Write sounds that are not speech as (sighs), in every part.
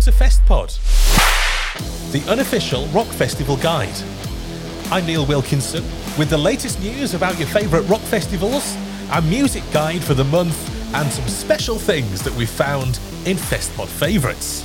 Welcome to FestPod, the unofficial rock festival guide. I'm Neil Wilkinson with the latest news about your favourite rock festivals, our music guide for the month, and some special things that we've found in FestPod favourites.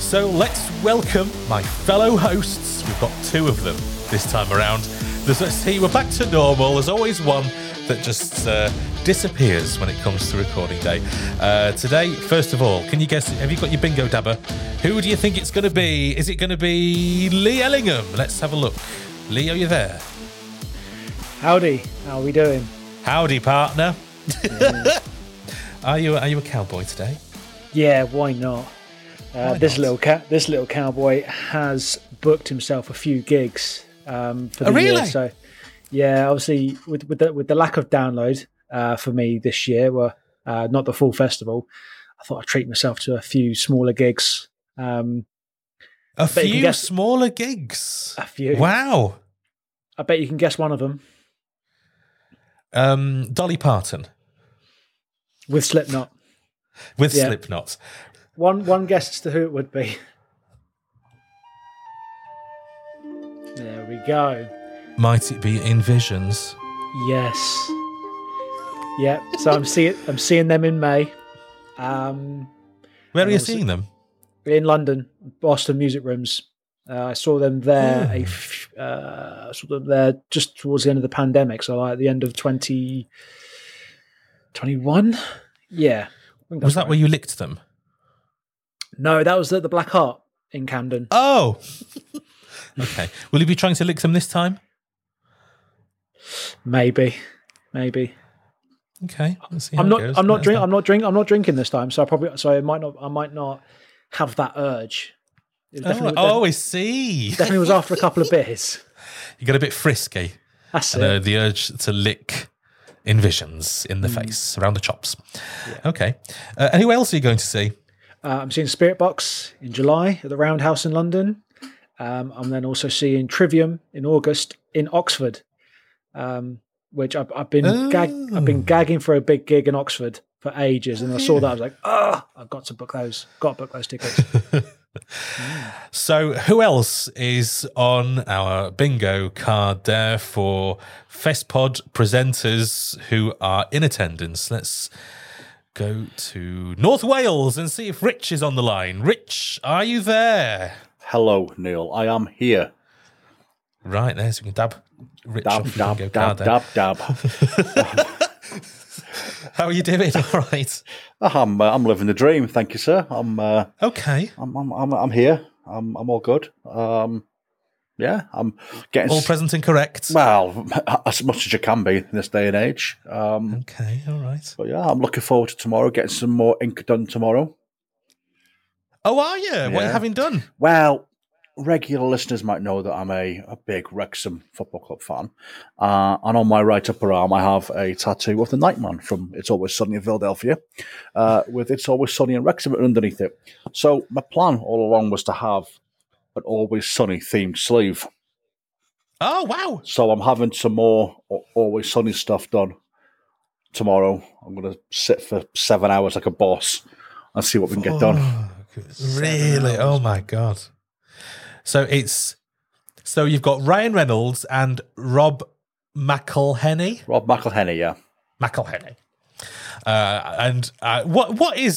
So let's welcome my fellow hosts. We've got two of them this time around. There's, let's see, we're back to normal. There's always one that just uh, disappears when it comes to recording day. Uh, today, first of all, can you guess? Have you got your bingo dabber? Who do you think it's going to be? Is it going to be Lee Ellingham? Let's have a look. Lee, are you there? Howdy, how are we doing? Howdy, partner. (laughs) are you are you a cowboy today? Yeah, why not? Uh, Why this not? little cat, this little cowboy has booked himself a few gigs um, for the Oh, year. So, yeah, obviously with with the, with the lack of download uh, for me this year, were uh, not the full festival. I thought I'd treat myself to a few smaller gigs. Um, A Bet you can few guess- smaller gigs. a few. Wow. I bet you can guess one of them Um, Dolly Parton with Slipknot. with Yeah. Slipknot. One one guess as to who it would be. There we go. Might it be Invisions? Yes. Yep. So I'm seeing I'm seeing them in May. Um, Where are you seeing them? in London, Boston Music Rooms. Uh, I saw them there. A f- uh, I saw them there just towards the end of the pandemic. So like at the end of 2021. Yeah. Was that right. where you licked them? No, that was at the Black Heart in Camden. Oh. (laughs) okay. Will you be trying to lick them this time? Maybe, maybe. Okay. Let's see I'm not. I'm not drink. I'm not drink. I'm not drinking this time. So I probably. So I might not. I might not have that urge. It Oh, oh, I see. definitely was after a couple of beers. (laughs) You got a bit frisky. That's And, uh, the urge to lick Invisions in Mm. the face, around the chops. Okay. Uh, and who else are you going to see? Uh, I'm seeing Spiritbox in July at the Roundhouse in London. Um, I'm then also seeing Trivium in August in Oxford, um, which I've, I've been gag, I've been Oh. gagging for a big gig in Oxford for ages, and I saw that I was like, oh, I've got to book those. Got to book those tickets. (laughs) So, who else is on our bingo card there for FestPod presenters who are in attendance? Let's go to North Wales and see if Rich is on the line. Rich, are you there? Hello, Neil. I am here. Right, there's we can dab Rich Dab, off your dab, bingo dab, card there. dab, dab. (laughs) How are you doing? All right. I'm uh, I'm living the dream. Thank you, sir. I'm uh, Okay. I'm, I'm I'm I'm here. I'm I'm all good. Um, yeah, I'm getting All present and correct. well (laughs) as much as you can be in this day and age. Um, Okay. All right. but yeah, I'm looking forward to tomorrow. Getting some more ink done tomorrow. Oh, are you? What are you having done? Well, regular listeners might know that I'm a, a big Wrexham Football Club fan. Uh, and on my right upper arm, I have a tattoo of the Nightman from It's Always Sunny in Philadelphia, uh, with It's Always Sunny in Wrexham underneath it. So my plan all along was to have an Always Sunny themed sleeve. Oh, wow. So I'm having some more Always Sunny stuff done tomorrow. I'm going to sit for seven hours like a boss and see what we can get done. Really? Oh my god. So it's so you've got Ryan Reynolds and Rob McElhenney. Rob McElhenney, yeah. McElhenney. Uh, and uh, what what is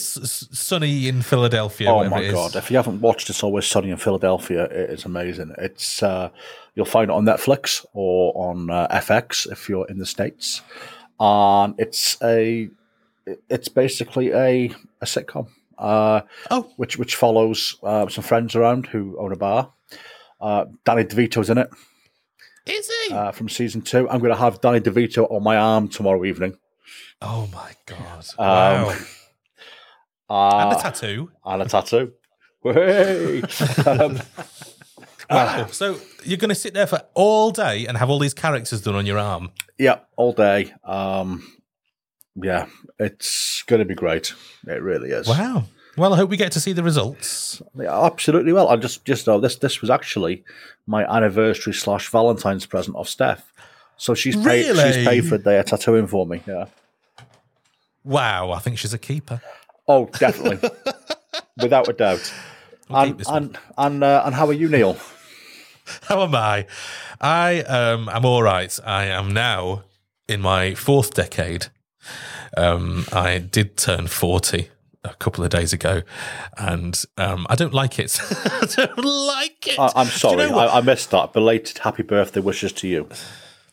Sunny in Philadelphia? Oh my god! If you haven't watched "It's Always Sunny in Philadelphia," it is amazing. It's uh, you'll find it on Netflix or on uh, FX if you're in the states, and it's a it's basically a a sitcom, uh, Oh. which which follows uh, some friends around who own a bar. Uh, Danny DeVito's in it Is he? uh, from season two. I'm going to have Danny DeVito on my arm tomorrow evening. oh my god! Um, wow. Uh, and a tattoo. and a tattoo. (laughs) Um, (laughs) Wow. so you're going to sit there for all day and have all these characters done on your arm. Yeah, all day. Um, yeah, it's going to be great. It really is. Wow. Well, I hope we get to see the results. Yeah, absolutely. Well, I just just know this. This was actually my anniversary slash Valentine's present of Steph. So she's paid. Really? She's paid for a day of tattooing for me. Yeah. Wow. I think she's a keeper. Oh, definitely, (laughs) without a doubt. We'll And and and uh, and how are you, Neil? How am I? I um am all right. I am now in my fourth decade. Um, I did turn forty a couple of days ago, and um, I don't like it. (laughs) I don't like it. I, I'm Do you sorry, know? I, I missed that. Belated happy birthday wishes to you.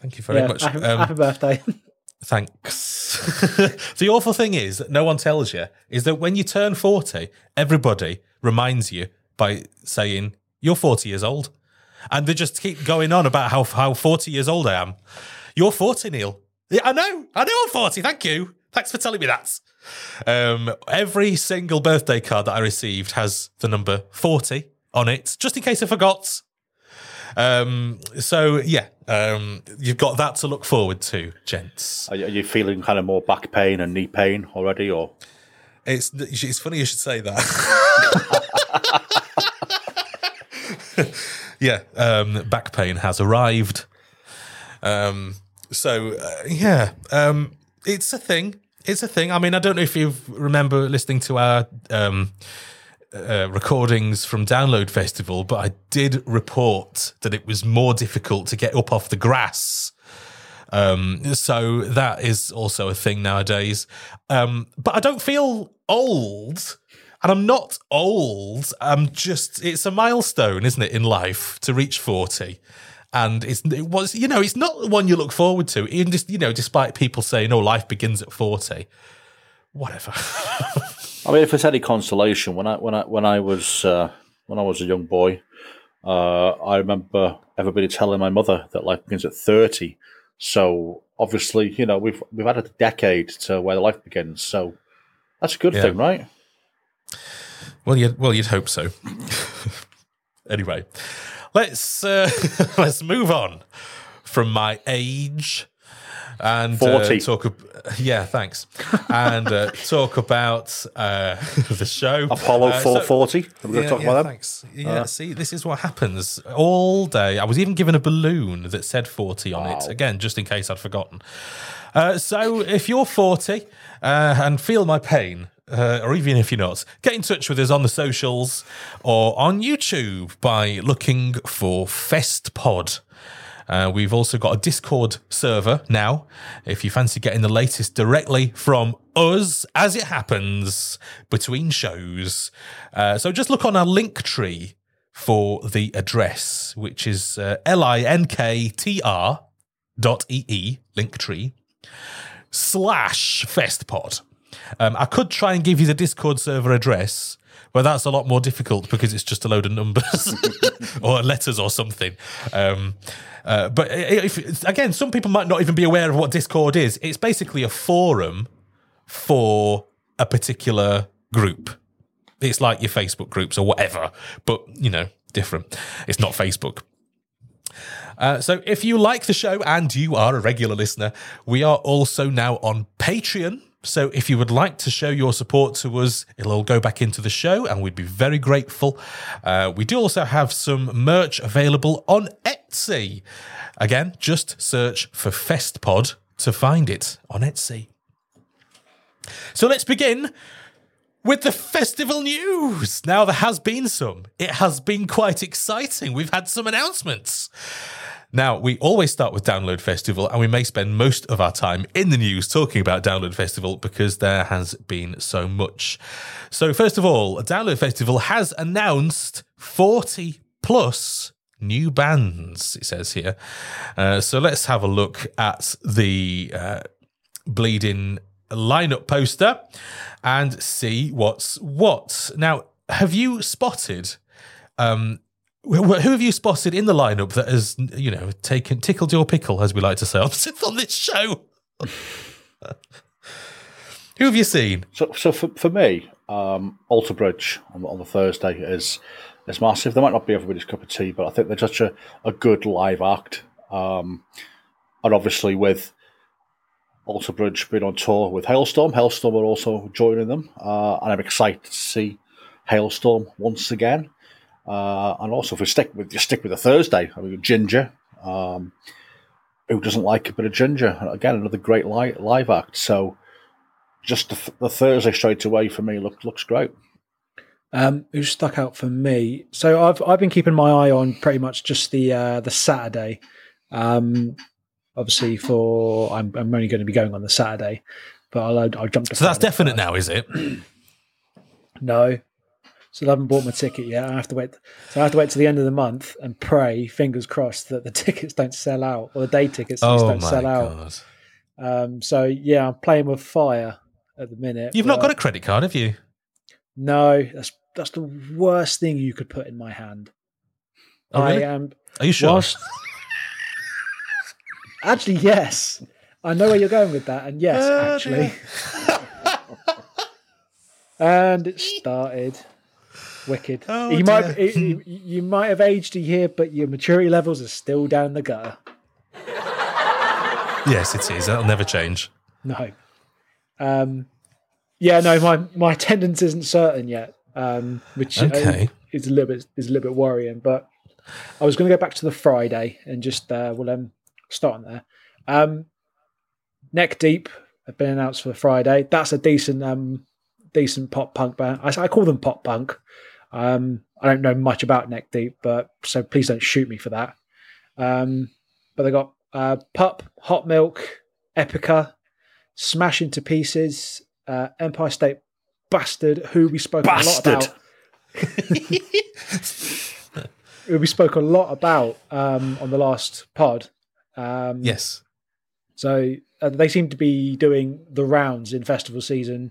Thank you very Yeah, much. happy, Um, happy birthday. (laughs) Thanks. (laughs) the awful thing is that no one tells you is that when you turn 40, everybody reminds you by saying, You're 40 years old. And they just keep going on about how, how 40 years old I am. You're 40, Neil. Yeah, I know. I know I'm 40. Thank you. Thanks for telling me that. Um, every single birthday card that I received has the number 40 on it, just in case I forgot. Um, so, yeah, um, you've got that to look forward to, gents. Are you, are you feeling kind of more back pain and knee pain already, or It's it's funny you should say that. (laughs) yeah, um, back pain has arrived. Um, so uh, yeah, um, it's a thing. It's a thing. I mean, I don't know if you remember listening to our um, uh, recordings from Download Festival, but I did report that it was more difficult to get up off the grass. Um, so that is also a thing nowadays. Um, but I don't feel old. And I'm not old. I'm just, it's a milestone, isn't it, in life to reach 40. And it's, it was, you know, it's not the one you look forward to. Even just, you know, despite people saying, oh, life begins at 40. Whatever. (laughs) I mean, if it's any consolation, when I when I when I was uh, when I was a young boy, uh, I remember everybody telling my mother that life begins at thirty. So obviously, you know, we've we've had a decade to where the life begins. So that's a good Yeah. thing, right? Well, you'd, well, you'd hope so. (laughs) anyway, let's uh, (laughs) let's move on from my age and uh, talk. Ab- yeah, thanks. And uh, (laughs) talk about uh, (laughs) the show Apollo Uh, so- four forty. Are we going to talk yeah, about that? Thanks. Yeah, see, this is what happens all day. I was even given a balloon that said 40 on it, again, just in case I'd forgotten. Uh, so if you're 40 uh, and feel my pain, uh, or even if you're not, get in touch with us on the socials or on YouTube by looking for FestPod. Uh, we've also got a Discord server now. If you fancy getting the latest directly from us, as it happens between shows, uh, so just look on our Linktree for the address, which is uh, l i n k t r dot e e Linktree slash festpod. Um, I could try and give you the Discord server address, but that's a lot more difficult because it's just a load of numbers (laughs) or letters or something. Um, uh, but if, again, some people might not even be aware of what Discord is. It's basically a forum for a particular group. It's like your Facebook groups or whatever, but you know, different. It's not Facebook. Uh, so if you like the show and you are a regular listener, we are also now on Patreon. So if you would like to show your support to us, it'll all go back into the show and we'd be very grateful. Uh, we do also have some merch available on Etsy. Again, just search for FestPod to find it on Etsy. So let's begin with the festival news. Now, there has been some. It has been quite exciting. We've had some announcements. Now, we always start with Download Festival, and we may spend most of our time in the news talking about Download Festival because there has been so much. So, first of all, Download Festival has announced 40 plus new bands, it says here. Uh, so, let's have a look at the uh, bleeding lineup poster and see what's what. Now, have you spotted? Um, who have you spotted in the lineup that has, you know, taken tickled your pickle, as we like to say (laughs) on, on this show? (laughs) who have you seen? So, so for, for me, um, Alter Bridge on, on the Thursday is is massive. They might not be everybody's cup of tea, but I think they're such a, a good live act. Um, and obviously, with Alter Bridge being on tour with Halestorm. Halestorm are also joining them, uh, and I'm excited to see Halestorm once again. Uh, and also, if we stick with you stick with the Thursday, I mean, Ginger. Um, who doesn't like a bit of Ginger? Again, another great live, live act. So, just the, the Thursday straight away for me look, looks great. Um, who stuck out for me? So I've I've been keeping my eye on pretty much just the uh, the Saturday. Um, obviously for I'm, I'm only going to be going on the Saturday, but I'll I'll jump to. So that's definite first. now, is it? (clears throat) no, so I haven't bought my ticket yet. I have to wait. So I have to wait to the end of the month and pray, fingers crossed, that the (laughs) tickets don't sell out or the day tickets oh don't sell God. out. Um, so yeah, I'm playing with fire at the minute. You've not got a credit card, have you? No, that's that's the worst thing you could put in my hand. Oh, really? I am. Are you sure? Whilst, (laughs) Actually, yes. I know where you're going with that, and yes, oh, actually. (laughs) and it started. Wicked. Oh, you might it, you might have aged a year, but your maturity levels are still down the gutter. Yes, it is. That'll never change. No. Um, yeah, no, my my attendance isn't certain yet, um, which uh, okay. is a little bit is a little bit worrying. But I was going to go back to the Friday and just uh, well, um, starting there. Um, Neck Deep have been announced for Friday. That's a decent, um, decent pop punk band. I, I call them pop punk. Um, I don't know much about Neck Deep, but so please don't shoot me for that. Um, but they got uh, Pup, Hot Milk, Epica, Smash into Pieces, uh, Empire State Bastard, who we spoke Bastard. a lot about. (laughs) who we spoke a lot about um, on the last pod. Um, yes. So uh, they seem to be doing the rounds in festival season.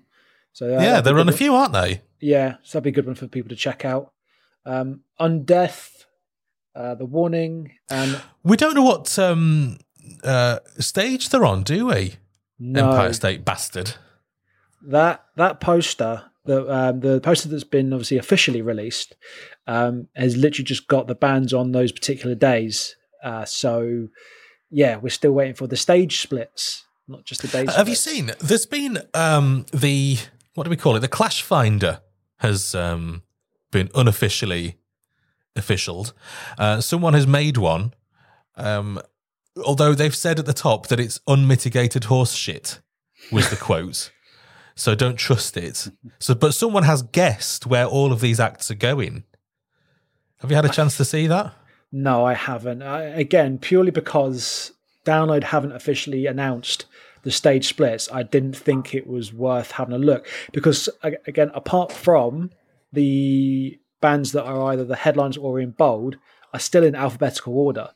So uh, yeah, they're on a few, aren't they? Yeah, so that'd be a good one for people to check out. Um, Undeath, uh, the Warning, and we don't know what um, uh, stage they're on, do we? No. Empire State Bastard. That that poster, the um, the poster that's been obviously officially released, um, has literally just got the bands on those particular days. Uh, so yeah, we're still waiting for the stage splits, not just the days. Have you seen? There's been um, the what do we call it? The Clash Finder has um, been unofficially officialed. Uh, someone has made one, um, although they've said at the top that it's unmitigated horse shit. Was the (laughs) quote. So don't trust it. So, but someone has guessed where all of these acts are going. Have you had a chance to see that? No, I haven't. I, again, purely because Download haven't officially announced the stage splits, I didn't think it was worth having a look. Because, again, apart from the bands that are either the headlines or in bold, are still in alphabetical order.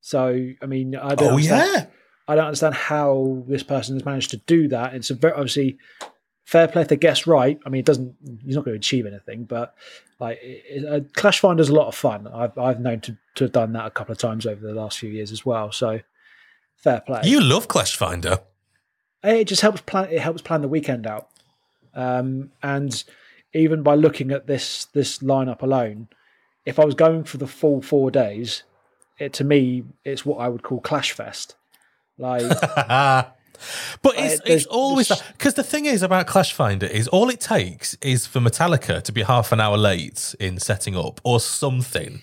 So, I mean, I don't. Oh, yeah. I don't understand how this person has managed to do that. It's a very obviously fair play if they guess right. I mean, it doesn't. He's not going to achieve anything, but like it, uh, Clash Finder is a lot of fun. I've I've known to to have done that a couple of times over the last few years as well. So fair play. You love Clash Finder. It just helps plan. It helps plan the weekend out, um, and even by looking at this this lineup alone, if I was going for the full four days, it to me it's what I would call Clash Fest. Like, (laughs) but it's, it's always because the thing is about Clash Finder is all it takes is for Metallica to be half an hour late in setting up or something,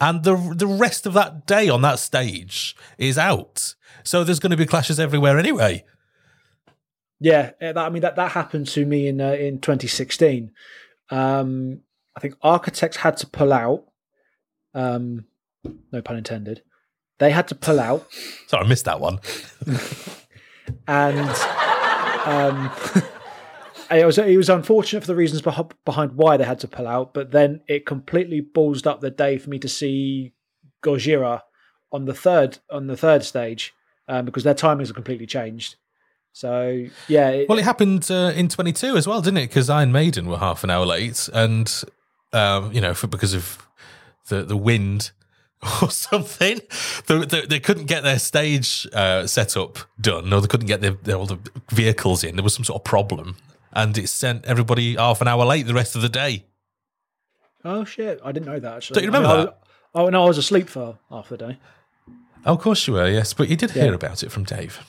and the the rest of that day on that stage is out. So there's going to be clashes everywhere anyway. Yeah, that, I mean that that happened to me in uh, in 2016. Um, I think Architects had to pull out. Um, no pun intended. They had to pull out. Sorry, I missed that one. (laughs) and um, (laughs) it was it was unfortunate for the reasons behind why they had to pull out, but then it completely ballsed up the day for me to see Gojira on the third on the third stage um, because their timings are completely changed. So yeah, it, well, it happened uh, in 22 as well, didn't it? Because Iron Maiden were half an hour late, and um, you know, for because of the the wind (laughs) or something, they, they, they couldn't get their stage uh, setup done, or they couldn't get their, all the vehicles in. There was some sort of problem, and it sent everybody half an hour late the rest of the day. Oh shit! I didn't know that. Actually, don't you remember I mean, that? I was, oh no, I was asleep for half the day. Oh, of course you were. Yes, but you did yeah. hear about it from Dave.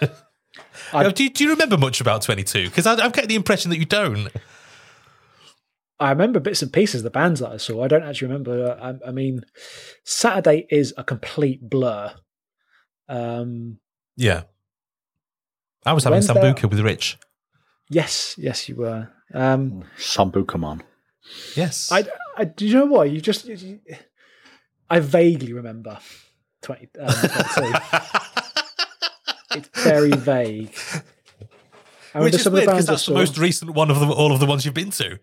(laughs) I, do, you, do, you, remember much about 22? Because I'm getting the impression that you don't. I remember bits and pieces of the bands that I saw. I don't actually remember. Uh, I, I mean, Saturday is a complete blur. Um, yeah. I was having Sambuca with Rich. Yes, yes, you were. Um, Sambuca man. Yes. I, I, do you know what? You just. You, I vaguely remember 20. Um, (laughs) it's very vague. I Which is weird because that's the most recent one of the, all of the ones you've been to.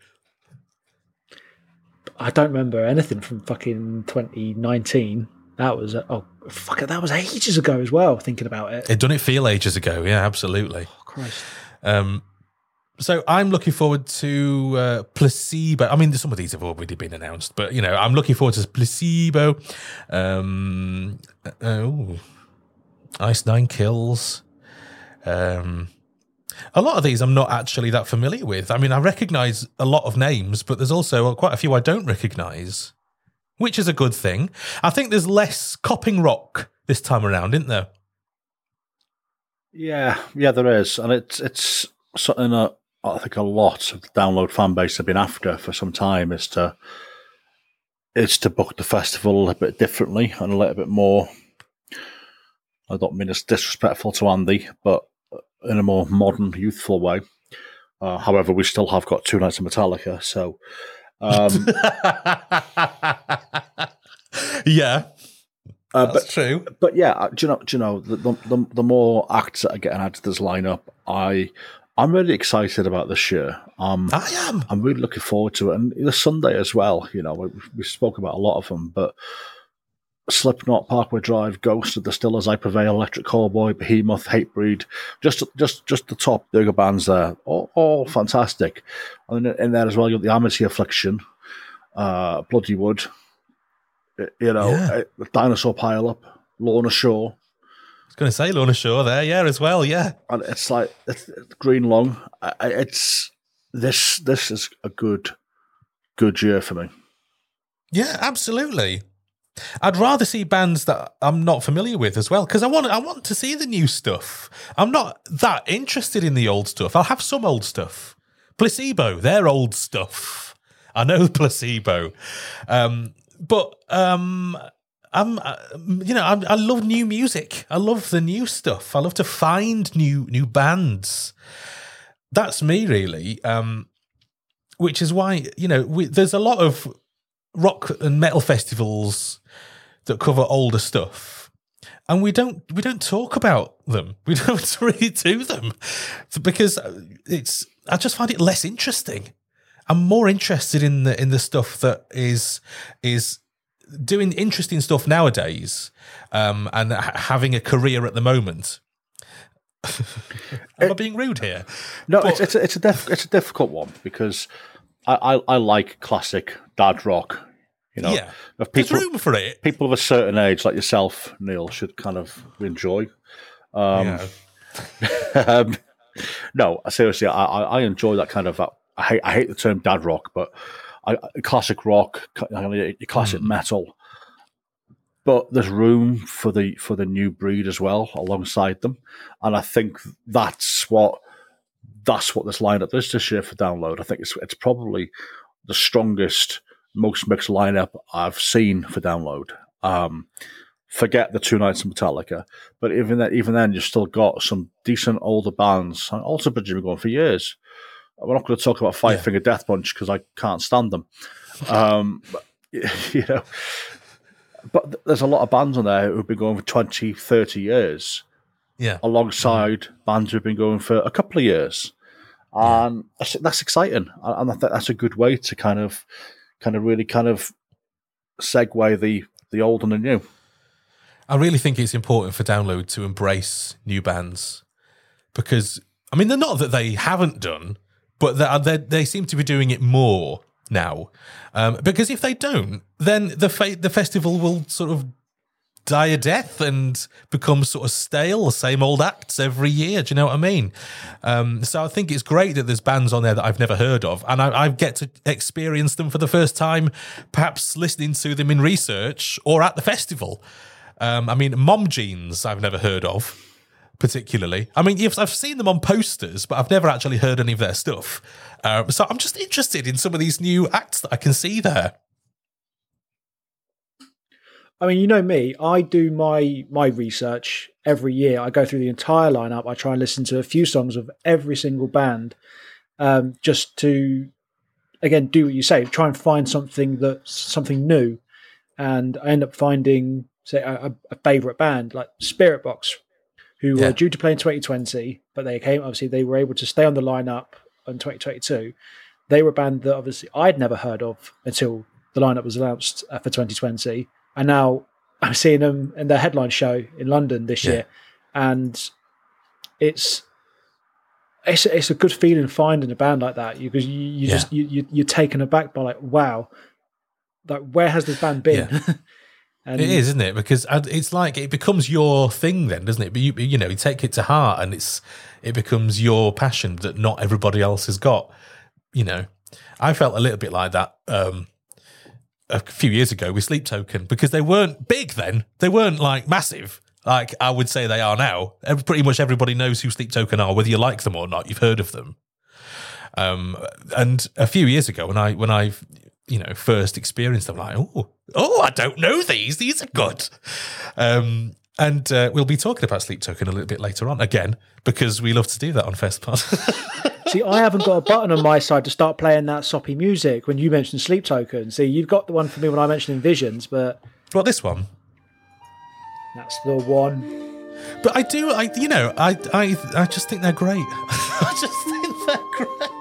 I don't remember anything from fucking 2019. That was oh fuck it, that was ages ago as well. Thinking about it, it done it feel ages ago. Yeah, absolutely. Oh, Christ. Um, so I'm looking forward to uh, placebo. I mean, some of these have already been announced, but you know, I'm looking forward to placebo. Um, oh, Ice Nine Kills. Um, a lot of these I'm not actually that familiar with. I mean, I recognize a lot of names, but there's also quite a few I don't recognize, which is a good thing. I think there's less copping rock this time around, isn't there? Yeah, yeah, there is, and it's it's something that I think a lot of the download fan base have been after for some time is to is to book the festival a little bit differently and a little bit more I don't mean it's disrespectful to Andy, but in a more modern, youthful way. Uh, however, we still have got two nights of Metallica, so. Um, (laughs) yeah. Uh, That's but, true. But yeah, uh, do you know? Do you know the, the the more acts that are getting added to this lineup, I I'm really excited about this year. Um, I am. I'm really looking forward to it, and the Sunday as well. You know, we, we spoke about a lot of them, but Slipknot, Parkway Drive, Ghost of the Still As I Prevail, Electric Callboy, Behemoth, Hatebreed, just just just the top bigger bands there, all, all fantastic. And in there as well, you got the Amity Affliction, uh, Bloodywood, you know, yeah. Uh, Dinosaur Pile Up, Lorna Shore. Going to say Lorna Shore there, yeah, as well, yeah. And it's like it's, Green Lung. It's this. This is a good, good year for me. Yeah, absolutely. I'd rather see bands that I'm not familiar with as well because I want I want to see the new stuff. I'm not that interested in the old stuff. I'll have some old stuff. Placebo, they're old stuff. I know (laughs) placebo, um, but um, I'm uh, you know I'm, i love new music. I love the new stuff. I love to find new new bands. That's me really. Um, which is why you know we, there's a lot of rock and metal festivals that cover older stuff and we don't we don't talk about them (laughs) we don't really do them because it's i just find it less interesting i'm more interested in the in the stuff that is is doing interesting stuff nowadays um, and ha- having a career at the moment. (laughs) Am I being rude here? No, but, it's it's a, it's a, def, it's a difficult one because I, I, I like classic dad rock. You know, yeah, people, There's room for it. People of a certain age, like yourself, Neil, should kind of enjoy. Um, yeah. (laughs) um, no, seriously, I, I enjoy that kind of. Uh, I hate I hate the term dad rock, but I, classic rock, classic mm. metal. But there's room for the for the new breed as well alongside them, and I think that's what that's what this lineup is this year for download. I think it's it's probably the strongest, most mixed lineup I've seen for download. Um, forget the two nights of Metallica, but even that, even then, you've still got some decent older bands. And also, been going for years. We're not going to talk about Five yeah. Finger Death Punch because I can't stand them. Um, but, (laughs) you know, but there's a lot of bands on there who've been going for 20, 30 years. Yeah. Alongside mm-hmm. bands who've been going for a couple of years. And yeah. that's, that's exciting. And I think that's a good way to kind of, kind of really kind of segue the, the old and the new. I really think it's important for Download to embrace new bands because, I mean, they're not that they haven't done, but they they seem to be doing it more now. Um, because if they don't, then the the festival will sort of die a death and become sort of stale, same old acts every year. Do you know what I mean? Um, so I think it's great that there's bands on there that I've never heard of, and I, I, get to experience them for the first time, perhaps listening to them in research or at the festival. Um, I mean, Mom Jeans I've never heard of particularly. I mean, I've seen them on posters, but I've never actually heard any of their stuff. Um, so I'm just interested in some of these new acts that I can see there. I mean, you know me. I do my my research every year. I go through the entire lineup. I try and listen to a few songs of every single band, um, just to again do what you say. Try and find something that's something new, and I end up finding say a, a favorite band like Spiritbox who yeah. were due to play in 2020, but they came, obviously, they were able to stay on the lineup in 2022. They were a band that obviously I'd never heard of until the lineup was announced uh, for 2020. And now I'm seeing them in their headline show in London this yeah. year. And it's, it's it's a good feeling finding a band like that because you, you yeah. just you, you you're taken aback by like wow like where has this band been yeah. (laughs) And it is, isn't it? Because it's like it becomes your thing, then, doesn't it? But you, you know, you take it to heart, and it's it becomes your passion that not everybody else has got. You know, I felt a little bit like that um, a few years ago with Sleep Token because they weren't big then; they weren't like massive. Like I would say they are now. Every, pretty much everybody knows who Sleep Token are, whether you like them or not. You've heard of them. Um, and a few years ago, when I when I you know first experience I'm like, oh, oh, I don't know these. These are good. Um, and uh, we'll be talking about Sleep Token a little bit later on again because we love to do that on FestPod. (laughs) See, I haven't got a button on my side to start playing that soppy music when you mentioned Sleep Token. See, you've got the one for me when I mentioned Visions, but well, this one. That's the one. But I do, I you know, I I I just think they're great. (laughs) I just think they're great.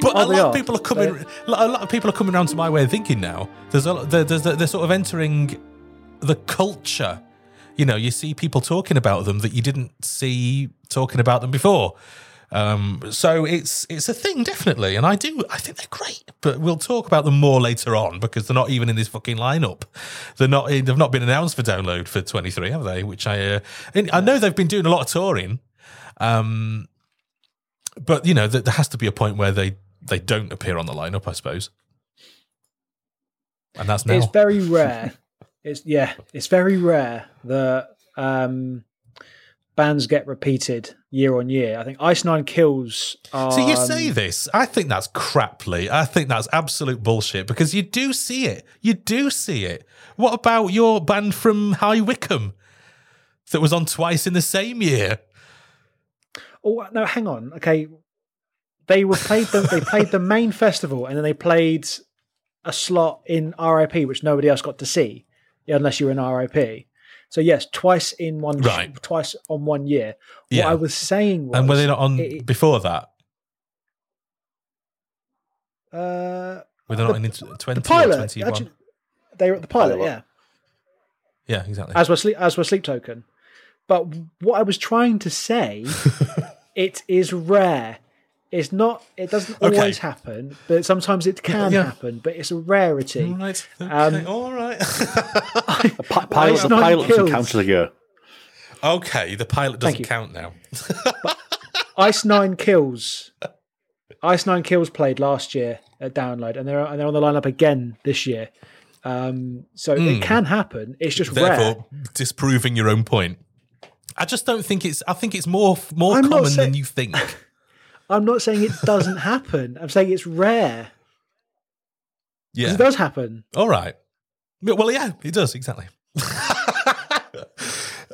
But oh, a lot of people are coming. They're... A lot of people are coming around to my way of thinking now. There's a there's they're sort of entering the culture. You know, you see people talking about them that you didn't see talking about them before. Um, so it's it's a thing definitely, and I do I think they're great. But we'll talk about them more later on because they're not even in this fucking lineup. They're not they've not been announced for download for 23, have they? Which I uh, I know they've been doing a lot of touring. Um, but you know, there has to be a point where they they don't appear on the lineup, I suppose. And that's now. It's very rare. it's yeah, it's very rare that um, bands get repeated year on year. I think Ice Nine Kills. Are, so you say um, this? I think that's craply. I think that's absolute bullshit because you do see it. You do see it. What about your band from High Wycombe that was on twice in the same year? Oh no, hang on. Okay, they were played the they played the main festival and then they played a slot in RIP which nobody else got to see, unless you were in RIP. So yes, twice in one right. twice on one year. Yeah. What I was saying was, and were they not on it, before that? Uh, were they not the, in twenty the pilot, or twenty one? they were at the pilot, Pilot. yeah. Yeah, exactly. As were sleep as were sleep token. But what I was trying to say, (laughs) it is rare. It's not. It doesn't Okay. always happen, but sometimes it can Yeah. happen. But it's a rarity. all right. Okay. Um, all right. (laughs) The pi- pilot, Ice the pilot doesn't count as a year. okay. The pilot doesn't count now. Ice Nine kills. Ice Nine kills played last year at download, and they're and they're on the lineup again this year. Um, so it can happen. It's just rare. Hmm. Disproving your own point. I just don't think it's. I think it's more more I'm common say- than you think. I'm not saying it doesn't (laughs) happen. I'm saying it's rare. Yeah. It does happen. All right. Well, yeah, it does exactly. (laughs)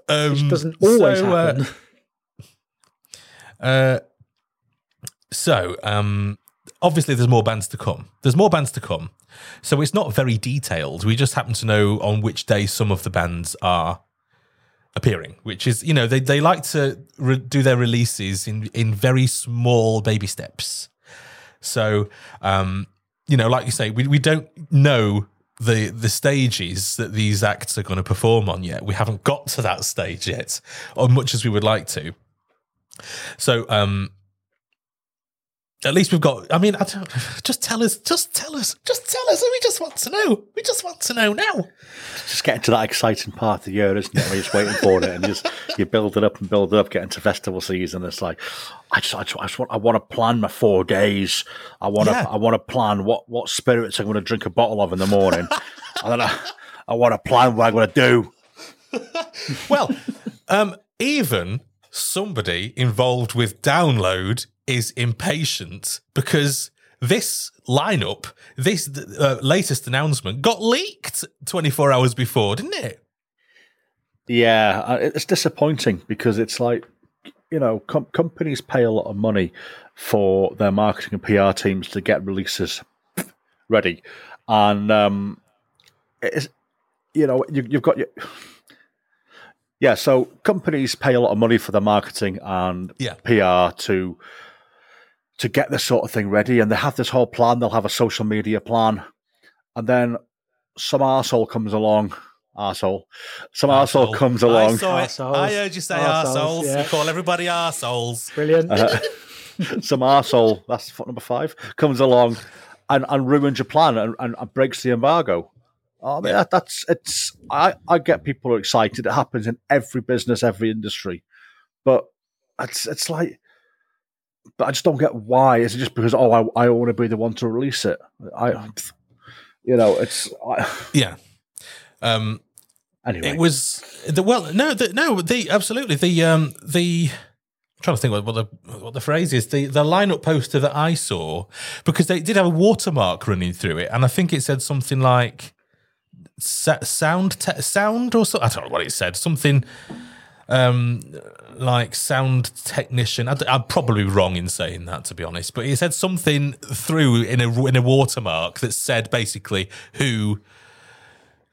um, It doesn't always so, uh, happen. (laughs) Uh, so, um, obviously, there's more bands to come. There's more bands to come. So it's not very detailed. We just happen to know on which day some of the bands are appearing, which is, you know, they, they like to re- do their releases in, in very small baby steps. So, um, you know, like you say, we, we don't know the the stages that these acts are going to perform on yet. We haven't got to that stage yet, or much as we would like to. So, um, at least we've got. I mean, I don't, just tell us, just tell us, just tell us. We just want to know. We just want to know now. Just getting to that exciting part of the year, isn't it? You're just waiting for it, and you just you build it up and build it up, getting to festival season. It's like I just, I just, I just want, I want to plan my four days. I want to, Yeah. I want to plan what what spirits I'm going to drink a bottle of in the morning, and then I, I want to plan what I'm going to do. Well, um, even somebody involved with download is impatient because this lineup, this uh, latest announcement, got leaked 24 hours before, didn't it? Yeah, uh, it's disappointing because it's like, you know, com- companies pay a lot of money for their marketing and PR teams to get releases ready, and um, it's, you know, you, you've got your. Yeah, so companies pay a lot of money for their marketing and Yeah. PR to to get this sort of thing ready, and they have this whole plan. They'll have a social media plan, and then some arsehole comes along. Arsehole, some arsehole Arsehole. comes I along. saw it. Arseholes. I heard you say Arseholes, arseholes. yeah. You call everybody arseholes. Brilliant. Uh, (laughs) some arsehole, that's foot number five, comes along and, and ruins your plan and, and, and breaks the embargo. I mean, that, that's it's. I, I get people excited. It happens in every business, every industry, but it's it's like, but I just don't get why. Is it just because oh, I, I want to be the one to release it? I, you know, it's I, Yeah. Um, anyway. It was the well, no, the, no, the absolutely the um the. I'm trying to think what, what the what the phrase is. The the lineup poster that I saw because they did have a watermark running through it, and I think it said something like sound te- sound or so. I don't know what it said. Something um like sound technician. I, am probably wrong in saying that to be honest, but he said something through in a in a watermark that said basically who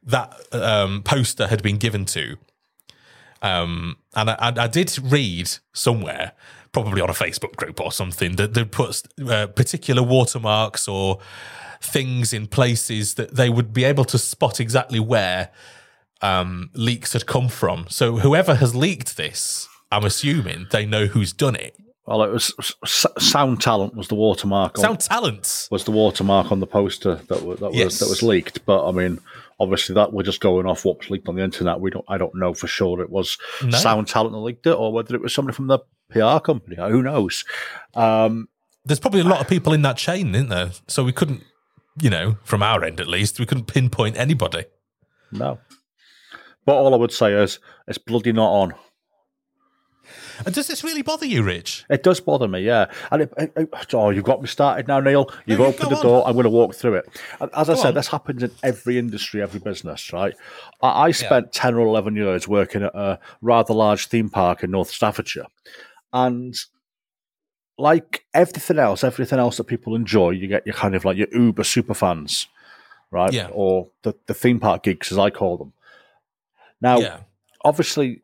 that um, poster had been given to. Um, and I, I, did read somewhere, probably on a Facebook group or something, that they put uh, particular watermarks or things in places that they would be able to spot exactly where um, leaks had come from. So whoever has leaked this, I'm assuming they know who's done it. well, it was S- Sound Talent was the watermark. on- Sound talent. was the watermark on the poster that was that was Yes. that was leaked. But I mean, obviously, that we're just going off what was leaked on the internet. We don't. I don't know for sure it was No. Sound Talent that leaked it, or whether it was somebody from the PR company. Who knows? Um, There's probably a lot of people in that chain, isn't there? So we couldn't, you know, from our end at least, we couldn't pinpoint anybody. no. But all I would say is it's bloody not on. And does this really bother you, Rich? It does bother me, yeah. And it, it, it- oh, you've got me started now, Neil. You've No, opened go the on. door. I'm going to walk through it. And As I said, on. this happens in every industry, every business, right? I, I spent ten or eleven years working at a rather large theme park in North Staffordshire, and like everything else, everything else that people enjoy, you get your kind of like your Uber super fans, right? Yeah. Or the, the theme park geeks, as I call them. Now, yeah. obviously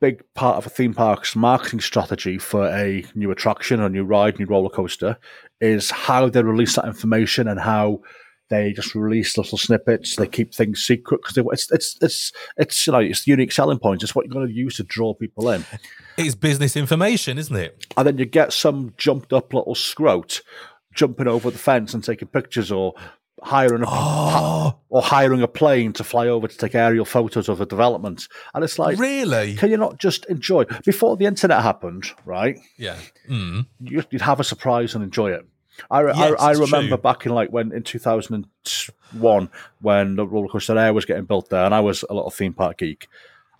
big part of a theme park's marketing strategy for a new attraction, or a new ride, new roller coaster is how they release that information and how they just release little snippets. They keep things secret because it's it's it's it's you know it's the unique selling point. It's what you're going to use to draw people in. It's business information, isn't it? And then you get some jumped up little scrote jumping over the fence and taking pictures, or hiring a Oh. or hiring a plane to fly over to take aerial photos of the development. And it's like, Really? can you not just enjoy? Before the internet happened, right? Yeah. Mm. you- you'd have a surprise and enjoy it. I, Yes, I, I remember true. back in like when in 2001 when the roller coaster air was getting built there, and I was a little theme park geek,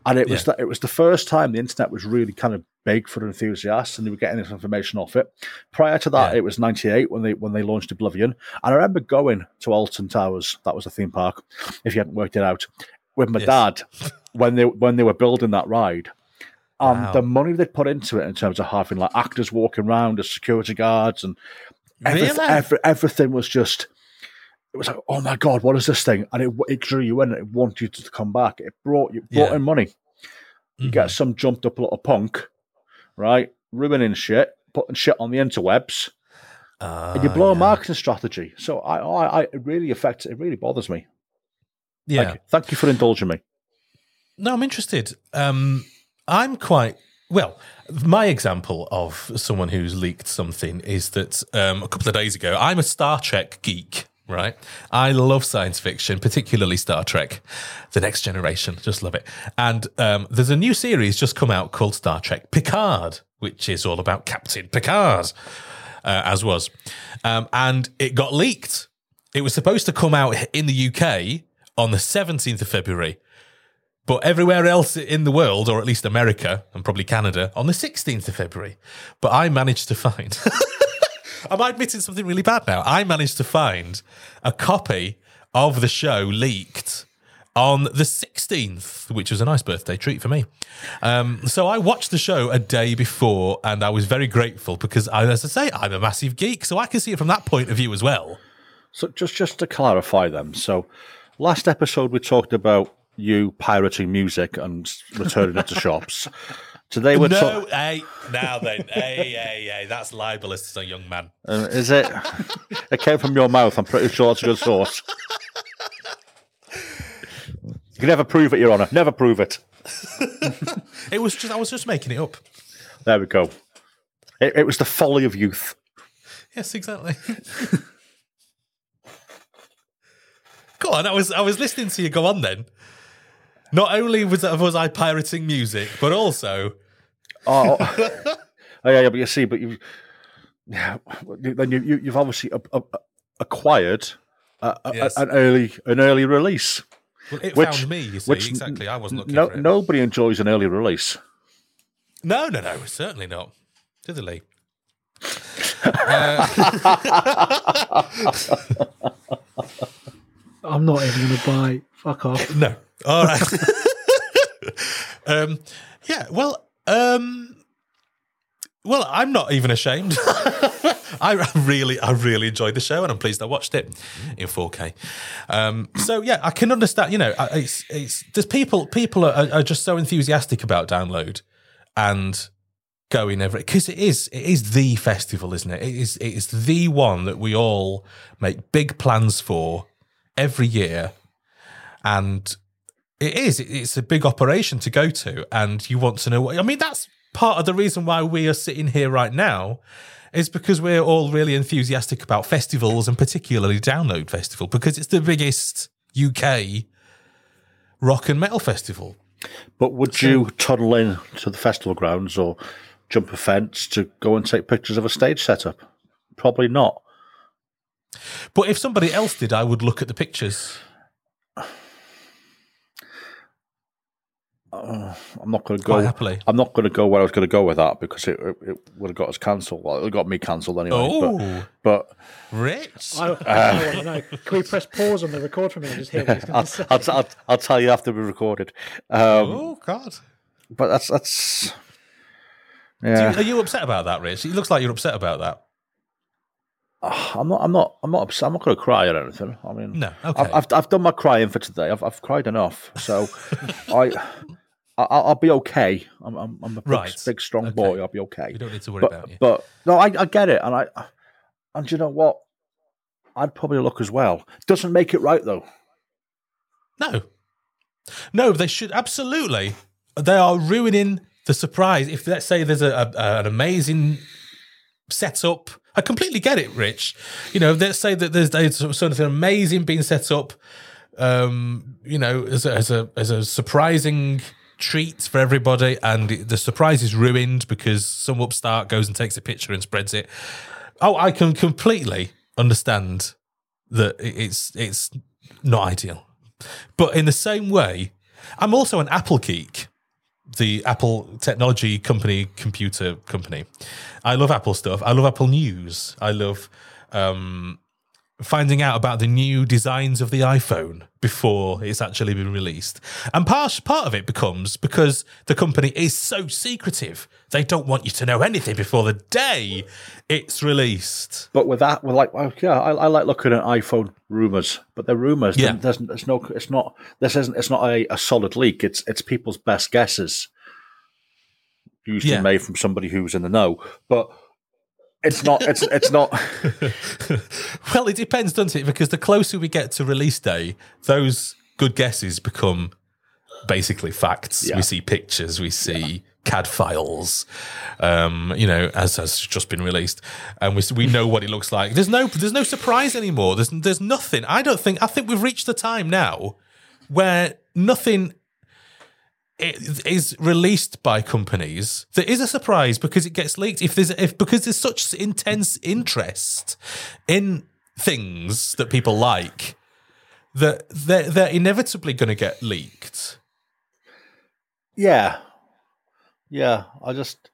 and it was Yeah. the, it was the first time the internet was really kind of big for enthusiasts, and they were getting this information off it. Prior to that, Yeah. it was 98 when they when they launched Oblivion, and I remember going to Alton Towers. That was a theme park. If you hadn't worked it out, with my Yes. dad when they when they were building that ride. And Wow. the money they put into it in terms of having like actors walking around as security guards and everyth- Really? every, everything was just it was like oh my god what is this thing and it, it drew you in it wanted you to come back it brought you brought Yeah. in money you Mhm. get some jumped up little punk right ruining shit putting shit on the interwebs and you Ah, blow a marketing strategy so I, I I it really affects it really bothers me Yeah. thank you, thank you for indulging me No, I'm interested. Um, I'm quite well. My example of someone who's leaked something is that um, a couple of days ago, I'm a Star Trek geek. Right, I love science fiction, particularly Star Trek, The Next Generation. Just love it. And um, there's a new series just come out called Star Trek Picard, which is all about Captain Picard, uh, as was, um, and it got leaked. It was supposed to come out in the UK on the 17th of February but everywhere else in the world, or at least America and probably Canada, on the 16th of February. But I managed to find. (laughs) Am I admitting something really bad now? I managed to find a copy of the show leaked on the 16th, which was a nice birthday treat for me. Um, so I watched the show a day before, and I was very grateful because, I, as I say, I'm a massive geek, so I can see it from that point of view as well. So just just to clarify them. So last episode we talked about you pirating music and returning it to (laughs) shops. Today we're no, talking. hey, now then, hey, hey, hey, that's libelous to a young man. Uh, is it? it came from your mouth. I'm pretty sure it's a good source. You can never prove it, Your Honour. Never prove it. (laughs) It was just I was just making it up. There we go. It, it was the folly of youth. Yes, exactly. (laughs) go on, I was I was listening to you go on then. Not only was was I pirating music, but also Oh, (laughs) oh yeah, yeah, but you see, but you, yeah, then you, you you've obviously a, a, acquired a, a- Yes. an early an early release. well, it Which- found me. You see, which exactly. I wasn't looking No, for it. nobody enjoys an early release. no, no, no, certainly not. Diddly. (laughs) (laughs) I'm not even going to buy. Fuck off. (laughs) No. All right. (laughs) um, yeah. Well. Um, well, I'm not even ashamed. (laughs) I really, I really enjoyed the show, and I'm pleased I watched it in 4K. Um, so yeah, I can understand. You know, it's it's there's people people are, are just so enthusiastic about download and going every because it is it is the festival, isn't it? It is it is the one that we all make big plans for every year, and it is it's a big operation to go to, and you want to know. What, I mean, that's part of the reason why we are sitting here right now, is because we're all really enthusiastic about festivals and particularly Download Festival because it's the biggest UK rock and metal festival. But would you tunnel in to the festival grounds or jump a fence to go and take pictures of a stage setup? Probably not. But if somebody else did, I would look at the pictures. (sighs) I'm not going to Quite go. happily. I'm not going to go where I was going to go with that because it, it, it would have got us cancelled. Well, it got me cancelled anyway. Oh, But, rich. I, I (laughs) want to know. Can we press pause on the record for a minute and just hear what he's going I'll, to say? I'll, I'll, I'll tell you after we recorded. Um, oh God. But that's that's. Yeah, you- are you upset about that, Rich? It looks like you're upset about that. (sighs) I'm not. I'm not. I'm not. upset. I'm not going to cry or anything. I mean, No, okay. I've, I've I've done my crying for today. I've I've cried enough. So, (laughs) I. I- I'll, I'll be okay. I'm, I'm, I'm a big, Right. big strong Okay. boy. I'll be okay. You don't need to worry but, about you. But no, I, I get it, and I and you know what? I'd probably look as well. Doesn't make it right though. No, no, they should absolutely. They are ruining the surprise. If let's say there's a, a an amazing setup, I completely get it, Rich. You know, let's say that there's, there's something amazing being set up. Um, you know, as a, as a as a surprising treat for everybody, and the surprise is ruined because some upstart goes and takes a picture and spreads it. Oh, I can completely understand that it's it's not ideal. But in the same way, I'm also an Apple geek, the Apple technology company, computer company. I love Apple stuff. I love Apple News. I love um, finding out about the new designs of the iPhone before it's actually been released. And part, part of it becomes because the company is so secretive, they don't want you to know anything before the day it's released. But with that, with like, yeah, I, I like looking at iPhone rumors, but they're rumors. Yeah. There's, there's no, it's not, this isn't, it's not a, a solid leak. It's, it's people's best guesses, usually Yeah. made from somebody who's in the know. But it's not, it's, it's not, (laughs) Well, it depends, doesn't it? Because the closer we get to release day, those good guesses become basically facts. Yeah. We see pictures, we see CAD files, um, you know, as has just been released, and we we know what it looks like. There's no there's no surprise anymore. There's there's nothing. I don't think. I think we've reached the time now where nothing i- is released by companies there is a surprise because it gets leaked if there's if because there's such intense interest in things that people like that they're, they're inevitably going to get leaked yeah. Yeah. I just,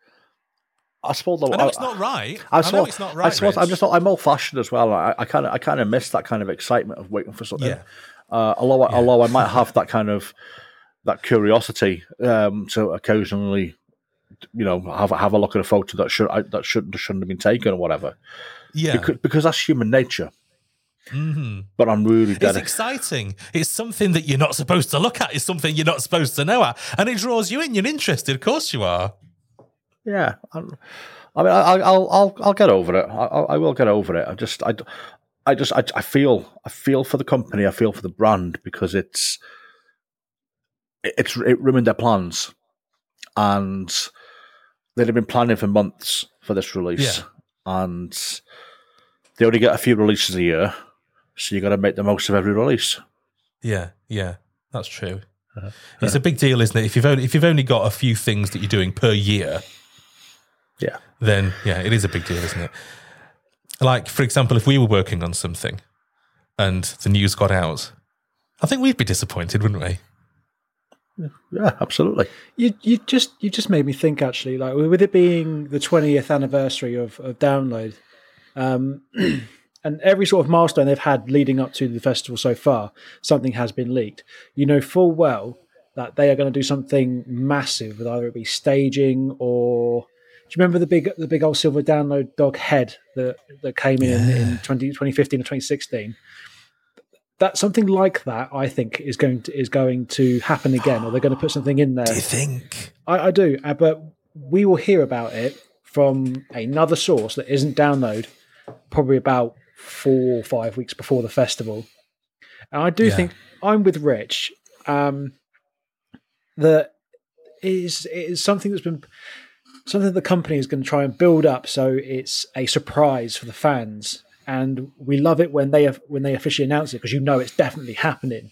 I suppose, i know it's not right i, know suppose- it's not right I suppose I'm Rich. just I'm old fashioned as well. I, I kind of I kind of miss that kind of excitement of waiting for something. Yeah. Uh, although I although I might have that kind of that curiosity um, to occasionally, you know, have have a look at a photo that should that shouldn't shouldn't have been taken or whatever. yeah Because, because that's human nature. hmm But I'm really It's exciting. It's something that you're not supposed to look at. It's something you're not supposed to know at, and it draws you in. You're interested, of course you are. Yeah, I'm, I mean, I, I'll, I'll, I'll get over it. I, I will get over it. I just, I, I just, I, I feel, I feel for the company. I feel for the brand because it's, it's, it ruined their plans, and they'd have been planning for months for this release, and they only get a few releases a year, so you got to make the most of every release. Yeah, yeah, that's true. Uh-huh. It's a big deal, isn't it? If you've only if you've only got a few things that you're doing per year, Yeah, then yeah, it is a big deal, isn't it? Like, for example, if we were working on something and the news got out, I think we'd be disappointed, wouldn't we? Yeah, absolutely. You you just you just made me think actually, like with it being the twentieth anniversary of, of download, um, (clears throat) and every sort of milestone they've had leading up to the festival so far, something has been leaked. You know full well that they are going to do something massive with either it be staging or. Do you remember the big the big old silver download dog head that that came in in 20, 2015 or twenty sixteen? That something like that, I think, is going to is going to happen again, or they're going to put something in there. Do you think? I, I do, uh, but we will hear about it from another source that isn't download, probably about four or five weeks before the festival. And I do Yeah. think I'm with Rich. Um, that is is something that's been something that the company is going to try and build up so it's a surprise for the fans. And we love it when they have when they officially announce it because you know it's definitely happening.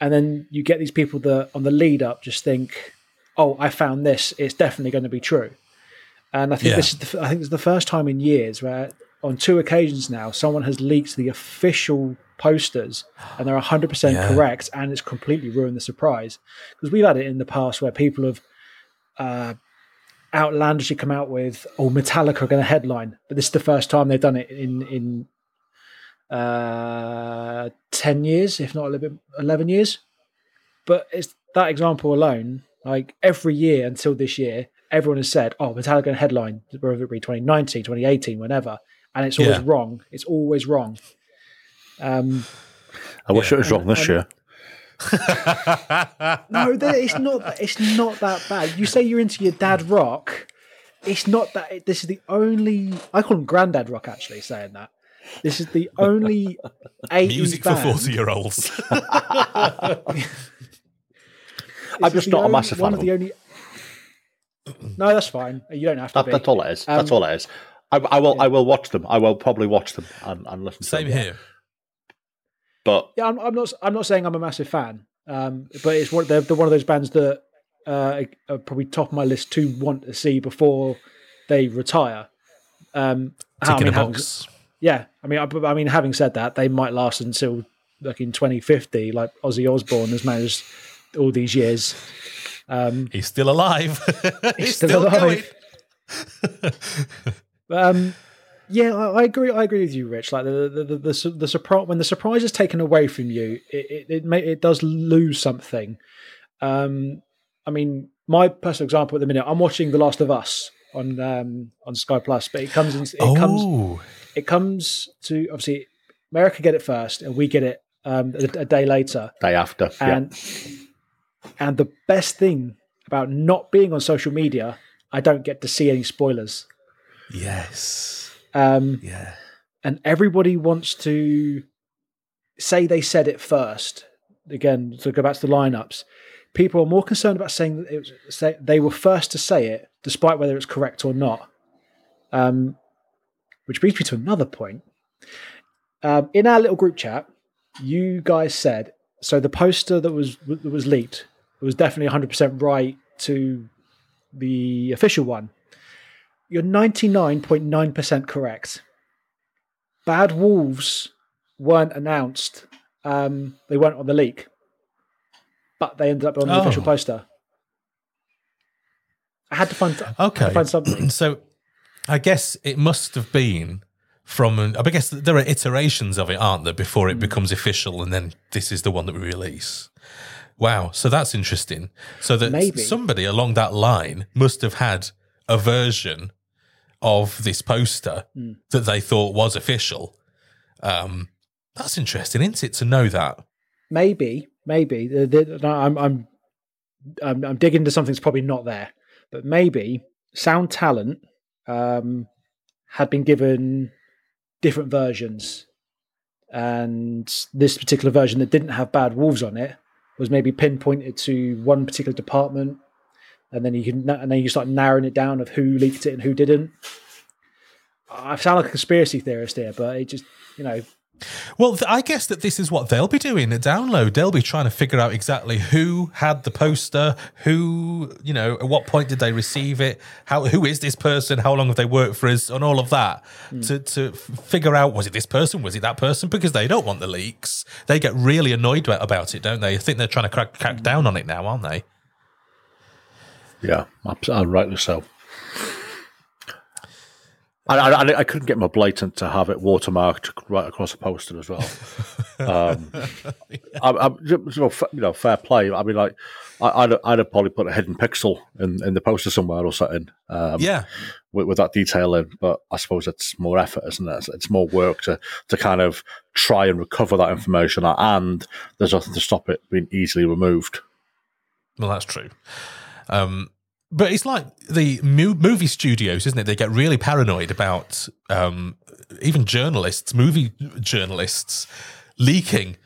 And then you get these people that on the lead up just think, "Oh, I found this. It's definitely going to be true." And I think Yeah. this is the, I think it's the first time in years where on two occasions now someone has leaked the official posters and they're 100% Yeah. correct and it's completely ruined the surprise because we've had it in the past where people have uh, outlandishly come out with oh Metallica are going to headline but this is the first time they've done it in in uh, 10 years if not a little bit 11 years. But it's that example alone like every year until this year everyone has said oh Metallica going to headline whether it be 2019 2018 whenever. And it's always Yeah. wrong. It's always wrong. Um I wish it was wrong this and- year. No, it's not. It's not that bad. You say you're into your dad rock. It's not that. This is the only. I call him granddad rock. Actually, saying that This is the only (laughs) 80s music band. for forty-year-olds. (laughs) (laughs) I'm just not a massive one fan of of the only. No, that's fine. You don't have to That, be. that's all it is. that's Um, all it is. I, I will. I will watch them. I will probably watch them and, and listen. Same to them. Same here. But Yeah, I'm, I'm not. I'm not saying I'm a massive fan, um, but it's one. They're, they're one of those bands that uh, are probably top of my list to want to see before they retire. Um, I mean, having- yeah, I mean, I, I mean, having said that, they might last until like in 2050, like Ozzy Osbourne has managed all these years. Um, He's still alive. (laughs) He's, still still, alive. (laughs) um, yeah, I, I agree. I agree with you, Rich. Like the the the, the, the surprise when the surprise is taken away from you, it it it, may, it does lose something. Um, I mean, my personal example at the minute, I'm watching The Last of Us on um, on Sky Plus, but it comes in, it comes oh, it comes to obviously America get it first, and we get it um, a, a day later. day after, yeah. And and the best thing about not being on social media, I don't get to see any spoilers. yes. Um, Yeah. and everybody wants to say they said it first. Again, to go back to the lineups, people are more concerned about saying that it was, say, they were first to say it, despite whether it's correct or not. Um, which brings me to another point. Um, in our little group chat, you guys said so. The poster that was that was leaked was definitely 100 percent right to the official one. You're 99.9 percent correct. Bad Wolves weren't announced. Um, they weren't on the leak, but they ended up on the Oh. official poster. I had to find. Had to Okay. find something. (clears throat) So I guess it must have been from, an, I guess there are iterations of it, aren't there, before it becomes official and then this is the one that we release. Wow. So that's interesting. So that Maybe. somebody along that line must have had a version of this poster Hmm. that they thought was official. Um, that's interesting, isn't it, to know that? Maybe, maybe. The- the- I'm, I'm, I'm, I'm digging into something that's probably not there, but maybe Sound Talent um, had been given different versions, and this particular version that didn't have Bad Wolves on it was maybe pinpointed to one particular department, and then you can and then you start narrowing it down of who leaked it and who didn't. I sound like a conspiracy theorist here, but it just you know Well, th- I guess that this is what they'll be doing at download. They'll be trying to figure out exactly who had the poster, who, you know, at what point did they receive it, how, who is this person, how long have they worked for us, and all of that hmm. to to figure out was it this person, was it that person? Because they don't want the leaks. They get really annoyed about- about it, don't they? I think they're trying to crack, crack hmm. down on it now, aren't they? Yeah, absolutely, rightly so. I, I, I couldn't get my blatant to have it watermarked right across the poster as well. (laughs) Um, I, I, you, know, you know, fair play. I mean, like, I, I'd, I'd have probably put a hidden pixel in, in the poster somewhere or something. Um, Yeah. with, with that detail in. But I suppose it's more effort, isn't it? It's, it's more work to to kind of try and recover that information, and there's nothing to stop it being easily removed. Well, that's true. Um, but it's like the movie studios, isn't it? They get really paranoid about um, even journalists, movie journalists, leaking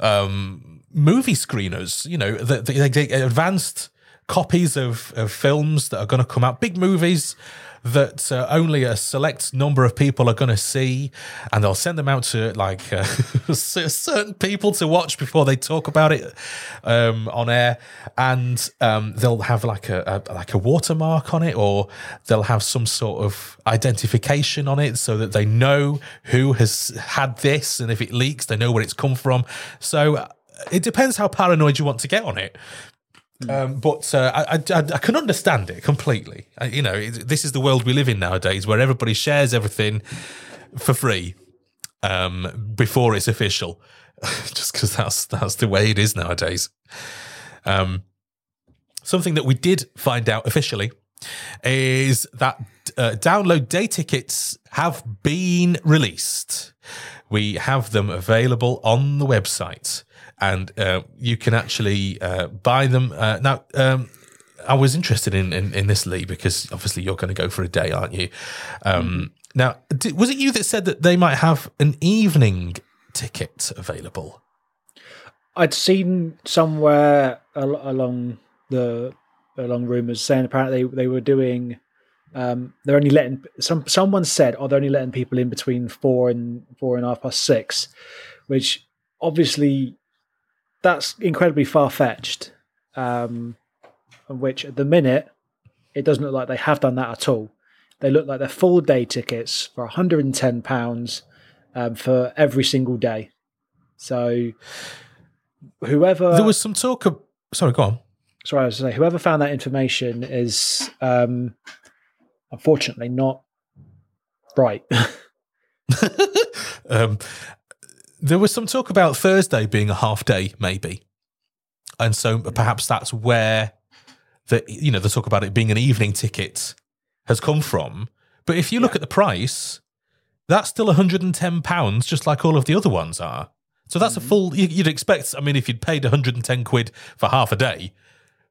um, movie screeners. You know, the, the, get advanced copies of, of films that are going to come out, big movies that uh, only a select number of people are going to see, and they'll send them out to like uh, (laughs) certain people to watch before they talk about it um, on air, and um, they'll have like a, a like a watermark on it, or they'll have some sort of identification on it so that they know who has had this, and if it leaks, they know where it's come from. So uh, it depends how paranoid you want to get on it. Um, but uh, I, I, I can understand it completely. I, you know, it, this is the world we live in nowadays, where everybody shares everything for free um, before it's official, (laughs) just because that's that's the way it is nowadays. Um, something that we did find out officially is that uh, download day tickets have been released. We have them available on the website, and uh, you can actually uh, buy them uh, now. Um, I was interested in, in, in this Lee because obviously you're going to go for a day, aren't you? Um, Now, did, was it you that said that they might have an evening ticket available? I'd seen somewhere al- along the along rumors saying apparently they, they were doing um, they're only letting some someone said oh they're only letting people in between four and four and a half past six which obviously that's incredibly far fetched um, which at the minute it doesn't look like they have done that at all. They look like they're full day tickets for 110 pounds um, for every single day. So whoever there was some talk of sorry go on. Sorry i was say whoever found that information is um, unfortunately not right (laughs) um, there was some talk about thursday being a half day maybe and so perhaps that's where the you know the talk about it being an evening ticket has come from but if you look at the price that's still 110 pounds just like all of the other ones are so that's mm-hmm. a full. You'd expect. I mean, if you'd paid 110 quid for half a day,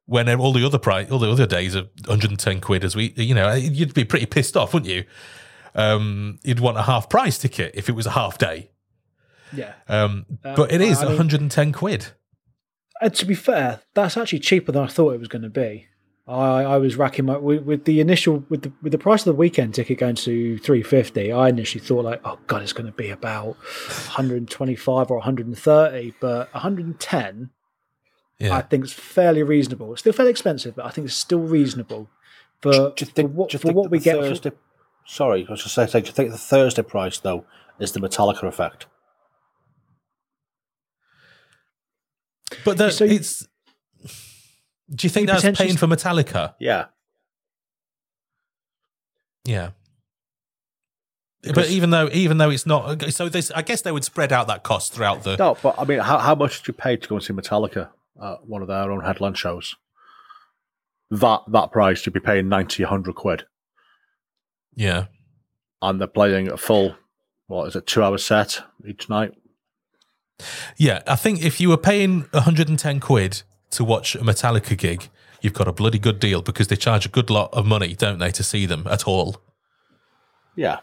when all the other price, all the other days are 110 quid, as we, you know, you'd be pretty pissed off, wouldn't you? Um, you'd want a half price ticket if it was a half day. Yeah. Um, um but it is I mean, 110 quid. And uh, to be fair, that's actually cheaper than I thought it was going to be. I, I was racking my with, with, the initial with the with the price of the weekend ticket going to three fifty. I initially thought like, oh god, it's going to be about one hundred twenty five or one hundred and thirty, but one hundred and ten. Yeah. I think it's fairly reasonable. It's still fairly expensive, but I think it's still reasonable for, do you think, for what, for what we get. Thursday, for, sorry, I was just saying. Do you think the Thursday price though is the Metallica effect? But so it's do you think that's paying for Metallica? Yeah. Yeah. Because but even though even though it's not so this I guess they would spread out that cost throughout the No, but I mean how, how much did you pay to go and see Metallica at one of their own headline shows? That that price you'd be paying 90 100 quid. Yeah. And they're playing a full what is it 2 hour set each night? Yeah, I think if you were paying 110 quid to watch a Metallica gig, you've got a bloody good deal because they charge a good lot of money, don't they, to see them at all? Yeah.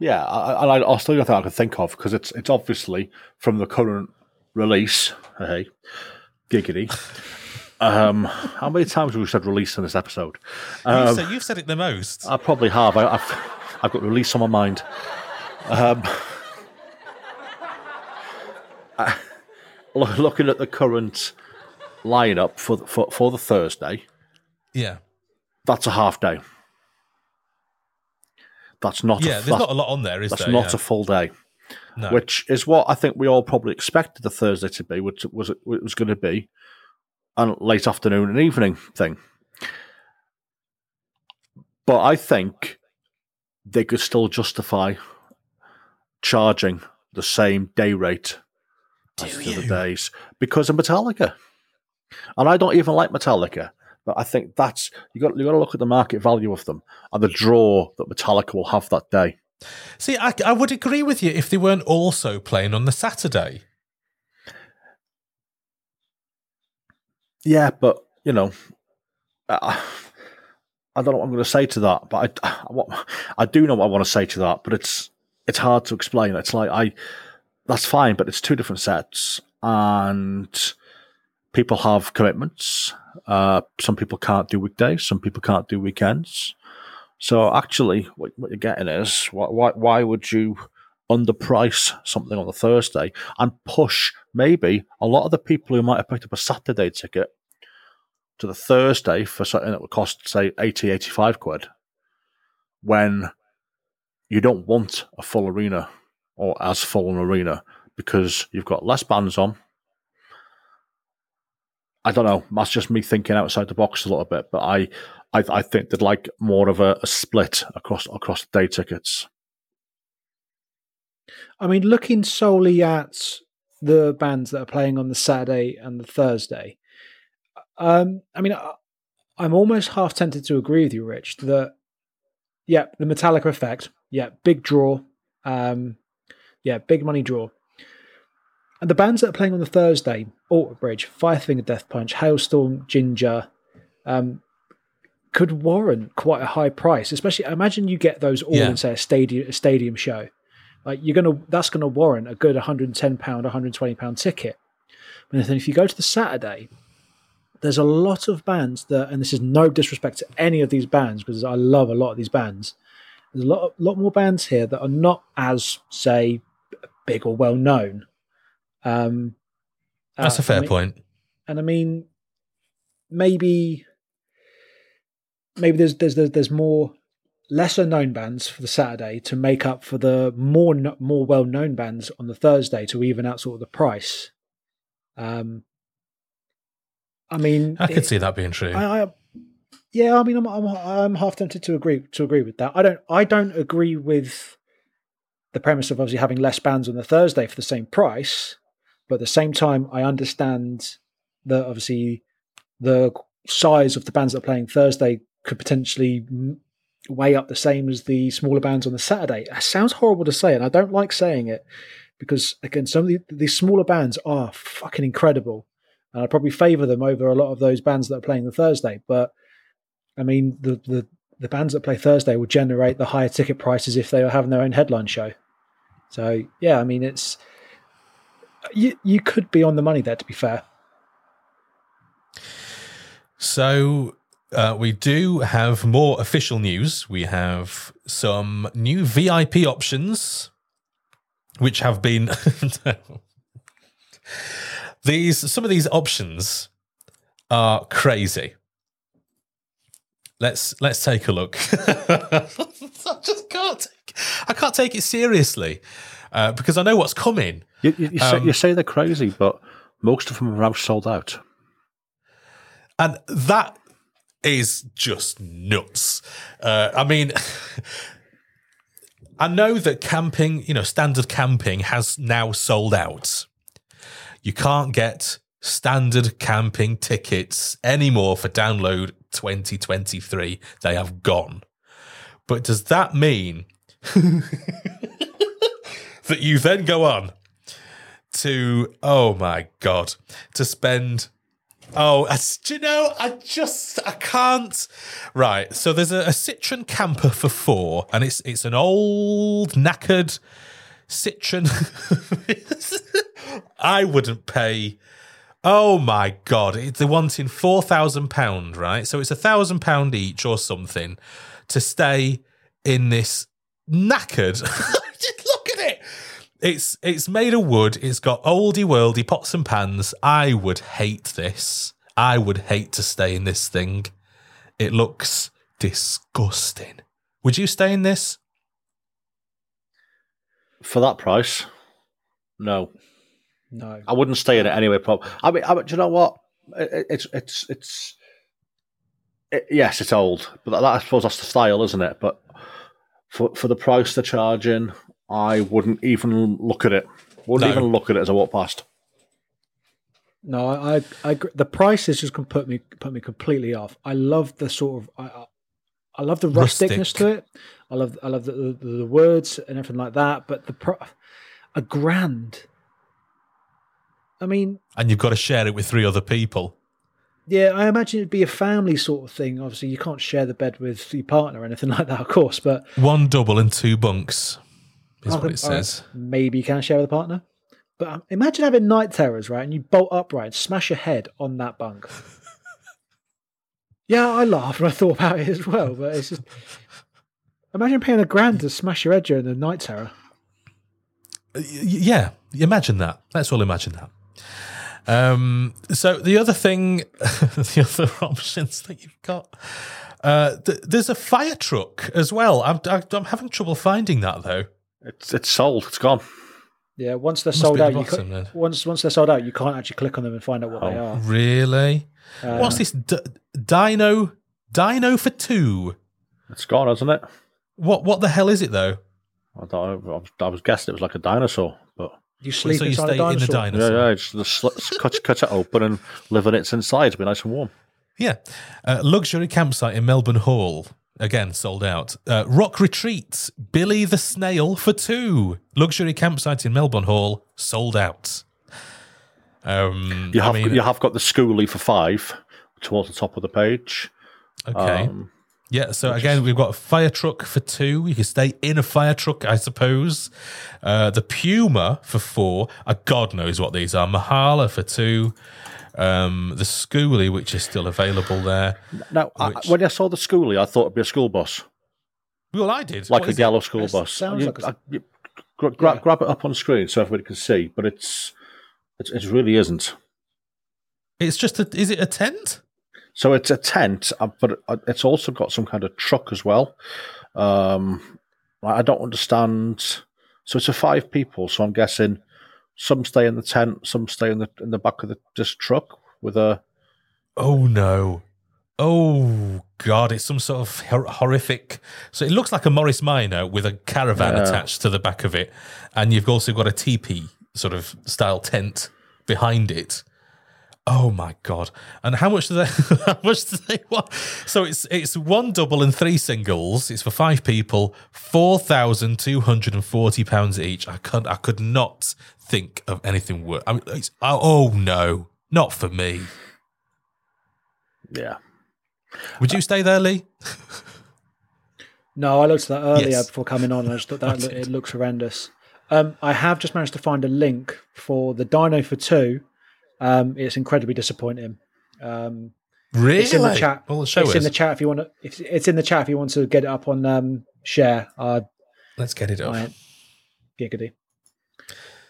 Yeah, and I, I still nothing I can think of because it's it's obviously from the current release. Hey, giggity. Um, how many times have we said release in this episode? Um, you've, said, you've, said, it the most. I probably have. I, have I've got release on my mind. Um, I, (laughs) looking at the current lineup for for for the Thursday. Yeah, that's a half day. That's not. Yeah, a, there's not a lot on there, is that's there? That's not yeah. a full day. No. Which is what I think we all probably expected the Thursday to be, which was it was going to be, a late afternoon and evening thing. But I think they could still justify charging the same day rate As the days because of Metallica. And I don't even like Metallica, but I think that's you got you got to look at the market value of them and the draw that Metallica will have that day. See, I, I would agree with you if they weren't also playing on the Saturday. Yeah, but you know, I, I don't know what I'm going to say to that. But I, what, I do know what I want to say to that. But it's it's hard to explain. It's like I, that's fine, but it's two different sets, and people have commitments. Uh, some people can't do weekdays. Some people can't do weekends. So actually, what, what you're getting is why, why would you underprice something on the Thursday and push maybe a lot of the people who might have picked up a Saturday ticket to the Thursday for something that would cost, say, 80, 85 quid when you don't want a full arena or as full an arena because you've got less bands on, I don't know. That's just me thinking outside the box a little bit, but I, I, I think they'd like more of a, a split across across day tickets. I mean, looking solely at the bands that are playing on the Saturday and the Thursday, um, I mean, I'm almost half tempted to agree with you, Rich, that yeah, the Metallica effect, yeah, big draw, um, yeah, big money draw. And the bands that are playing on the Thursday, Alter Bridge, Five Finger Death Punch, Halestorm, Ginger, um, could warrant quite a high price. Especially, imagine you get those all yeah. in say a stadium a stadium show. Like you're gonna, that's gonna warrant a good 110 pound, 120 pound ticket. But then if you go to the Saturday, there's a lot of bands that, and this is no disrespect to any of these bands because I love a lot of these bands. There's a lot, lot more bands here that are not as, say, big or well known. Um, That's uh, a fair I mean, point. And I mean, maybe, maybe there's there's there's more lesser known bands for the Saturday to make up for the more more well known bands on the Thursday to even out sort of the price. Um, I mean, I could it, see that being true. I, I, yeah, I mean, I'm, I'm I'm half tempted to agree to agree with that. I don't I don't agree with the premise of obviously having less bands on the Thursday for the same price, but at the same time, I understand that obviously the size of the bands that are playing Thursday could potentially weigh up the same as the smaller bands on the Saturday. It sounds horrible to say, and I don't like saying it because again, some of the, these smaller bands are fucking incredible and I'd probably favour them over a lot of those bands that are playing the Thursday. But I mean, the the the bands that play Thursday will generate the higher ticket prices if they are having their own headline show. So yeah, I mean, it's you you could be on the money there. To be fair. So uh, we do have more official news. We have some new VIP options, which have been (laughs) these some of these options are crazy. Let's let's take a look. (laughs) I just can't take I can't take it seriously uh, because I know what's coming. You, you, you, um, say, you say they're crazy, but most of them are now sold out, and that is just nuts. Uh, I mean. (laughs) I know that camping, you know, standard camping has now sold out. You can't get standard camping tickets anymore for download 2023. They have gone. But does that mean (laughs) that you then go on to, oh my God, to spend Oh, do you know? I just I can't. Right. So there's a, a Citroen camper for four, and it's it's an old knackered Citroen. (laughs) I wouldn't pay. Oh my god! They're wanting four thousand pound, right? So it's a thousand pound each or something to stay in this knackered. (laughs) Look at it. It's it's made of wood. It's got oldie worldy pots and pans. I would hate this. I would hate to stay in this thing. It looks disgusting. Would you stay in this? For that price? No. No, I wouldn't stay in it anyway. Probably. I mean, I mean, do you know what? It, it's it's it's. It, yes, it's old, but that, I suppose that's the style, isn't it? But for for the price they're charging, I wouldn't even look at it. Wouldn't no. even look at it as I walk past. No, I, I, I the price is just going to put me put me completely off. I love the sort of I, I love the rusticness Rustic. to it. I love I love the, the, the words and everything like that. But the pro, a grand I mean, and you've got to share it with three other people. Yeah, I imagine it'd be a family sort of thing. Obviously, you can't share the bed with your partner or anything (laughs) like that, of course. But one double and two bunks is what it says. maybe you can share with a partner, but um, imagine having night terrors, right? And you bolt upright, and smash your head on that bunk. (laughs) yeah, I laughed when I thought about it as well. But it's just imagine paying a grand to smash your head during the night terror. Yeah, imagine that. Let's all imagine that. Um, so the other thing, (laughs) the other (laughs) options that you've got, uh, th- there's a fire truck as well. I'm, I'm having trouble finding that though. It's it's sold. It's gone. Yeah, once they're sold out, bottom, you once once they're sold out, you can't actually click on them and find out what oh, they are. Really? Uh, What's this? D- Dino Dino for two. It's gone, hasn't it? What what the hell is it though? I, thought, I was guessing it was like a dinosaur, but you sleep so you stay in the dinosaur. Yeah, yeah. Just cut, cut it open and live in its inside. It'll Be nice and warm. Yeah. Uh, luxury campsite in Melbourne Hall. Again, sold out. Uh, Rock Retreat, Billy the Snail for two. Luxury campsite in Melbourne Hall, sold out. Um, you have I mean, you have got the schoolie for five towards the top of the page. Okay. Um, yeah, so again, we've got a fire truck for two. You can stay in a fire truck, I suppose. Uh, the Puma for four. Uh, God knows what these are. Mahala for two. Um, the Schoolie, which is still available there. Now, which... I, when I saw the Schoolie, I thought it'd be a school bus. Well, I did. Like what a yellow school bus. Sounds you, like a... I, you, gra- yeah. grab it up on screen so everybody can see, but it's, it's it really isn't. It's just a. Is it a tent? So it's a tent, uh, but uh, it's also got some kind of truck as well. Um, I don't understand. So it's a five people. So I'm guessing some stay in the tent, some stay in the in the back of the this truck with a. Oh no! Oh god! It's some sort of horrific. So it looks like a Morris Minor with a caravan yeah. attached to the back of it, and you've also got a teepee sort of style tent behind it. Oh my god! And how much do they? (laughs) how much do they want? So it's it's one double and three singles. It's for five people. Four thousand two hundred and forty pounds each. I could I could not think of anything worse. I mean, oh, oh no, not for me. Yeah. Would you stay there, Lee? (laughs) no, I looked at that earlier yes. before coming on. I just thought (laughs) that it looks horrendous. Um, I have just managed to find a link for the Dino for two um, it's incredibly disappointing. Um, really? It's in the chat. Well, it's is. in the chat if you want to. If, it's in the chat if you want to get it up on um, share. Uh, Let's get it up. Giggity.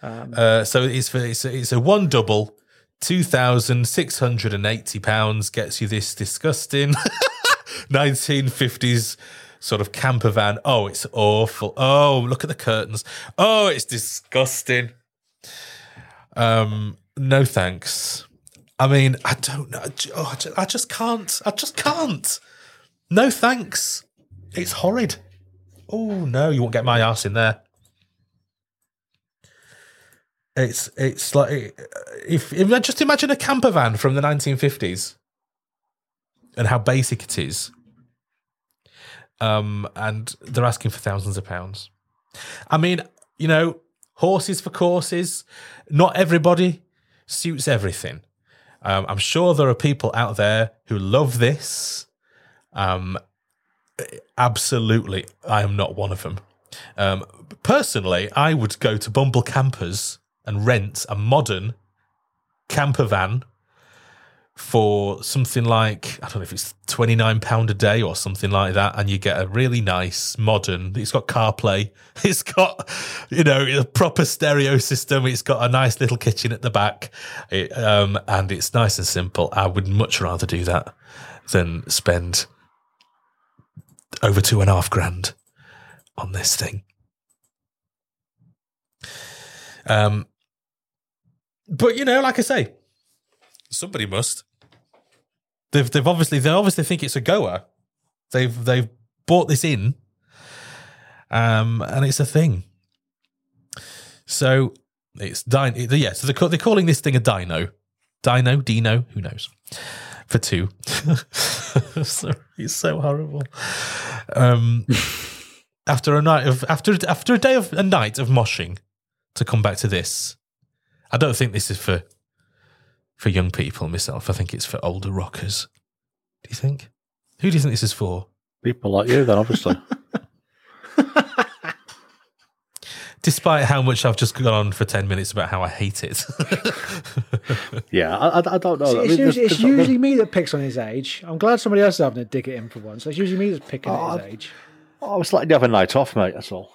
Um, uh, so it's for it's a, it's a one double, two thousand six hundred and eighty pounds gets you this disgusting (laughs) nineteen fifties sort of camper van. Oh, it's awful. Oh, look at the curtains. Oh, it's disgusting. Um, no thanks. I mean, I don't know. Oh, I just can't. I just can't. No thanks. It's horrid. Oh no, you won't get my ass in there. It's it's like if, if just imagine a camper van from the 1950s and how basic it is. Um, and they're asking for thousands of pounds. I mean, you know, horses for courses. Not everybody suits everything. Um, I'm sure there are people out there who love this. Um, absolutely, I am not one of them. Um, personally, I would go to Bumble Campers and rent a modern camper van for something like I don't know if it's twenty nine pound a day or something like that, and you get a really nice modern. It's got CarPlay. (laughs) It's got you know a proper stereo system. It's got a nice little kitchen at the back, it, um, and it's nice and simple. I would much rather do that than spend over two and a half grand on this thing. Um, but you know, like I say, somebody must. They've they've obviously they obviously think it's a goer. They've they've bought this in, um, and it's a thing. So it's dino. Yeah, so they're, they're calling this thing a dino, dino, dino. Who knows? For two, (laughs) so, it's so horrible. Um, (laughs) after a night of after after a day of a night of moshing, to come back to this, I don't think this is for for young people myself. I think it's for older rockers. Do you think? Who do you think this is for? People like you, then, obviously. (laughs) Despite how much I've just gone on for 10 minutes about how I hate it. (laughs) yeah, I, I, don't know. See, it's, I mean, usually, there's, it's there's usually me that picks on his age. I'm glad somebody else is having to dig it in for once. It's usually me that's picking oh, at his oh, age. I was letting you have a night off, mate, that's all.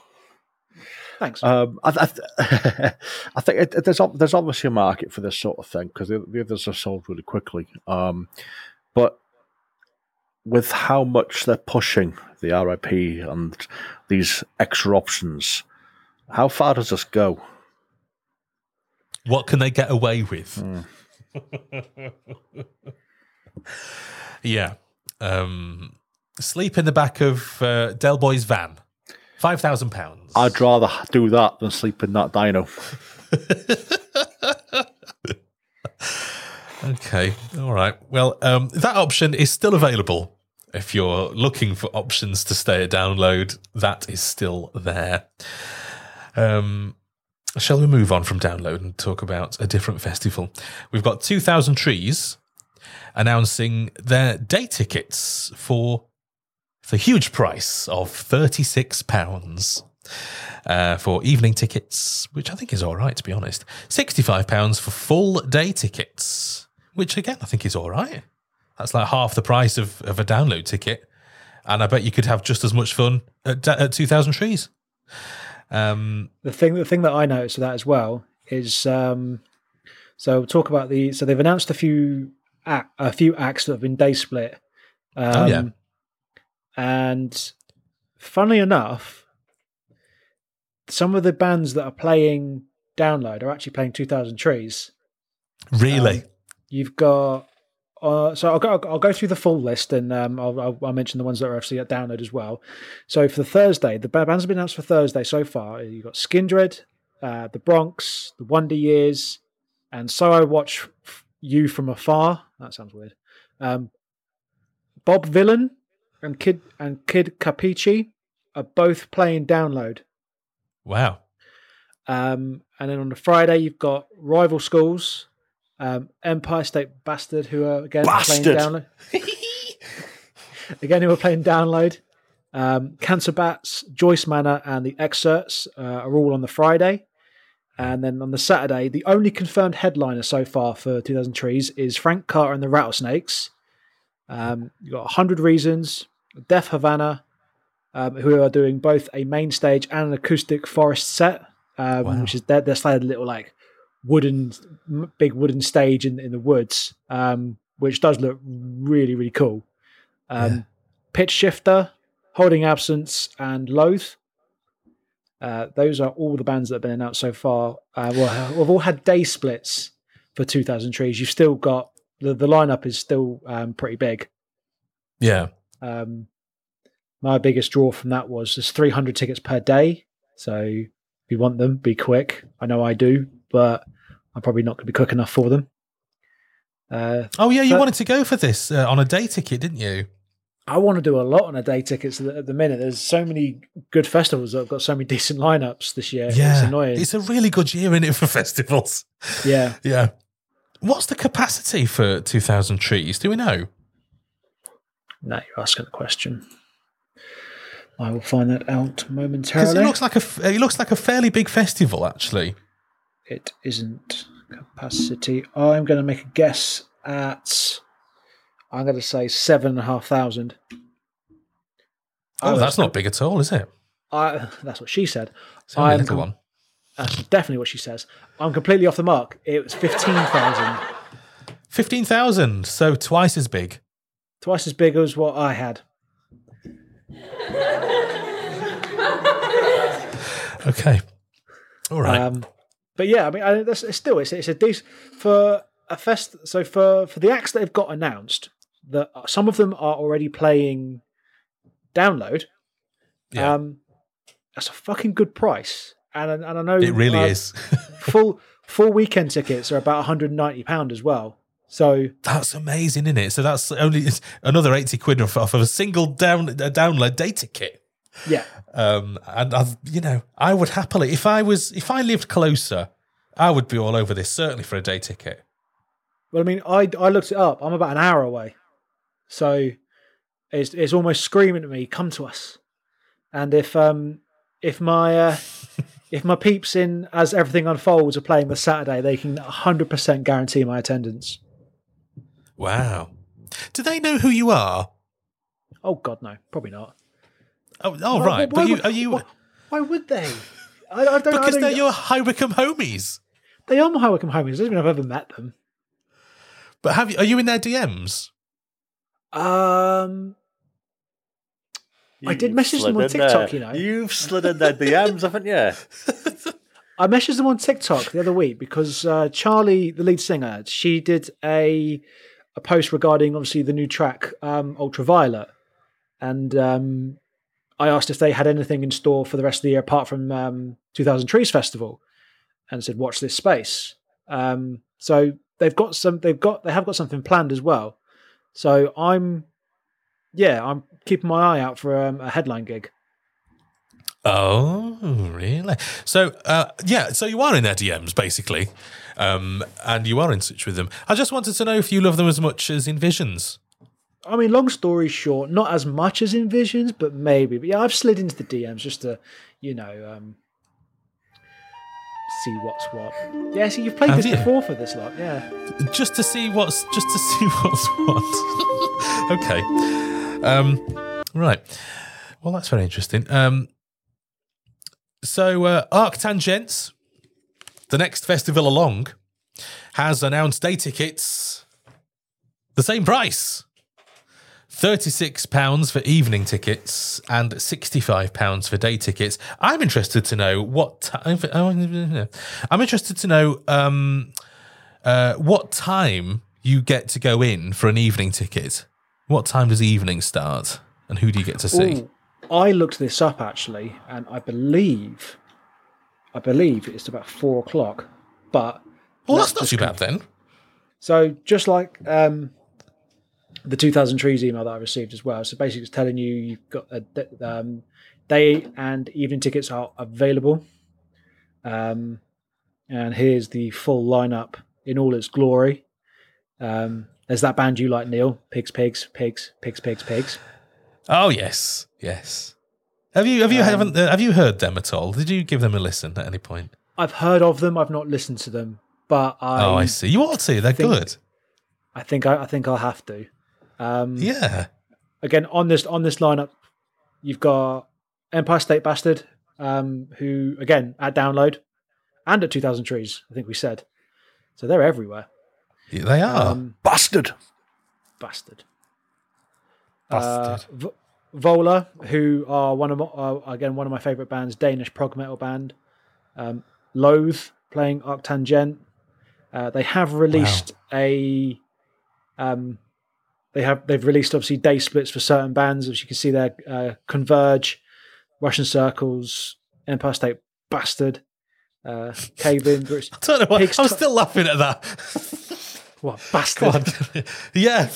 Thanks. Um, I, I, (laughs) I think it, it, there's there's obviously a market for this sort of thing because the, the, others are sold really quickly. Um, but with how much they're pushing the VIP and these extra options, how far does this go? What can they get away with? Mm. (laughs) yeah. Um, sleep in the back of uh, Del Boy's van Five thousand pounds. I'd rather do that than sleep in that dino. okay, all right. Well, um, that option is still available. If you're looking for options to stay at download, that is still there. Um, shall we move on from download and talk about a different festival? We've got 2,000 Trees, announcing their day tickets for the huge price of £36 uh, for evening tickets, which I think is all right, to be honest. £65 for full day tickets, which again, I think is all right. That's like half the price of, of a download ticket. And I bet you could have just as much fun at, at 2000 Trees. Um, the thing, the thing that I noticed with that as well is, um, so we'll talk about the. So they've announced a few a few acts that have been day split. Um, oh yeah. And funnily enough, some of the bands that are playing download are actually playing 2000 trees. Really? Um, you've got uh, so I'll go. I'll go through the full list, and um, I'll, I'll, I'll, mention the ones that are actually at download as well. So for the Thursday, the bands have been announced for Thursday so far. You've got Skindred, uh, the Bronx, the Wonder Years, and so I watch you from afar. That sounds weird. Um, Bob Vylan and Kid and Kid Kapichi are both playing download. Wow. Um, and then on the Friday, you've got Rival Schools, um, Empire State Bastard, who are again Bastard. playing download. (laughs) again, who are playing download. Um, Cancer Bats, Joyce Manor, and the Xcerts uh, are all on the Friday. And then on the Saturday, the only confirmed headliner so far for 2000 Trees is Frank Carter and the Rattlesnakes. Um, you've got 100 Reasons, Deaf Havana, um, who are doing both a main stage and an acoustic forest set, um, wow. which is they're, they're a little like wooden, big wooden stage in, in the woods, um, which does look really, really cool. Um, yeah. Pitchshifter, Holding Absence, and Loathe. Uh, those are all the bands that have been announced so far. Uh, well, we've all had day splits for 2000 Trees. You've still got the, the lineup is still um, pretty big. Yeah. Um, my biggest draw from that was there's 300 tickets per day. So if you want them, be quick. I know I do, but I'm probably not going to be quick enough for them. Uh, oh yeah, you wanted to go for this uh, on a day ticket, didn't you? I want to do a lot on a day tickets at the minute. There's so many good festivals that have got so many (laughs) decent lineups this year. Yeah, it's annoying. It's a really good year in it for (laughs) festivals. Yeah, yeah. What's the capacity for 2,000 trees? Do we know? No, you're asking the question. I will find that out momentarily. Because it looks like a it looks like a fairly big festival, actually. It isn't capacity. I'm going to make a guess at. I'm going to say seven and a half thousand. Oh, oh that's not big at all, is it? I, that's what she said. A little one. That's definitely what she says. I'm completely off the mark. It was fifteen thousand. Fifteen thousand, so twice as big. Twice as big as what I had. okay. All right. Um, but yeah, I mean, I, it's still it's, it's a decent for a fest. So for for the acts that have got announced, that some of them are already playing download. Yeah. Um, that's a fucking good price, and and I know it really uh, is. (laughs) full full weekend tickets are about 190 pound as well. So that's amazing, isn't it? So that's only another 80 quid off, of a single down a download data kit. Yeah. Um, and I've, you know, I would happily, if I was, if I lived closer, I would be all over this, certainly for a day ticket. Well, I mean, I, I looked it up. I'm about an hour away. So it's, it's almost screaming at me, come to us. And if, um, if my, uh, (laughs) if my peeps in as everything unfolds are playing the Saturday, they can 100% guarantee my attendance. Wow. Do they know who you are? Oh God, no, probably not. Oh, oh why, right. Why, but you, are you? Why, why would they? I, I don't, because I they're your High Wycombe homies. They are my High Wycombe homies. I don't mean I've ever met them. But have you? Are you in their DMs? Um, you I did message them on TikTok. There. You know, you've slid in their DMs, haven't you? (laughs) I messaged them on TikTok the other week because uh, Charlie, the lead singer, she did a a post regarding obviously the new track um, Ultraviolet, and um, I asked if they had anything in store for the rest of the year apart from um, 2000 Trees Festival, and said, "Watch this space." Um, so they've got some. They've got. They have got something planned as well. So I'm, yeah, I'm keeping my eye out for um, a headline gig. Oh, really? So, uh, yeah, so you are in their DMs basically, um, and you are in touch with them. I just wanted to know if you love them as much as Invisions. I mean, long story short, not as much as Invisions, but maybe. But yeah, I've slid into the DMs just to, you know, um, see what's what. Yeah, see, you've played Have this you? before for this lot, yeah. Just to see what's, just to see (laughs) what's what. okay, um, right. Well, that's very interesting. Um, so, uh, Arctangent, the next festival along, has announced day tickets the same price. £36 for evening tickets and £65 for day tickets. I'm interested to know what time. I'm interested to know um, uh, what time you get to go in for an evening ticket. What time does evening start? And who do you get to see? Ooh. I looked this up actually, and I believe, I believe it's about four o'clock. But well, that's, not too bad then. So just like um, the 2000 trees email that I received as well. So basically, it's telling you you've got a um, day and evening tickets are available. Um, and here's the full lineup in all its glory. Um, there's that band you like, Neil. Pigs, pigs, pigs, pigs, pigs, pigs. Oh yes, yes. Have you have you um, haven't uh, have you heard them at all? Did you give them a listen at any point? I've heard of them. I've not listened to them, but I. Oh, I see. You ought to. They're think, good. I think I, I think I'll have to. Um, yeah. Again, on this on this lineup, you've got Empire State Bastard, um, who again at download, and at Two Thousand Trees. I think we said. So they're everywhere. Yeah, they are. Um, bastard. Bastard. Uh, v- Vola, who are one of my, uh, again one of my favorite bands, Danish prog metal band. Um, Loathe playing Arctangent. Uh, they have released wow. a. Um, they have they've released obviously day splits for certain bands, as you can see there. Uh, Converge, Russian Circles, Empire State Bastard, uh, Cave In. (laughs) I don't know. What, I'm t- still laughing at that. what (laughs) bastard? (laughs) yeah.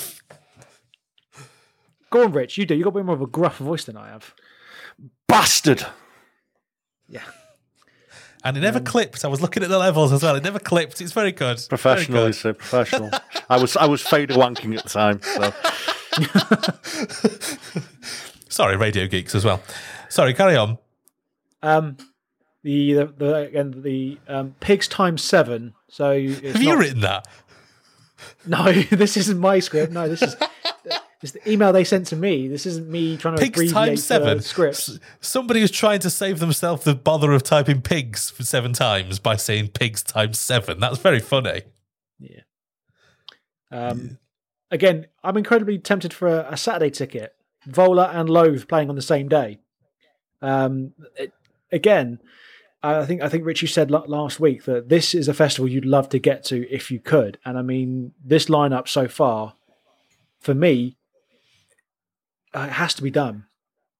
Go on, Rich. You do. You got a bit more of a gruff voice than I have. Bastard. Yeah. And it never um, clipped. I was looking at the levels as well. It never clipped. It's very good. Professional, very good. professional. I was I was fader wanking at the time. So. (laughs) Sorry, radio geeks as well. Sorry, carry on. Um, the the, the again the um, pigs times seven. So have not, you written that? No, (laughs) this isn't my script. No, this is (laughs) it's the email they sent to me. This isn't me trying to pigs times seven scripts. Somebody who's trying to save themselves the bother of typing pigs for seven times by saying pigs times seven. That's very funny. Yeah. Um, yeah. Again, I'm incredibly tempted for a, a, Saturday ticket. Vola and Loathe playing on the same day. Um, it, again, I think I think Richie said last week that this is a festival you'd love to get to if you could, and I mean this lineup so far, for me, uh, it has to be done.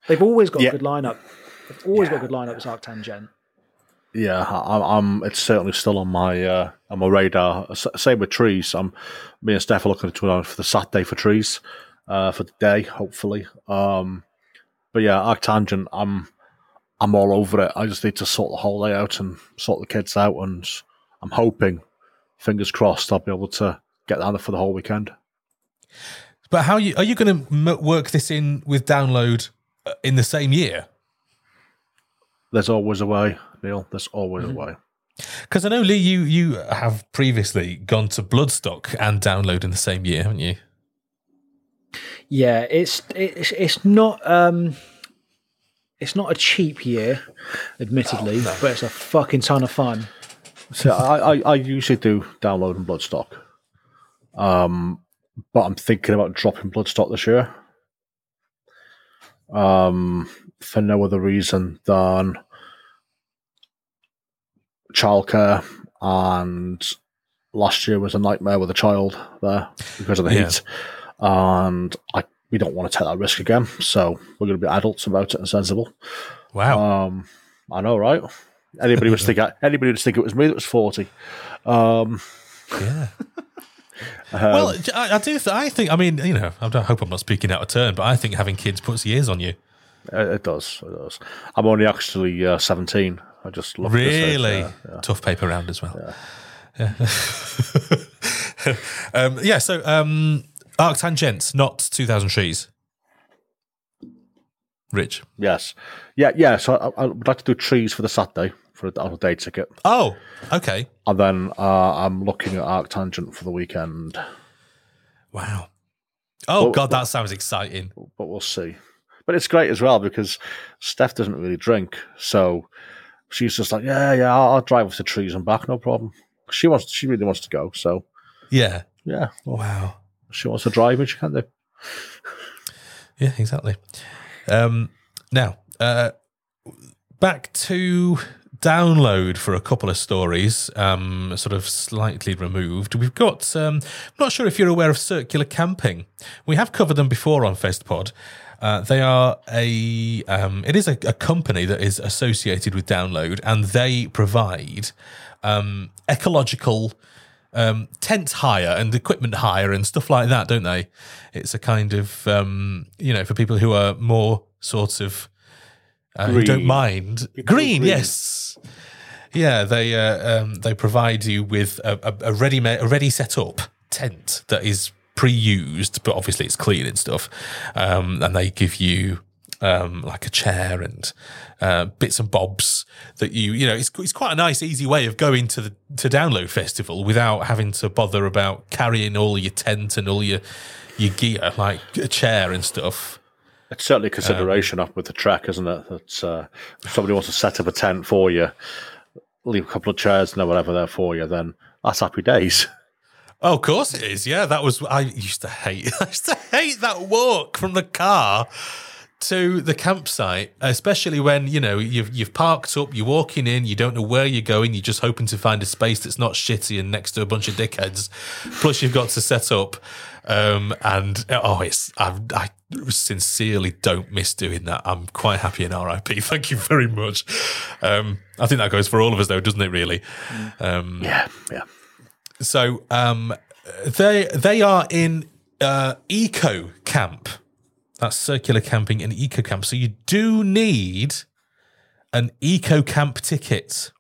They've always got yeah. a good lineup. They've always yeah. got a good lineup as Arctangent. Yeah, I, am It's certainly still on my uh, on my radar. Same with trees. I'm me and Steph are looking to for the Saturday for trees uh, for the day, hopefully. Um, but yeah, Arctangent. I'm I'm all over it. I just need to sort the whole layout and sort the kids out, and I'm hoping, fingers crossed, I'll be able to get down there for the whole weekend. But how you, are you going to work this in with download uh, in the same year? There's always a way, Neil. There's always mm-hmm. a way. Because I know Lee, you you have previously gone to Bloodstock and download in the same year, haven't you? Yeah, it's it's it's not um it's not a cheap year, admittedly, oh, no. but it's a fucking ton of fun. So I, I, I usually do download and Bloodstock. Um, but I'm thinking about dropping Bloodstock this year. Um, for no other reason than childcare, and last year was a nightmare with a child there because of the yeah. heat, and I we don't want to take that risk again. So we're going to be adults about it and sensible. Wow. Um, I know, right? Anybody would (laughs) think anybody would think it was me that was forty. Um, yeah. (laughs) Um, well, I, I, do. I think. I mean, you know, I hope I'm not speaking out of turn, but I think having kids puts years on you. It, does. It does. I'm only actually uh, 17. I just looked really yeah, yeah. tough paper round as well. Yeah. Yeah. (laughs) um, yeah so um, Arctangent, not 2000 trees. Rich. Yes. Yeah. Yeah. So I, I would like to do trees for the Saturday for a, on a day ticket. Oh, okay. And then uh, I'm looking at Arctangent for the weekend. Wow. Oh but, God, that sounds exciting. But we'll see. But it's great as well because Steph doesn't really drink, so she's just like, yeah, yeah, I'll, I'll drive with the trees and back, no problem. She wants, she really wants to go, so yeah, yeah. Well, wow. She wants to drive, and she can't do. Yeah, exactly. Um, now, uh, back to download for a couple of stories, um, sort of slightly removed. We've got, um, I'm not sure if you're aware of circular camping. We have covered them before on FestPod. Uh, they are a, um, it is a, a, company that is associated with Download, and they provide um, ecological um, tent hire and equipment hire and stuff like that, don't they? It's a kind of, um, you know, for people who are more sort of uh, who don't mind green, green, yes, yeah. They uh, um, they provide you with a, a, a ready a ready set up tent that is pre-used, but obviously it's clean and stuff. Um, and they give you um, like a chair and uh, bits and bobs that you you know it's it's quite a nice easy way of going to the to download festival without having to bother about carrying all your tent and all your your gear like a chair and stuff. It's certainly a consideration um, up with the track, isn't it? That uh, if somebody wants to set up a tent for you, leave a couple of chairs and whatever there for you, then that's happy days. Oh, of course it is. Yeah, that was I used to hate. (laughs) I used to hate that walk from the car to the campsite, especially when you know you've you've parked up, you're walking in, you don't know where you're going, you're just hoping to find a space that's not shitty and next to a bunch of dickheads. Plus, you've got to set up, um, and oh, it's I, I sincerely don't miss doing that. I'm quite happy in RIP. (laughs) Thank you very much. Um, I think that goes for all of us, though, doesn't it? Really? Um, yeah, yeah. So um, they they are in uh, eco camp. That's circular camping and eco camp. So you do need an eco camp ticket.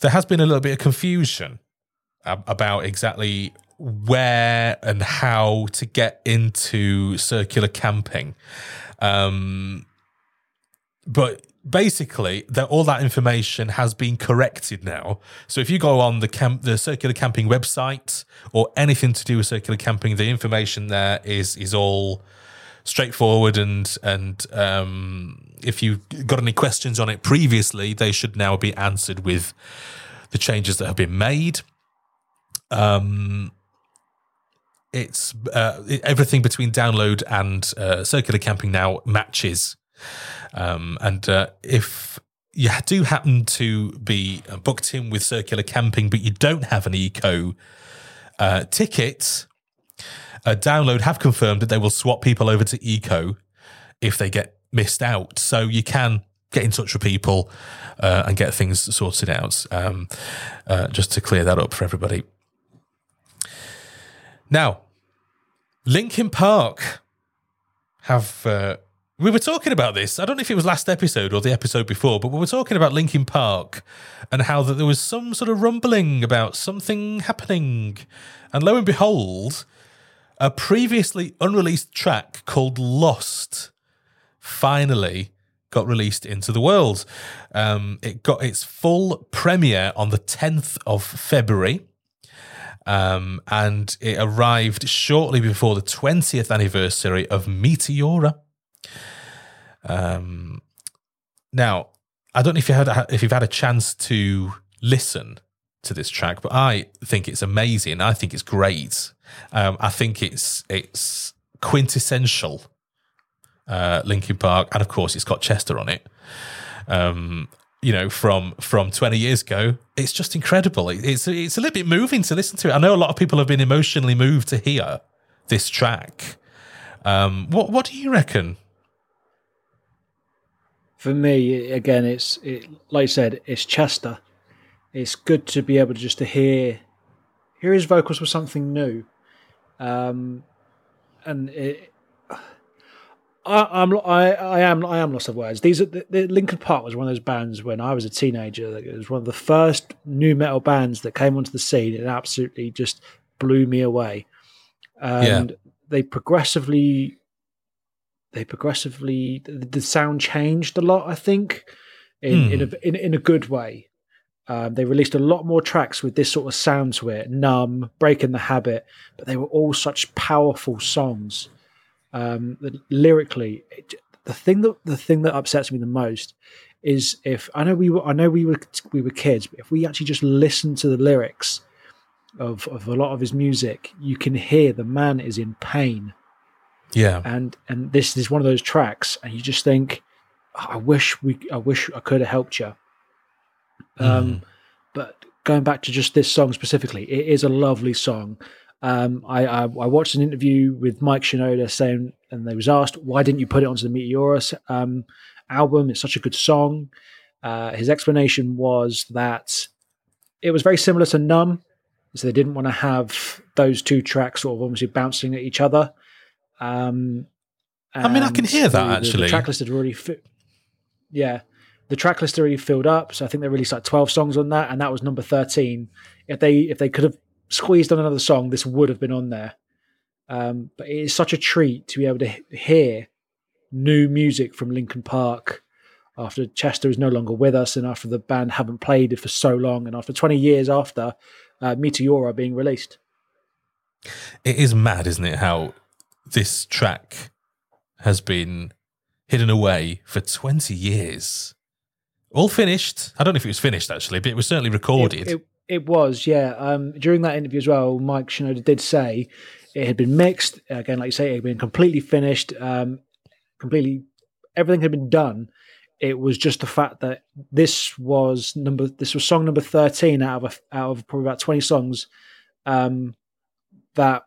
There has been a little bit of confusion about exactly where and how to get into circular camping. Um, but basically that all that information has been corrected now. So if you go on the camp, the circular camping website or anything to do with circular camping, the information there is is all straightforward and and um, if you got any questions on it previously, they should now be answered with the changes that have been made. Um, it's uh, everything between download and uh, circular camping now matches um, and uh, if you do happen to be booked in with circular camping, but you don't have an eco uh, ticket, uh, Download have confirmed that they will swap people over to eco if they get missed out. So you can get in touch with people uh, and get things sorted out. Um, uh, just to clear that up for everybody. Now, Linkin Park have uh, we were talking about this. I don't know if it was last episode or the episode before, but we were talking about Linkin Park and how that there was some sort of rumbling about something happening. And lo and behold, a previously unreleased track called Lost finally got released into the world. Um, it got its full premiere on the 10th of February. Um, and it arrived shortly before the 20th anniversary of Meteora. Um, now, I don't know if you had if you've had a chance to listen to this track, but I think it's amazing. I think it's great. Um, I think it's it's quintessential uh, Linkin Park, and of course, it's got Chester on it. Um, you know, from from twenty years ago, it's just incredible. It's it's a little bit moving to listen to it. I know a lot of people have been emotionally moved to hear this track. Um, what what do you reckon? for me, again, it's it, like I said, it's Chester. It's good to be able to just to hear hear his vocals with something new, um, and it, I, am I, I am I am lost of words. These are the, the Linkin Park was one of those bands when I was a teenager. It was one of the first nu metal bands that came onto the scene and absolutely just blew me away. And yeah. they progressively, they progressively the, the, sound changed a lot. I think in mm. in, a, in in a good way. Um, they released a lot more tracks with this sort of sound to it, numb, breaking the habit, but they were all such powerful songs um, lyrically, it, the thing that the thing that upsets me the most is if I know we were I know we were we were kids, but if we actually just listen to the lyrics of of a lot of his music, you can hear the man is in pain. Yeah, and and this is one of those tracks, and you just think, I wish we, I wish I could have helped you. Um, mm. but going back to just this song specifically, it is a lovely song. Um, I, I, I watched an interview with Mike Shinoda saying, and they was asked, why didn't you put it onto the Meteora um, album? It's such a good song. Uh, his explanation was that it was very similar to Numb, so they didn't want to have those two tracks sort of obviously bouncing at each other. Um, I mean, I can hear that the, actually. The, the track list had already, fi- yeah, the track list already filled up. So I think they released like twelve songs on that, and that was number thirteen. If they if they could have squeezed on another song, this would have been on there. Um, but it is such a treat to be able to hear new music from Linkin Park after Chester is no longer with us and after the band haven't played it for so long and after 20 years after uh, Meteora being released. It is mad, isn't it, how this track has been hidden away for 20 years. All finished. I don't know if it was finished actually, but it was certainly recorded. It, it, it was, yeah. Um, during that interview as well, Mike Shinoda did say it had been mixed. Again, like you say, it had been completely finished, um, completely everything had been done. It was just the fact that this was number this was song number thirteen out of a, out of probably about twenty songs um, that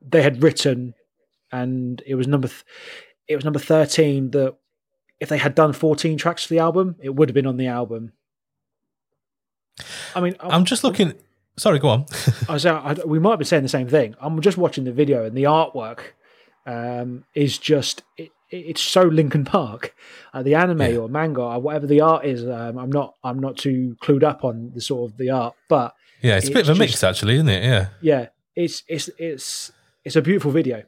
they had written, and it was number th- it was number thirteen that if they had done fourteen tracks for the album, it would have been on the album. I mean, I'm, I'm just looking. Sorry, go on. (laughs) I was, I, we might be saying the same thing. I'm just watching the video, and the artwork um, is just it, it's so Linkin Park. Uh, the anime yeah. or manga or whatever the art is, um, I'm not I'm not too clued up on the sort of the art, but yeah, it's, it's a bit of a just, mix actually, isn't it? Yeah, yeah, it's it's it's it's a beautiful video.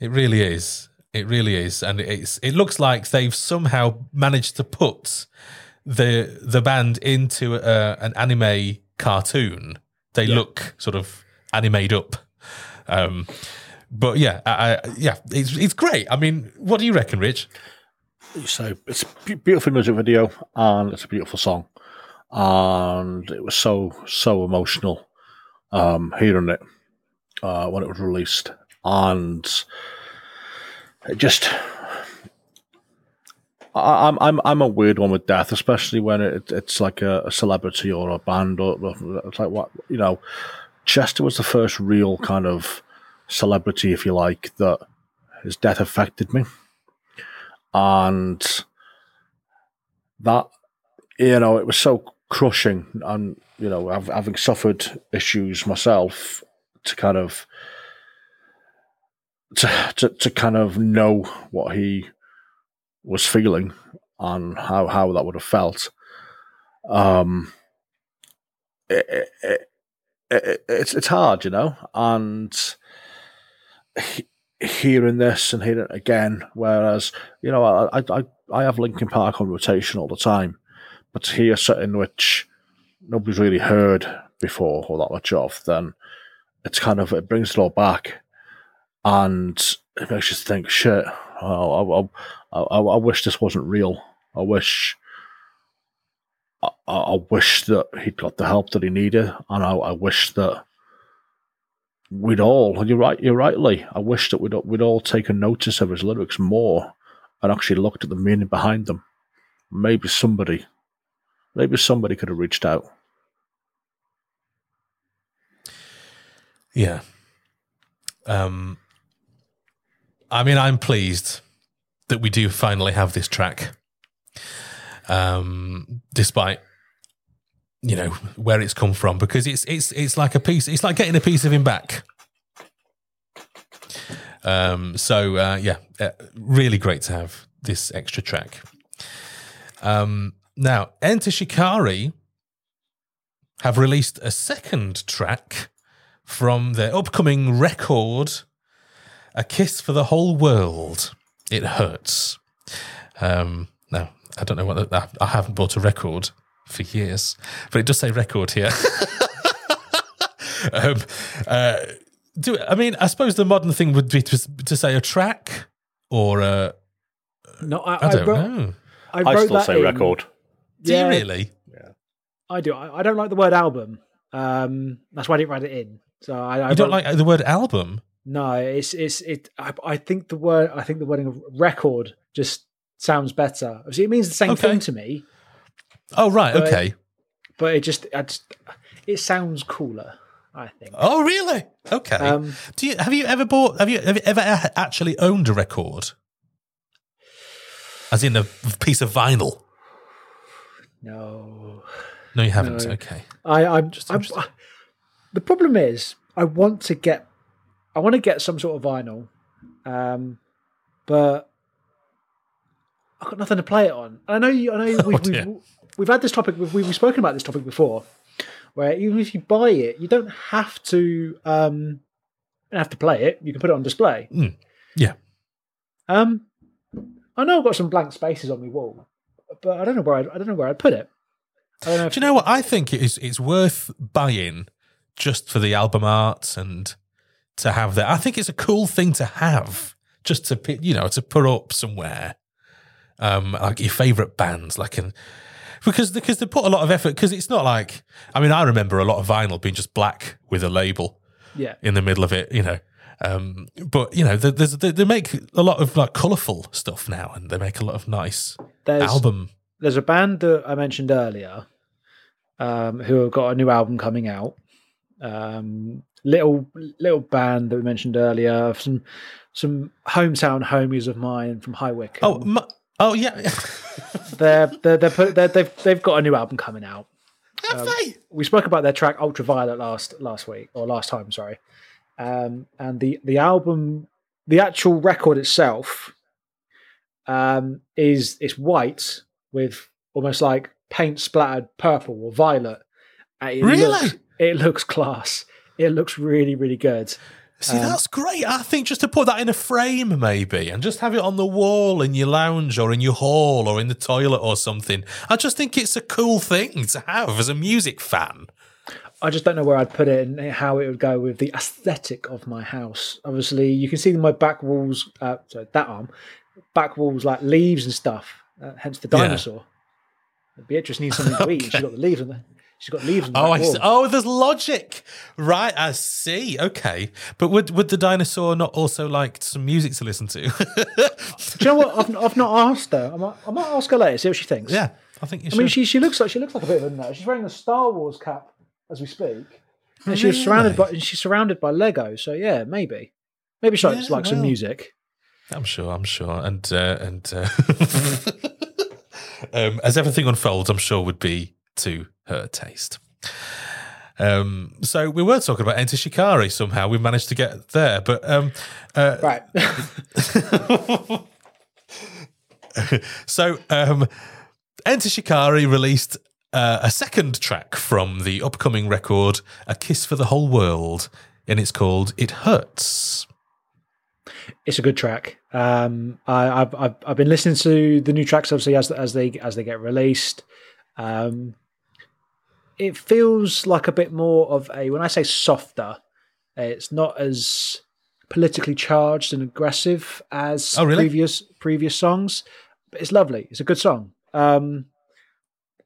It really is. It really is, and it's it looks like they've somehow managed to put the the band into a, an anime cartoon, they yeah. look sort of animated up. Um, but yeah, I, I, yeah, it's it's great. I mean, what do you reckon, Rich? So it's a beautiful music video and it's a beautiful song, and it was so so emotional um, hearing it uh, when it was released, and just I, am I'm I'm a weird one with death, especially when it, it's like a, a, celebrity or a band or it's like what you know. Chester was the first real kind of celebrity, if you like, that his death affected me, and that you know it was so crushing, and you know having suffered issues myself to kind of to, to, to kind of know what he was feeling and how, how that would have felt. Um, it, it, it, it's it's hard, you know, and he, hearing this and hearing it again. Whereas, you know, I I I have Linkin Park on rotation all the time, but to hear something which nobody's really heard before or that much of, then it's kind of it brings it all back, and it makes you think, shit. Oh, I, I, I wish this wasn't real. I wish. I, I, wish that he'd got the help that he needed, and I, I wish that we'd all. And You're right. You're rightly I wish that we'd we'd all taken notice of his lyrics more and actually looked at the meaning behind them. Maybe somebody, maybe somebody could have reached out. Yeah. Um. I mean, I'm pleased that we do finally have this track, um, despite you know where it's come from, because it's it's it's like a piece. It's like getting a piece of him back. Um, so uh, yeah, uh, really great to have this extra track. Um, now, Enter Shikari have released a second track from their upcoming record, A Kiss for the Whole World. It Hurts. Um, now, I don't know what that, I haven't bought a record for years, but it does say record here. (laughs) um, uh, do I mean? I suppose the modern thing would be to, to say a track or a. No, I, I don't wrote, know. I, I still that say in. record. Do Yeah. you really? Yeah, I do. I, I don't like the word album. Um, that's why I didn't write it in. So I, I You don't wrote- like the word album? No, it's it's it. I, I think the word. I think the wording of record just sounds better. Obviously, it means the same Okay. thing to me, Oh right, But- okay. but it just, I just it sounds cooler. I think. Oh really? Okay. Um, Do you have you ever bought? Have you, have you ever actually owned a record? As in a piece of vinyl? no, No, you haven't. No. Okay. I, I'm just. I'm, interesting. the problem is, I want to get, I want to get some sort of vinyl, um, but I've got nothing to play it on. I know. You, I know. (laughs) We've, Oh, we've, we've had this topic. We've, we've spoken about this topic before, where even if you buy it, you don't have to. Um, have to play it. You can put it on display. Mm. Yeah. Um, I know I've got some blank spaces on my wall, but I don't know where I'd, I don't know where I'd put it. I don't know. Do you know what? I think it is it's worth buying just for the album art and to have that. I think it's a cool thing to have just to you know to put up somewhere. Um, like your favorite bands, like an because because they put a lot of effort. Because it's not like I mean I remember a lot of vinyl being just black with a label Yeah. in the middle of it, you know. Um, but you know, they, they make a lot of like colourful stuff now, and they make a lot of nice There's album. there's a band that I mentioned earlier um, who have got a new album coming out. Um, little little band that we mentioned earlier, some some hometown homies of mine from High Wycombe. Oh, mu- oh yeah, (laughs) they're they're, they're, put, they're they've they've got a new album coming out. have they? We spoke about their track Ultraviolet last last week or last time, sorry. Um, and the the album, the actual record itself, um, is it's white with almost like paint splattered purple or violet. And it Really? Looks, it looks class. It looks really really good. See, that's great. I think just to put that in a frame, maybe, and just have it on the wall in your lounge or in your hall or in the toilet or something. I just think it's a cool thing to have as a music fan. I just don't know where I'd put it and how it would go with the aesthetic of my house. Obviously, you can see my back walls, uh, sorry, that arm, back walls like leaves and stuff. Uh, hence the Yeah. dinosaur. Beatrice needs something to eat. She's (laughs) got the leaves on the. She's got leaves Oh, I see. oh, there's logic, right? I see. Okay, but would would the dinosaur not also like some music to listen to? (laughs) Do you know what? I've, I've not asked her. I might, I might ask her later. See what she thinks. yeah, I think you I should. mean, she she looks like she looks like a bit of a nerd. She's wearing a Star Wars cap as we speak, and she's surrounded by she's surrounded by Lego. So yeah, maybe, maybe she likes Yeah, like some well. music. I'm sure. I'm sure. And uh, and uh, (laughs) um, as everything unfolds, I'm sure would be to her taste. Um, so we were talking about Enter Shikari somehow. We managed to get there, but um, uh, Right. (laughs) so um, Enter Shikari released uh, a second track from the upcoming record, "A Kiss for the Whole World," and it's called "It Hurts." it's a good track. Um, I, I've, I've I've been listening to the new tracks obviously as as they as they get released. Um, it feels like a bit more of a when I say softer, it's not as politically charged and aggressive as Oh, really? previous previous songs. But it's lovely. It's a good song. Um,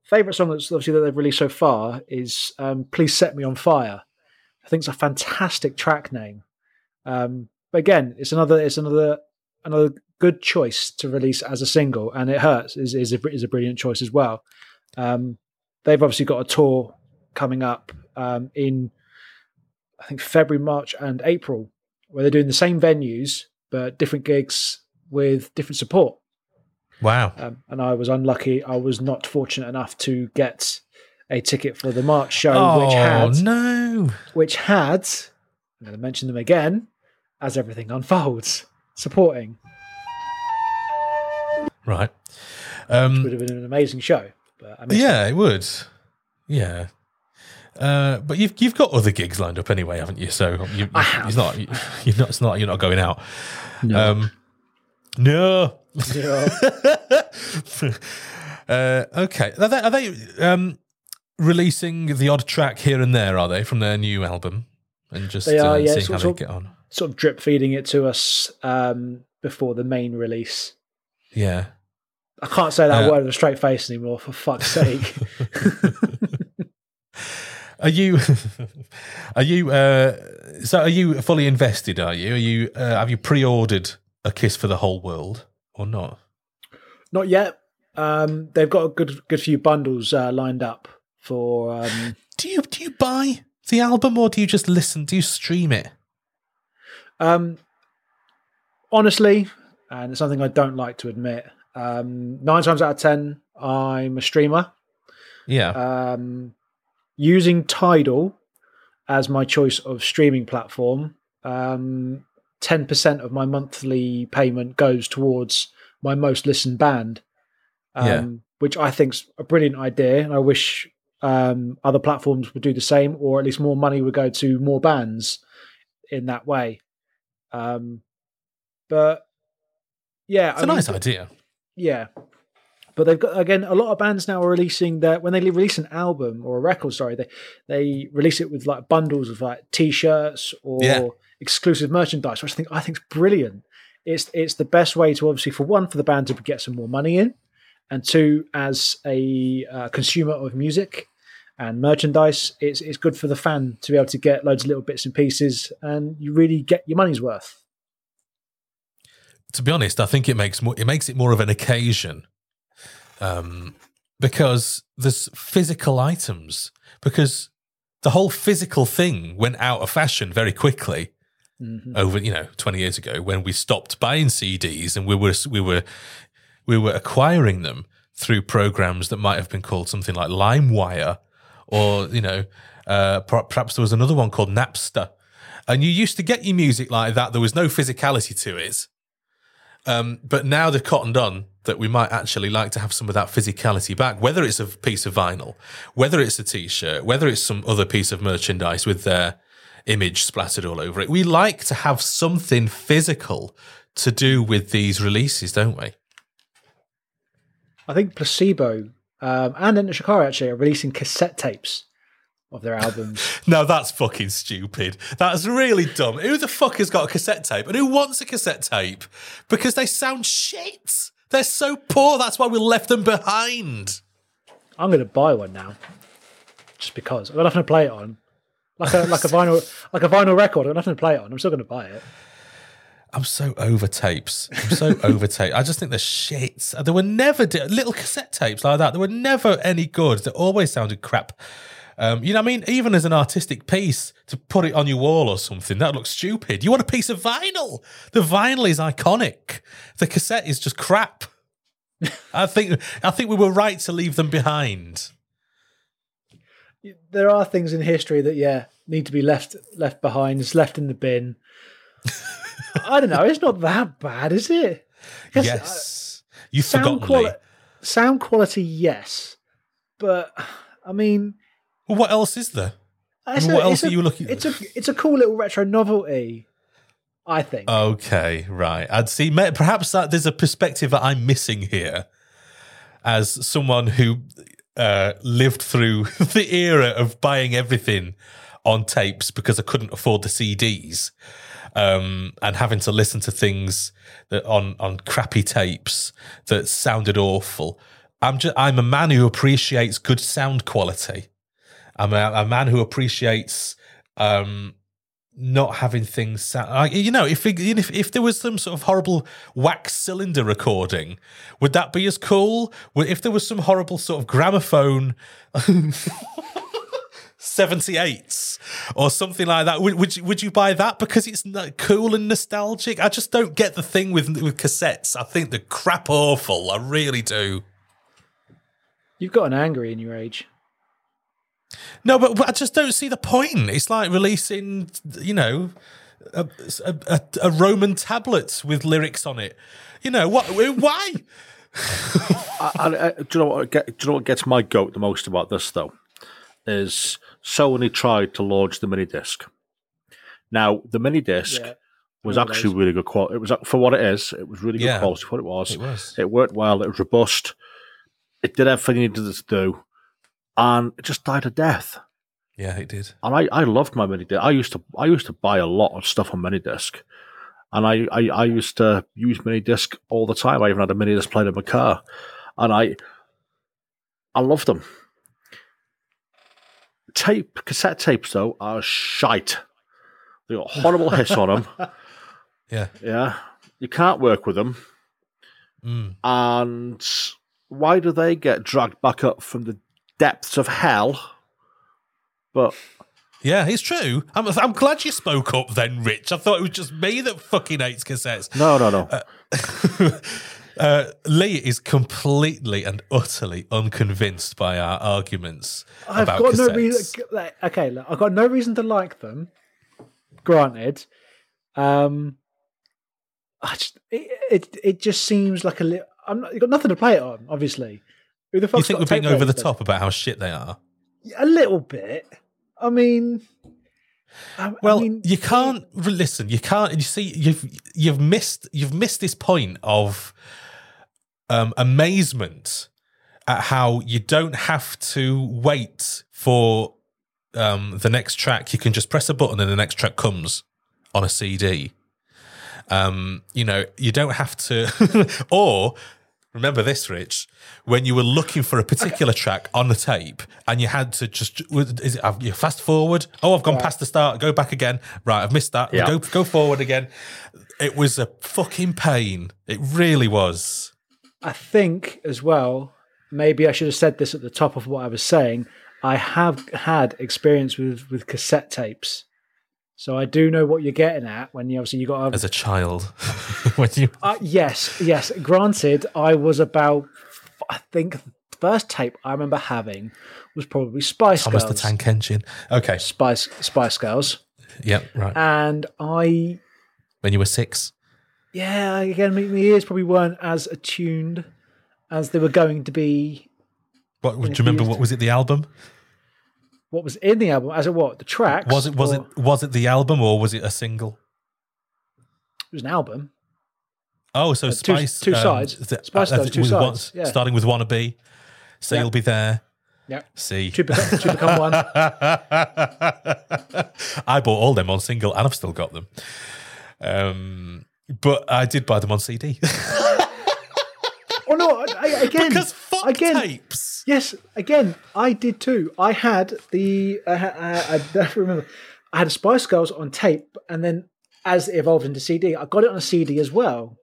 favorite song that's obviously that they've released so far is um, "Please Set Me on Fire." I think it's a fantastic track name. Um, but again, it's another it's another another good choice to release as a single, and it hurts is is a, is a brilliant choice as well. Um, they've obviously got a tour coming up um, in I think February, March, and April, where they're doing the same venues but different gigs with different support. Wow. Um, and I was unlucky; I was not fortunate enough to get a ticket for the March show, Oh which had no! which had I'm going to mention them again. as everything unfolds, supporting. Right. Um, would have been an amazing show. But yeah, it. it would. Yeah. Uh, but you've you've got other gigs lined up anyway, haven't you? So you, you, it's not you, are not it's not you're not going out. No. Um, no. no. (laughs) uh, okay. Are they, are they um, releasing the odd track here and there? Are they from their new album? And just they are, uh, yeah, seeing how they get on. Sort of drip feeding it to us um, before the main release. Yeah. I can't say that uh, word with a straight face anymore. For fuck's sake. (laughs) (laughs) are you? (laughs) Are you? Uh, so are you fully invested? Are you? Are you? Uh, have you pre-ordered a kiss for the whole world or not? Not yet. Um, they've got a good good few bundles uh, lined up for. Um, do you do you buy the album or do you just listen? Do you stream it? Um, honestly, and it's something I don't like to admit. Um, nine times out of ten, I'm a streamer. Yeah. Um, using Tidal as my choice of streaming platform, um, 10% of my monthly payment goes towards my most listened band, um, yeah. which I think's a brilliant idea. And I wish um, other platforms would do the same, or at least more money would go to more bands in that way. Um, but yeah, it's I a mean, nice idea. Yeah. But they've got again a lot of bands now are releasing that when they release an album or a record, sorry, they they release it with like bundles of like t-shirts or yeah. exclusive merchandise, which I think I think is brilliant. It's it's the best way to obviously for one for the band to get some more money in, and two as a uh, consumer of music and merchandise, it's it's good for the fan to be able to get loads of little bits and pieces, and you really get your money's worth to be honest, I think it makes more, it makes it more of an occasion, um, because there's physical items. Because the whole physical thing went out of fashion very quickly mm-hmm. over you know 20 years ago when we stopped buying CDs and we were we were we were acquiring them through programs that might have been called something like LimeWire or you know uh, perhaps there was another one called Napster. And you used to get your music like that. There was no physicality to it. Um, but now they've cottoned on that we might actually like to have some of that physicality back, whether it's a piece of vinyl, whether it's a t-shirt, whether it's some other piece of merchandise with their image splattered all over it. We like to have something physical to do with these releases, don't we? I think Placebo um, and Enter Shikari actually are releasing cassette tapes of their albums. (laughs) no, that's fucking stupid. That's really dumb. Who the fuck has got a cassette tape and who wants a cassette tape? Because they sound shit. They're so poor. That's why we left them behind. I'm going to buy one now, just because I've got nothing to play it on. Like a like a vinyl (laughs) like a vinyl record. I've got nothing to play it on. I'm still going to buy it. I'm so over tapes. I'm so (laughs) over tape. I just think they're shit. There were never little cassette tapes like that. There were never any good. They always sounded crap. Um, you know what I mean? Even as an artistic piece to put it on your wall or something, that looks stupid. You want a piece of vinyl. The vinyl is iconic. The cassette is just crap. I think I think we were right to leave them behind. There are things in history that yeah need to be left left behind, just left in the bin. (laughs) I don't know. It's not that bad, is it? Yes, uh, you've sound forgotten. Quali- sound quality, yes, but I mean, well, what else is there? I mean, what else a, are you looking? It's a it's a cool little retro novelty. I think. Okay, right. I'd see. Perhaps that there's a perspective that I'm missing here, as someone who uh, lived through (laughs) the era of buying everything on tapes because I couldn't afford the CDs, um, and having to listen to things that on on crappy tapes that sounded awful. I'm just I'm a man who appreciates good sound quality. I'm a, man who appreciates um, not having things sound like you know if, if if there was some sort of horrible wax cylinder recording would that be as cool? If there was some horrible sort of gramophone (laughs) 78s or something like that would, would you, would you buy that? Because it's cool and nostalgic. I just don't get the thing with with cassettes. I think they're crap awful. I really do. You've got an angry in your age no, but, but I just don't see the point. It's like releasing, you know, a, a, a Roman tablet with lyrics on it. You know what? Why? (laughs) (laughs) I, I, do you know what? do you know what gets my goat the most about this though? Is Sony tried to launch the mini disc. Now the mini disc yeah, was actually really good quality. It was uh, for what it is. It was really good yeah, quality for what it was. It was. It worked well. It was robust. It did everything it needed to do, and it just died a death. Yeah, it did. And I, I loved my mini disc. I used to I used to buy a lot of stuff on mini disc. And I, I, I used to use mini disc all the time. I even had a mini disc playing in my car. And I I loved them. Tape cassette tapes though are shite. They got (laughs) horrible hiss on them. Yeah. Yeah. You can't work with them. Mm. And why do they get dragged back up from the depths of hell? But yeah, it's true. I'm, I'm glad you spoke up then, Rich. I thought it was just me that fucking hates cassettes. No, no, no. Uh, (laughs) uh, Lee is completely and utterly unconvinced by our arguments. I've got cassettes. no reason. Okay, look, I've got no reason to like them. Granted, um, I just, it, it, it just seems like a little. I'm not, you've got nothing to play it on, obviously. Who the fuck? You think we're being over the top about how shit they are? A little bit. I mean, I, well, I mean, you can't listen. You can't. You see, you've you've missed you've missed this point of um, amazement at how you don't have to wait for um, the next track. You can just press a button and the next track comes on a CD. Um, you know, you don't have to, (laughs) or Remember this, Rich, when you were looking for a particular track on the tape and you had to just is it you fast forward? Oh, I've gone yeah. past the start. Go back again. Right, I've missed that. Yeah. Go go forward again. It was a fucking pain. It really was. I think as well. Maybe I should have said this at the top of what I was saying. I have had experience with with cassette tapes so I do know what you're getting at when you obviously you got a, as a child. (laughs) when you uh, yes, yes. Granted, I was about I think the first tape I remember having was probably Spice Thomas Girls. the Tank Engine. Okay, Spice Spice Girls. Yep, right. And I when you were six. Yeah, again, my ears probably weren't as attuned as they were going to be. What do you remember? What was it? The album? What was in the album as it what the tracks was it was or, it was it the album or was it a single it was an album oh so uh, spice two, two um, sides the, spice uh, two sides one, yeah. starting with wannabe so yeah. you'll be there yeah. See. To become, to become one. (laughs) I bought all them on single and I've still got them. Um, but I did buy them on CD. oh no! I, again, because fuck again, tapes. Yes, again, I did too. I had the uh, I, I remember I had a Spice Girls on tape, and then as it evolved into CD, I got it on a CD as well.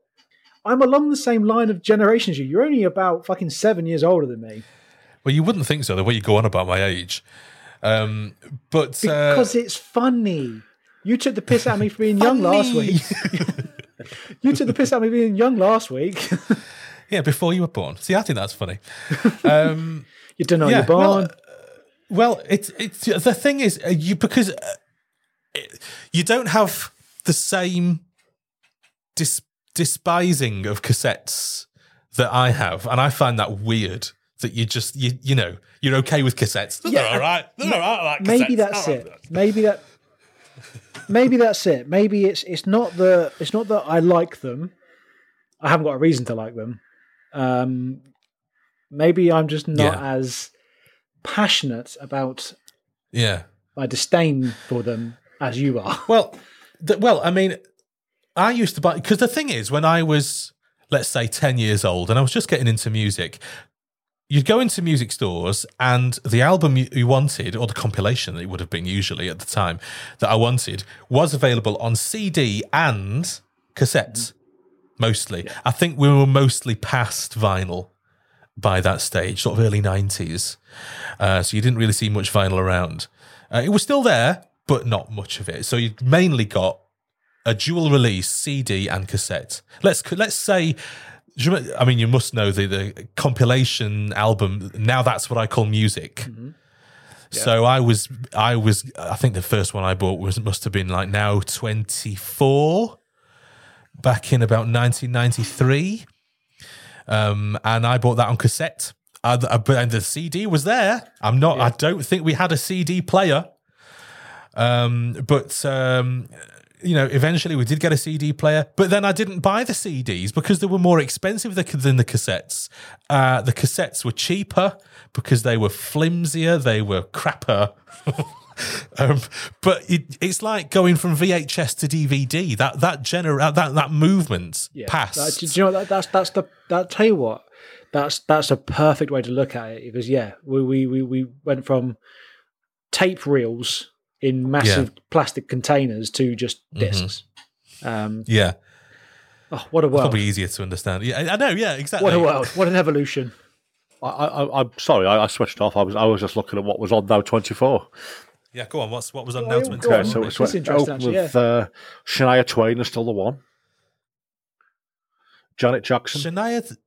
I'm along the same line of generation as you. You're only about fucking seven years older than me. Well, you wouldn't think so the way you go on about my age. Um, but uh, because it's funny. You took the piss out of me for being young last week. (laughs) you took the piss out of me being young last week. (laughs) Yeah, before you were born. See, I think that's funny. (laughs) Um, you don't know yeah, you're born. Well, uh, well, it's it's the thing is uh, you because uh, it, you don't have the same dis- despising of cassettes that I have, and I find that weird. That you just you you know you're okay with cassettes. They're yeah, all right. They're all right. Like maybe that's it. Maybe that. Maybe that's it. Maybe it's it's not the it's not that I like them. I haven't got a reason to like them. Um, maybe I'm just not yeah. as passionate about yeah my disdain for them as you are. (laughs) Well, the, well, I mean, I used to buy because the thing is, when I was let's say ten years old and I was just getting into music, you'd go into music stores and the album you wanted or the compilation that it would have been usually at the time that I wanted was available on CD and cassette mostly. Yeah. I think we were mostly past vinyl by that stage, sort of early 90s. Uh, so you didn't really see much vinyl around. Uh, it was still there, but not much of it. So you mainly got a dual release CD and cassette. Let's let's say I mean, you must know the, the compilation album. Now that's what I call music. Mm-hmm. Yeah. So I was, I was, I think the first one I bought was must have been like now twenty four, back in about nineteen ninety three, um, and I bought that on cassette. Uh, and the CD was there. I'm not. Yeah. I don't think we had a CD player. Um, but um, you know, eventually we did get a CD player, but then I didn't buy the CDs because they were more expensive than the cassettes. Uh, the cassettes were cheaper because they were flimsier, they were crapper. (laughs) um, but it, it's like going from VHS to DVD. That that gener- that that movement yeah, passed. That, do you know that, that's that's the that tell you what that's that's a perfect way to look at it because yeah we we we, we went from tape reels in massive yeah. plastic containers to just discs. Mm-hmm. Um, yeah. Oh, what a world! Probably easier to understand. Yeah, I know. Yeah, exactly. What a world! What an evolution! I, am sorry, I, I, switched off. I was I was just looking at what was on now twenty four. Yeah, go on. What's what was on now twenty four? Okay, so it's, it's interesting. Actually, with yeah. uh, Shania Twain is still the one. Janet Jackson. Shania.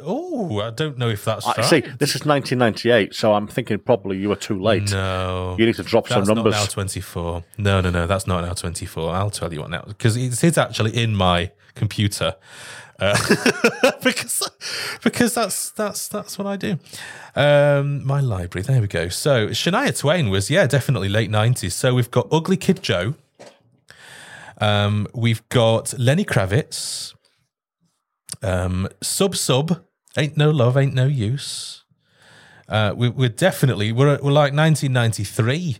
Oh, I don't know if that's. I right. see. This is 1998, so I'm thinking probably you were too late. No, you need to drop some numbers. Not now 24. No, no, no, that's not now 24. I'll tell you what now because it's actually in my computer. (laughs) Because because that's that's that's what I do. Um, my library. There we go. So Shania Twain was yeah definitely late nineties. So we've got Ugly Kid Joe. Um, we've got Lenny Kravitz. Um, sub sub ain't no love, ain't no use. Uh, we, are definitely we're we're like 1993.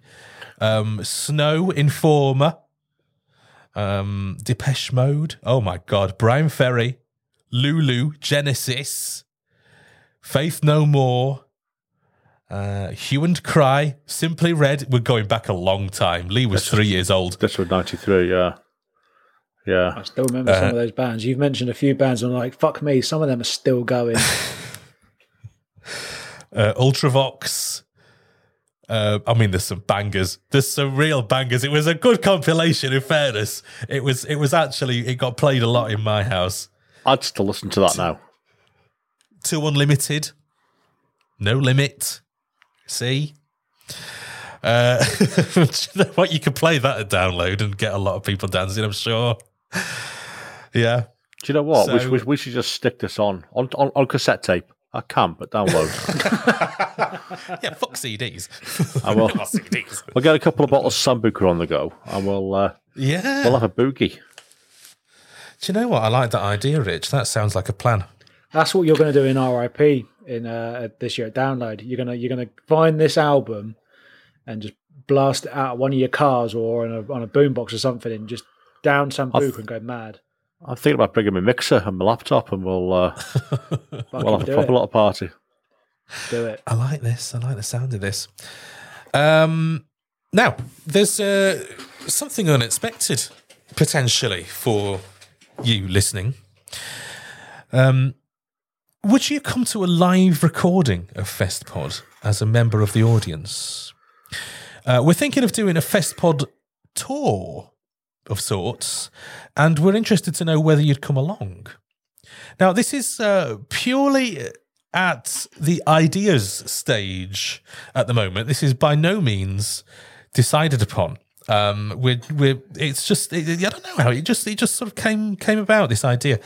Um, Snow Informer. Um, Depeche Mode. Oh my God, Bryan Ferry, Lulu, Genesis, Faith No More. Uh, Hue and Cry, Simply Red. We're going back a long time. Lee was three years old. This was 93, yeah. Yeah. I still remember uh, some of those bands. You've mentioned a few bands, and I'm like, fuck me, some of them are still going. (laughs) uh, Ultravox. Uh, I mean, there's some bangers. There's some real bangers. It was a good compilation. In fairness, it was. It was actually. It got played a lot in my house. I'd still listen to that now. 2 Unlimited. No limit. See. Uh, (laughs) what you could play that at download and get a lot of people dancing. I'm sure. yeah. Do you know what? So, we, we, we, should just stick this on, on on, on cassette tape. I can, but download. (laughs) yeah, fuck CDs. I will. (laughs) CDs. We'll get a couple of bottles of Sambuca on the go, and we'll uh, yeah, we'll have a boogie. Do you know what? I like that idea, Rich. That sounds like a plan. That's what you're going to do in RIP in uh, this year at Download. You're gonna you're gonna find this album and just blast it out of one of your cars or on a on a boombox or something, and just down some th- and go mad. I'm thinking about bringing my mixer and my laptop, and we'll uh, (laughs) we'll have a proper lot of party. Do it. I like this. I like the sound of this. Um, now there's uh, something unexpected potentially for you listening. Um, would you come to a live recording of FestPod as a member of the audience? Uh, we're thinking of doing a FestPod tour of sorts, and we're interested to know whether you'd come along. Now, this is uh, purely at the ideas stage at the moment. This is by no means decided upon. Um, we're, we're, it's just, it, I don't know how it just, it just sort of came, came about this idea.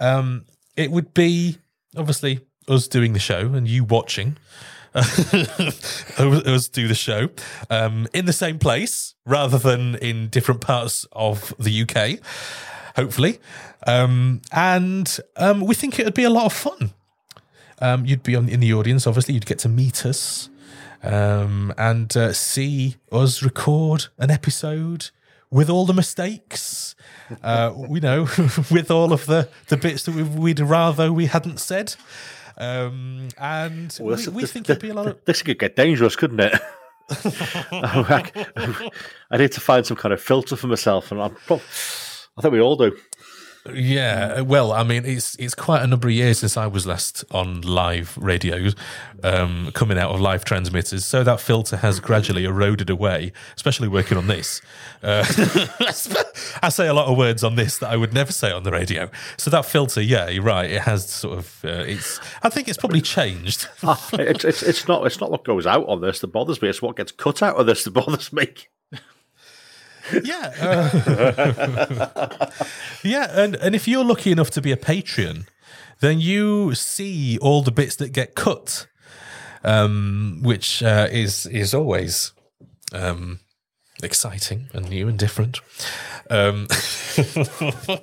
Um, it would be obviously us doing the show and you watching. (laughs) us do the show um, in the same place rather than in different parts of the UK, hopefully. Um, and um, we think it would be a lot of fun. Um, you'd be on, in the audience, obviously, you'd get to meet us um, and uh, see us record an episode with all the mistakes, uh, (laughs) you know, (laughs) with all of the, the bits that we, would rather we hadn't said. Um, and well, we, we this, think it'd be a lot of. This could get dangerous, couldn't it? (laughs) I need to find some kind of filter for myself, and I'm, I think we all do. Yeah, well, I mean, it's it's quite a number of years since I was last on live radio, um, coming out of live transmitters. So that filter has gradually eroded away, especially working on this. Uh, (laughs) I say a lot of words on this that I would never say on the radio. So that filter, yeah, you're right. It has sort of, uh, it's. I think it's probably changed. (laughs) ah, it's, it's it's not it's not what goes out on this that bothers me. It's what gets cut out of this that bothers me. (laughs) Yeah. Uh, (laughs) yeah. And, and if you're lucky enough to be a Patreon, then you see all the bits that get cut, um, which uh, is is always um, exciting and new and different. Um, (laughs)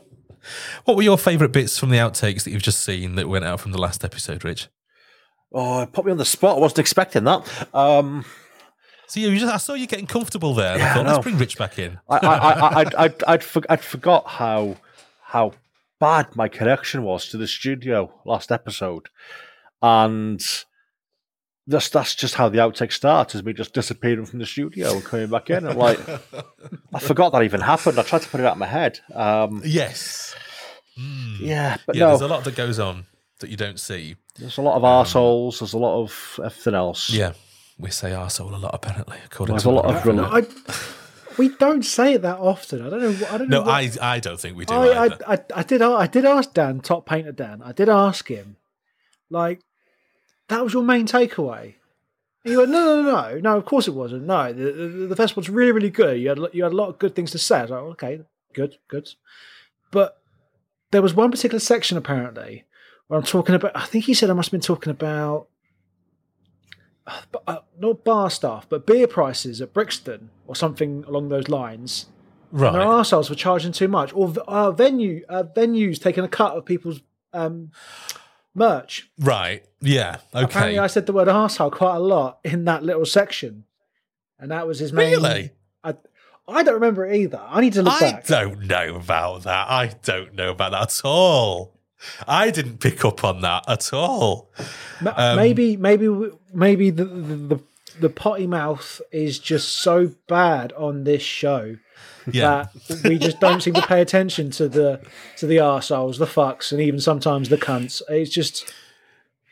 what were your favourite bits from the outtakes that you've just seen that went out from the last episode, Rich? Oh, put me on the spot. I wasn't expecting that. Um, so you just, I saw you getting comfortable there. Yeah, I thought, let's bring Rich back in. (laughs) I, I, I, I'd, I'd, I'd, for, I'd forgot how how bad my connection was to the studio last episode, and that's that's just how the outtake starts. Is me just disappearing from the studio and coming back in. And like, I forgot that even happened. I tried to put it out of my head. Um, yes. Mm. Yeah, but yeah, no. there's a lot that goes on that you don't see. There's a lot of um, arseholes. There's a lot of everything else. Yeah we say arsehole a lot, apparently. According There's to a lot of I, I, we don't say it that often. I don't know. I don't know. No, I I don't think we do. I, I, I, I did I did ask Dan, top painter Dan. I did ask him, like, that was your main takeaway. And he went, no, no, no, no. Of course it wasn't. No, the, the, the festival's really, really good. You had you had a lot of good things to say. I was like, okay, good, good. But there was one particular section apparently where I'm talking about. I think he said I must have been talking about uh, not bar staff, but beer prices at Brixton or something along those lines. Right. And their arseholes were charging too much, or uh, venue uh, venues taking a cut of people's um, merch. Right. Yeah. Okay. Apparently, I said the word arsehole quite a lot in that little section, and that was his main. Really. I, I don't remember it either. I need to look I back. I don't know about that. I don't know about that at all. I didn't pick up on that at all. Um, maybe, maybe, maybe the, the the potty mouth is just so bad on this show yeah. that we just don't seem to pay attention to the to the arseholes, the fucks, and even sometimes the cunts. It's just.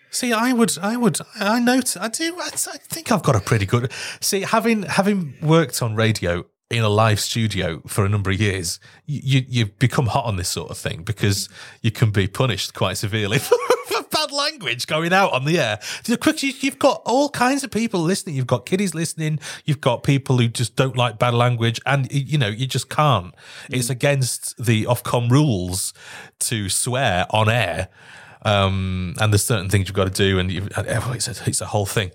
See, I would, I would, I note, I do, I, I think I've got a pretty good. See, having having worked on radio in a live studio for a number of years, you you become hot on this sort of thing because you can be punished quite severely (laughs) for bad language going out on the air. You've got all kinds of people listening. You've got kiddies listening. You've got people who just don't like bad language, and you know you just can't. It's against the Ofcom rules to swear on air. Um, and there's certain things you've got to do, and it's a, it's a whole thing.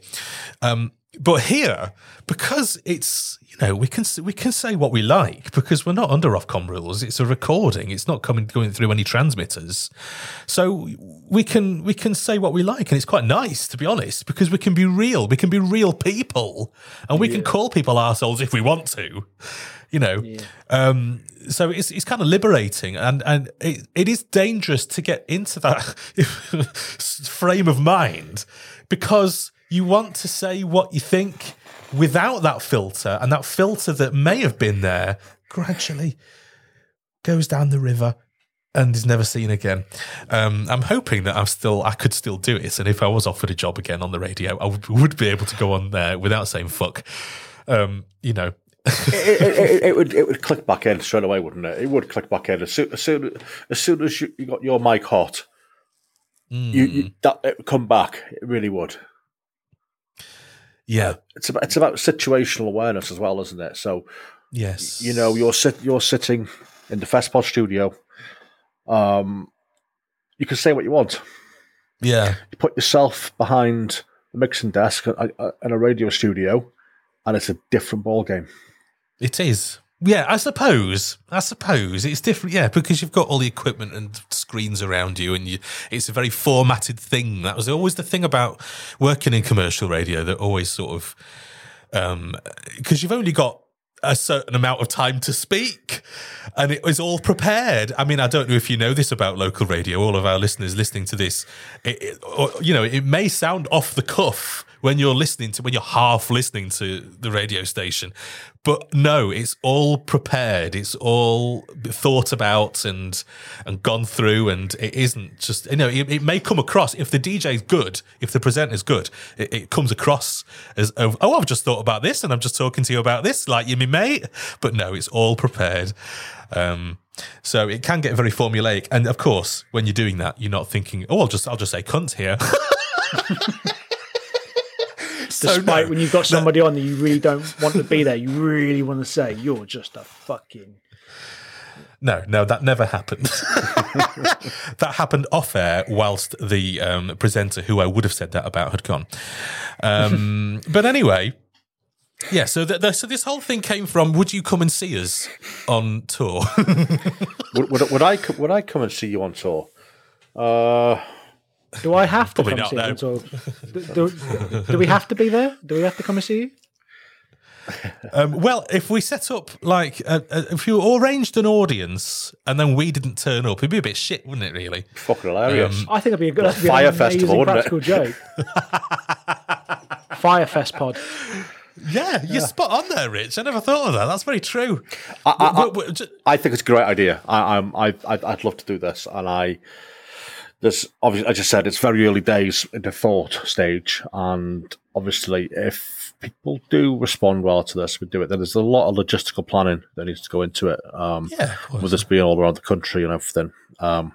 Um, but here, because it's you know we can we can say what we like because we're not under Ofcom rules. It's a recording. It's not coming going through any transmitters, so we can we can say what we like, and it's quite nice to be honest because we can be real. We can be real people, and we yeah. can call people assholes if we want to. You know, yeah. um, so it's it's kind of liberating, and and it, it is dangerous to get into that (laughs) frame of mind because you want to say what you think without that filter, and that filter that may have been there gradually goes down the river and is never seen again. Um, I'm hoping that I'm still, I could still do it, and if I was offered a job again on the radio, I would, would be able to go on there without saying fuck. Um, you know, it, it, it, would it would click back in straight away, wouldn't it? It would click back in as soon as soon as, soon as you, you got your mic hot. Mm. You, you, that it would come back. It really would. Yeah, it's about it's about situational awareness as well, isn't it? So, yes, you know, you're sit you're sitting in the Festpod studio. Um, you can say what you want. Yeah, you put yourself behind the mixing desk in a radio studio, and it's a different ball game. It is. Yeah, I suppose. I suppose it's different. Yeah, because you've got all the equipment and screens around you, and you, it's a very formatted thing. That was always the thing about working in commercial radio. That always sort of because um, you've only got a certain amount of time to speak. and it was all prepared. I mean, I don't know if you know this about local radio. All of our listeners listening to this, it, it, or, you know, it may sound off the cuff when you're listening to when you're half listening to the radio station, but no, it's all prepared. It's all thought about and and gone through, and it isn't just you know. It, it may come across if the DJ is good, if the presenter is good, it, it comes across as oh, I've just thought about this, and I'm just talking to you about this, like you're my mate. But no, it's all prepared. Um, so it can get very formulaic, and of course, when you're doing that, you're not thinking, "Oh, I'll just I'll just say cunt here." (laughs) Despite no, when you've got somebody no. on that you really don't want to be there, you really want to say you're just a fucking. No, no, that never happened. (laughs) that happened off air whilst the um, presenter, who I would have said that about, had gone. Um, (laughs) but anyway, yeah. So, the, the, so this whole thing came from: Would you come and see us on tour? (laughs) would, would, would, I would I come and see you on tour? Uh, do I have to Probably come see you? Do, do, do, we have to be there? Do we have to come and see you? Um, well, if we set up like if you arranged an audience and then we didn't turn up, it'd be a bit shit, wouldn't it? Really, fucking hilarious. Um, I think it'd be a good like Fyre Festival, practical joke. (laughs) Fyrefest pod. Yeah, you're yeah. spot on there, Rich. I never thought of that. That's very true. I, I, I, I think it's a great idea. I, I'm, I, I'd love to do this, and I there's obviously, I just said, it's very early days in the thought stage, and obviously, if people do respond well to this, we do it. Then there's a lot of logistical planning that needs to go into it. Um, yeah, with this being all around the country and everything, um,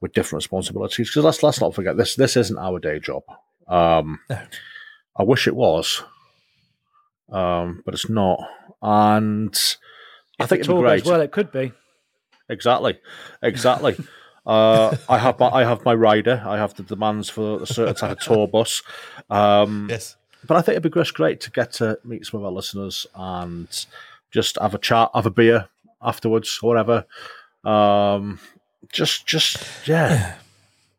with different responsibilities. Because let's let's not forget this. This isn't our day job. Um, no. I wish it was, um, but it's not. And I think it'd be great. well, it could be. Exactly, exactly. (laughs) Uh, I have my I have my rider. I have the demands for a certain type of tour bus. Um, yes, but I think it'd be just great to get to meet some of our listeners and just have a chat, have a beer afterwards, or whatever. Um, just, just yeah. (sighs)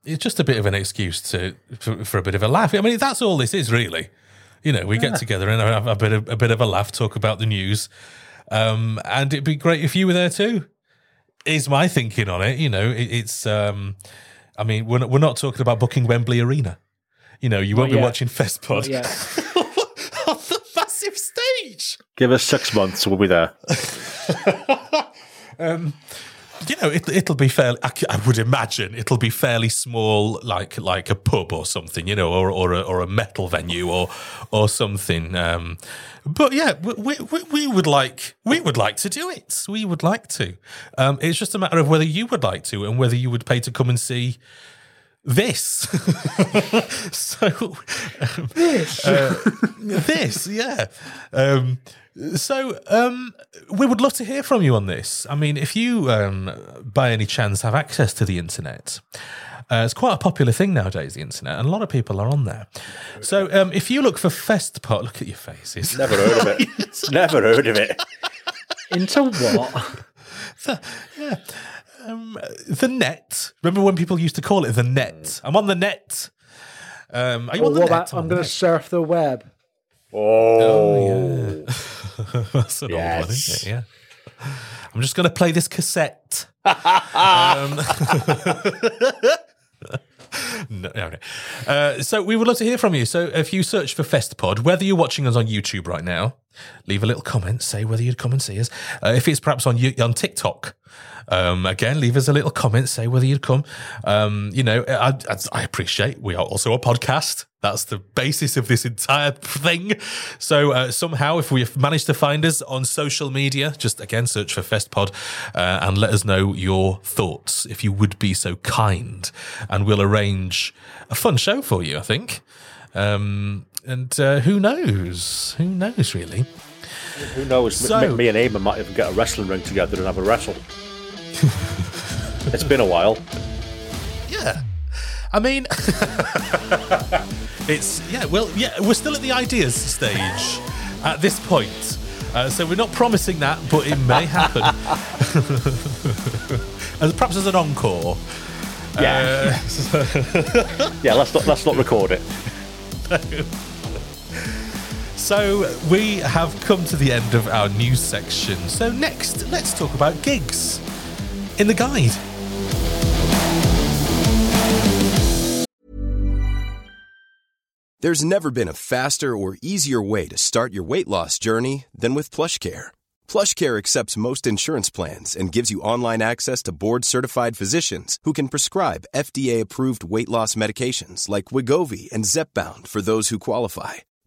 It's just a bit of an excuse to for, for, a bit of a laugh. I mean, that's all this is, really. You know, we yeah. get together and have a bit of a bit of a laugh, talk about the news, um, and it'd be great if you were there too is my thinking on it. You know, it, it's. Um, I mean, we're not, we're not talking about booking Wembley Arena. You know, you won't be watching Festpod (laughs) on the massive stage. Give us six months, we'll be there. (laughs) um, you know, it, will be fairly. I, I, would imagine it'll be fairly small, like like a pub or something, you know, or or a, or a metal venue or or something. Um, but yeah, we, we, we would like we would like to do it. We would like to. Um, it's just a matter of whether you would like to and whether you would pay to come and see this. (laughs) so (laughs) um, this, uh, this, yeah. Um, so um, we would love to hear from you on this. I mean, if you, um, by any chance, have access to the internet. Uh, it's quite a popular thing nowadays, the internet, and a lot of people are on there. So um, if you look for Festpod, look at your faces. Never heard of it. (laughs) Never heard of it. Into what? The, yeah. Um, the net. Remember when people used to call it the net? I'm on the net. Um, are you well, on the net? About, I'm going to surf the web. Oh, yeah. (laughs) That's an yes. old one, isn't it? Yeah. (laughs) I'm just going to play this cassette. um, (laughs) no, okay. Uh, so we would love to hear from you. So if you search for FestPod, whether you're watching us on YouTube right now, leave a little comment, say whether you'd come and see us. Uh, if it's perhaps on on TikTok, um, again, leave us a little comment, say whether you'd come. Um, you know, I, I, appreciate we are also a podcast. That's the basis of this entire thing. So uh, somehow, if we've managed to find us on social media, just again search for FestPod uh, and let us know your thoughts, if you would be so kind, and we'll arrange a fun show for you. I think. Um, and uh, who knows? Who knows, really? Who knows? So, me and Eamon might even get a wrestling ring together and have a wrestle. (laughs) it's been a while. Yeah. I mean, (laughs) it's, yeah, well, yeah, we're still at the ideas stage at this point. Uh, so we're not promising that, but it may (laughs) happen. as perhaps as an encore. Yeah. Uh, yeah, let's not let's not record it. So we have come to the end of our news section. So next, let's talk about gigs in the guide. There's never been a faster or easier way to start your weight loss journey than with PlushCare. PlushCare accepts most insurance plans and gives you online access to board-certified physicians who can prescribe FDA-approved weight loss medications like Wegovy and Zepbound for those who qualify.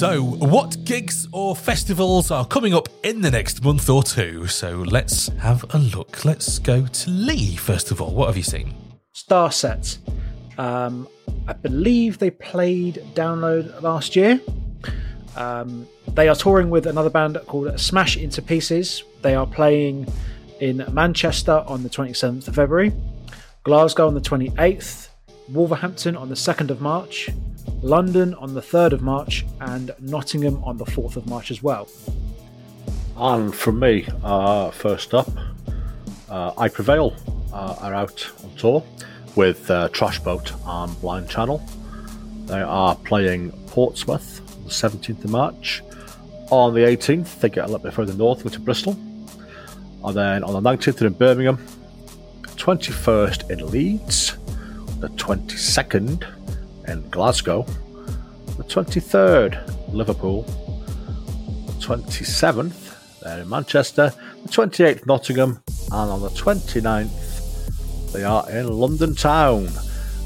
So, what gigs or festivals are coming up in the next month or two? So, let's have a look. Let's go to Lee, first of all. What have you seen? Starset. Um, I believe they played Download last year. Um, they are touring with another band called Smash Into Pieces. They are playing in Manchester on the 27th of February, Glasgow on the 28th, Wolverhampton on the 2nd of March, London on the 3rd of March, and Nottingham on the 4th of March as well. And from me, uh, first up, uh, I Prevail uh, are out on tour with uh, Trash Boat and Blind Channel. They are playing Portsmouth on the 17th of March. On the 18th, they get a little bit further north, go to Bristol. And then on the 19th, they're in Birmingham. 21st in Leeds. The 22nd Glasgow, the 23rd, Liverpool, the 27th, they're in Manchester, the 28th, Nottingham, and on the 29th, they are in London Town.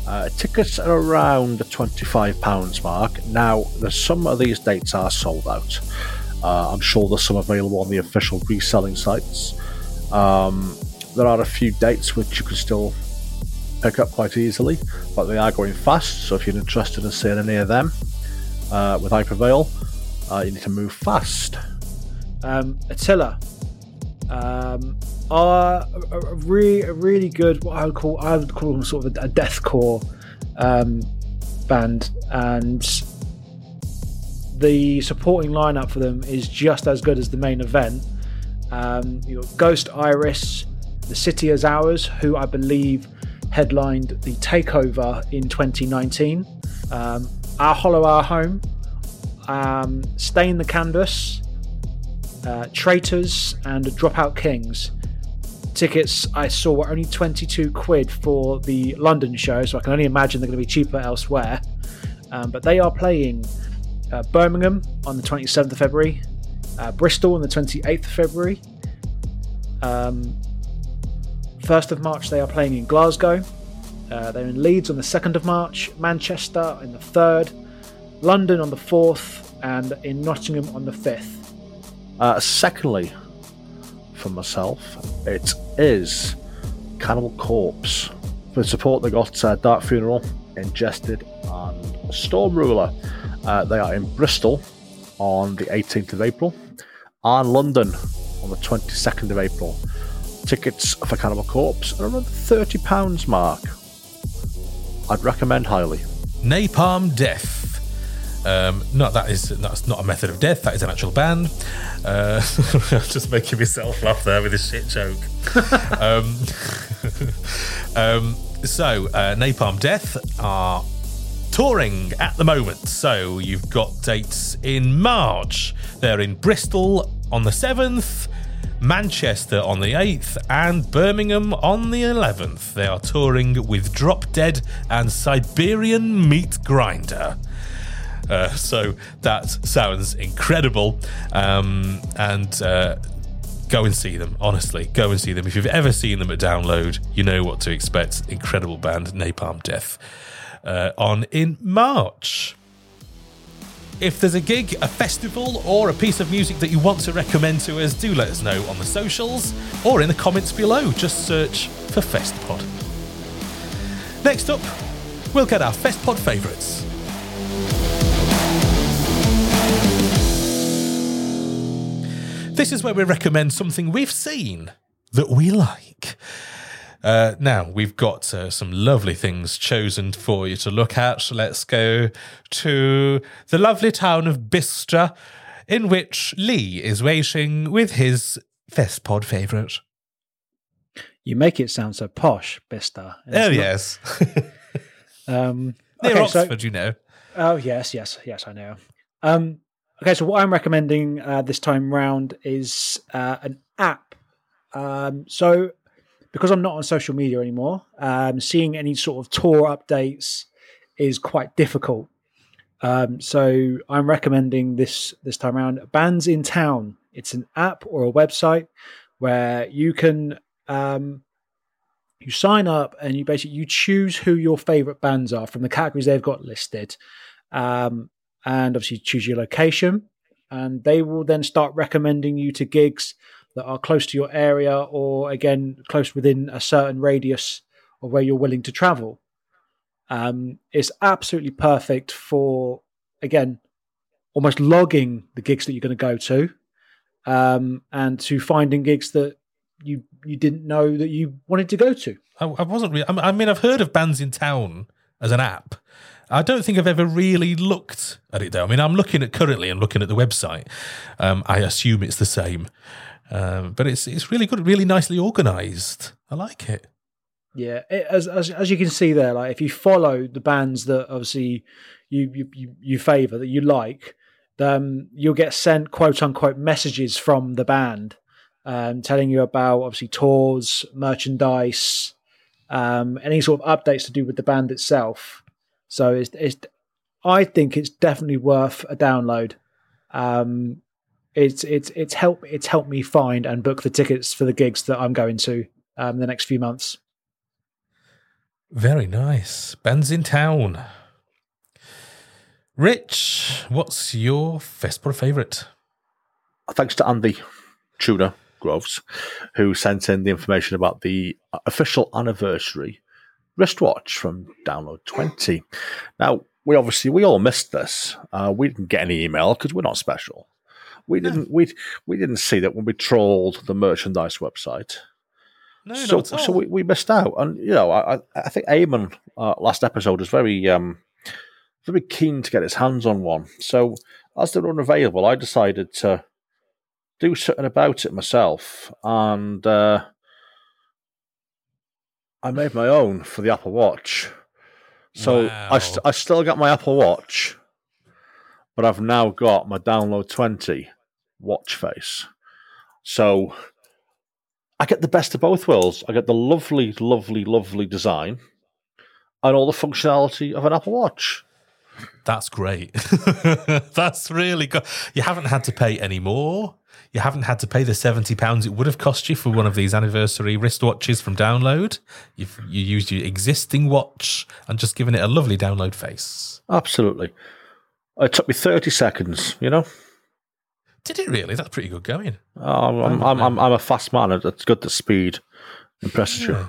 Uh, tickets are around the £25 mark. Now, there's some of these dates are sold out. Uh, I'm sure there's some available on the official reselling sites. Um, there are a few dates which you can still pick up quite easily, but they are going fast. So if you're interested in seeing any of them uh, with I Prevail, uh, you need to move fast. Um, Attila um, are a, a, really, a really good what I would call I would call them sort of a, a deathcore um, band, and the supporting lineup for them is just as good as the main event. Um, you got Ghost Iris, The City Is Ours, who I believe headlined the takeover in 2019. Um, our Hollow, Our Home, um, Stain the Canvas, uh, Traitors, and Dropout Kings. Tickets I saw were only 22 quid for the London show, so I can only imagine they're going to be cheaper elsewhere. Um, but they are playing uh, Birmingham on the 27th of February, uh, Bristol on the 28th of February, um, 1st of March, they are playing in Glasgow. Uh, they're in Leeds on the 2nd of March, Manchester in the 3rd, London on the 4th, and in Nottingham on the 5th. Uh, secondly, for myself, it is Cannibal Corpse. For support, they got uh, Dark Funeral, Ingested, and Storm Ruler. Uh, they are in Bristol on the 18th of April, and London on the 22nd of April. Tickets for Cannibal Corpse are around the £30 mark. I'd recommend highly. Napalm Death. Um, no, that is that's not a method of death. That is an actual band. Uh, (laughs) I'm just making myself laugh there with this shit joke. (laughs) um, (laughs) um, so, uh, Napalm Death are touring at the moment. So you've got dates in March. They're in Bristol on the seventh. Manchester on the 8th, and Birmingham on the 11th. They are touring with Drop Dead and Siberian Meat Grinder. Uh, so that sounds incredible. Um, and uh, go and see them, honestly. Go and see them. If you've ever seen them at Download, you know what to expect. Incredible band, Napalm Death, uh, on in March. If there's a gig, a festival, or a piece of music that you want to recommend to us, do let us know on the socials or in the comments below. Just search for FestPod. Next up, we'll get our FestPod favourites. This is where we recommend something we've seen that we like. Uh, now, we've got uh, some lovely things chosen for you to look at. Let's go to the lovely town of Bicester, in which Lee is waiting with his Festpod favourite. You make it sound so posh, Bicester. Oh, yes. (laughs) um, (laughs) Near okay, Oxford, so, you know. Oh, yes, yes, yes, I know. Um, okay, so what I'm recommending uh, this time round is uh, an app. Um, so because I'm not on social media anymore, um, seeing any sort of tour updates is quite difficult. Um, so I'm recommending this this time around. Bandsintown. It's an app or a website where you can um, you sign up and you basically you choose who your favorite bands are from the categories they've got listed, um, and obviously choose your location, and they will then start recommending you to gigs that are close to your area or again close within a certain radius of where you're willing to travel. Um, it's absolutely perfect for again almost logging the gigs that you're going to go to um, and to finding gigs that you you didn't know that you wanted to go to. I, I wasn't really. I mean, I've heard of Bandsintown as an app. I don't think I've ever really looked at it though. I mean, I'm looking at currently and looking at the website. Um, I assume it's the same. Um, but it's it's really good, really nicely organised. I like it. Yeah, it, as, as as you can see there, like if you follow the bands that obviously you you you, you favour that you like, um, you'll get sent quote unquote messages from the band, um, telling you about obviously tours, merchandise, um, any sort of updates to do with the band itself. So it's, it's I think it's definitely worth a download. Um, it's it's it's helped it's helped me find and book the tickets for the gigs that I'm going to um, the next few months. Very nice. Bandsintown. Rich, what's your Festpod favourite? Thanks to Andy Tudor Groves, who sent in the information about the official anniversary wristwatch from Download 20. Now, we obviously we all missed this. Uh, we didn't get any email because we're not special. We didn't we we didn't see that when we trolled the merchandise website. No, so so we, we missed out, and you know I I think Eamon uh, last episode was very um very keen to get his hands on one. So as they were unavailable, I decided to do something about it myself, and uh, I made my own for the Apple Watch. So Wow. I st- I still got my Apple Watch, but I've now got my Download Twenty watch face. So I get the best of both worlds. I get the lovely, lovely, lovely design and all the functionality of an Apple Watch. That's great. (laughs) That's really good. You haven't had to pay any more. You haven't had to pay the seventy pounds it would have cost you for one of these anniversary wristwatches from Download. You've you used your existing watch and just given it a lovely download face. Absolutely. It took me 30 seconds, you know? Did it really? That's pretty good going. I'm, I'm, I'm, I'm, I'm a fast man. It's good the speed impresses you.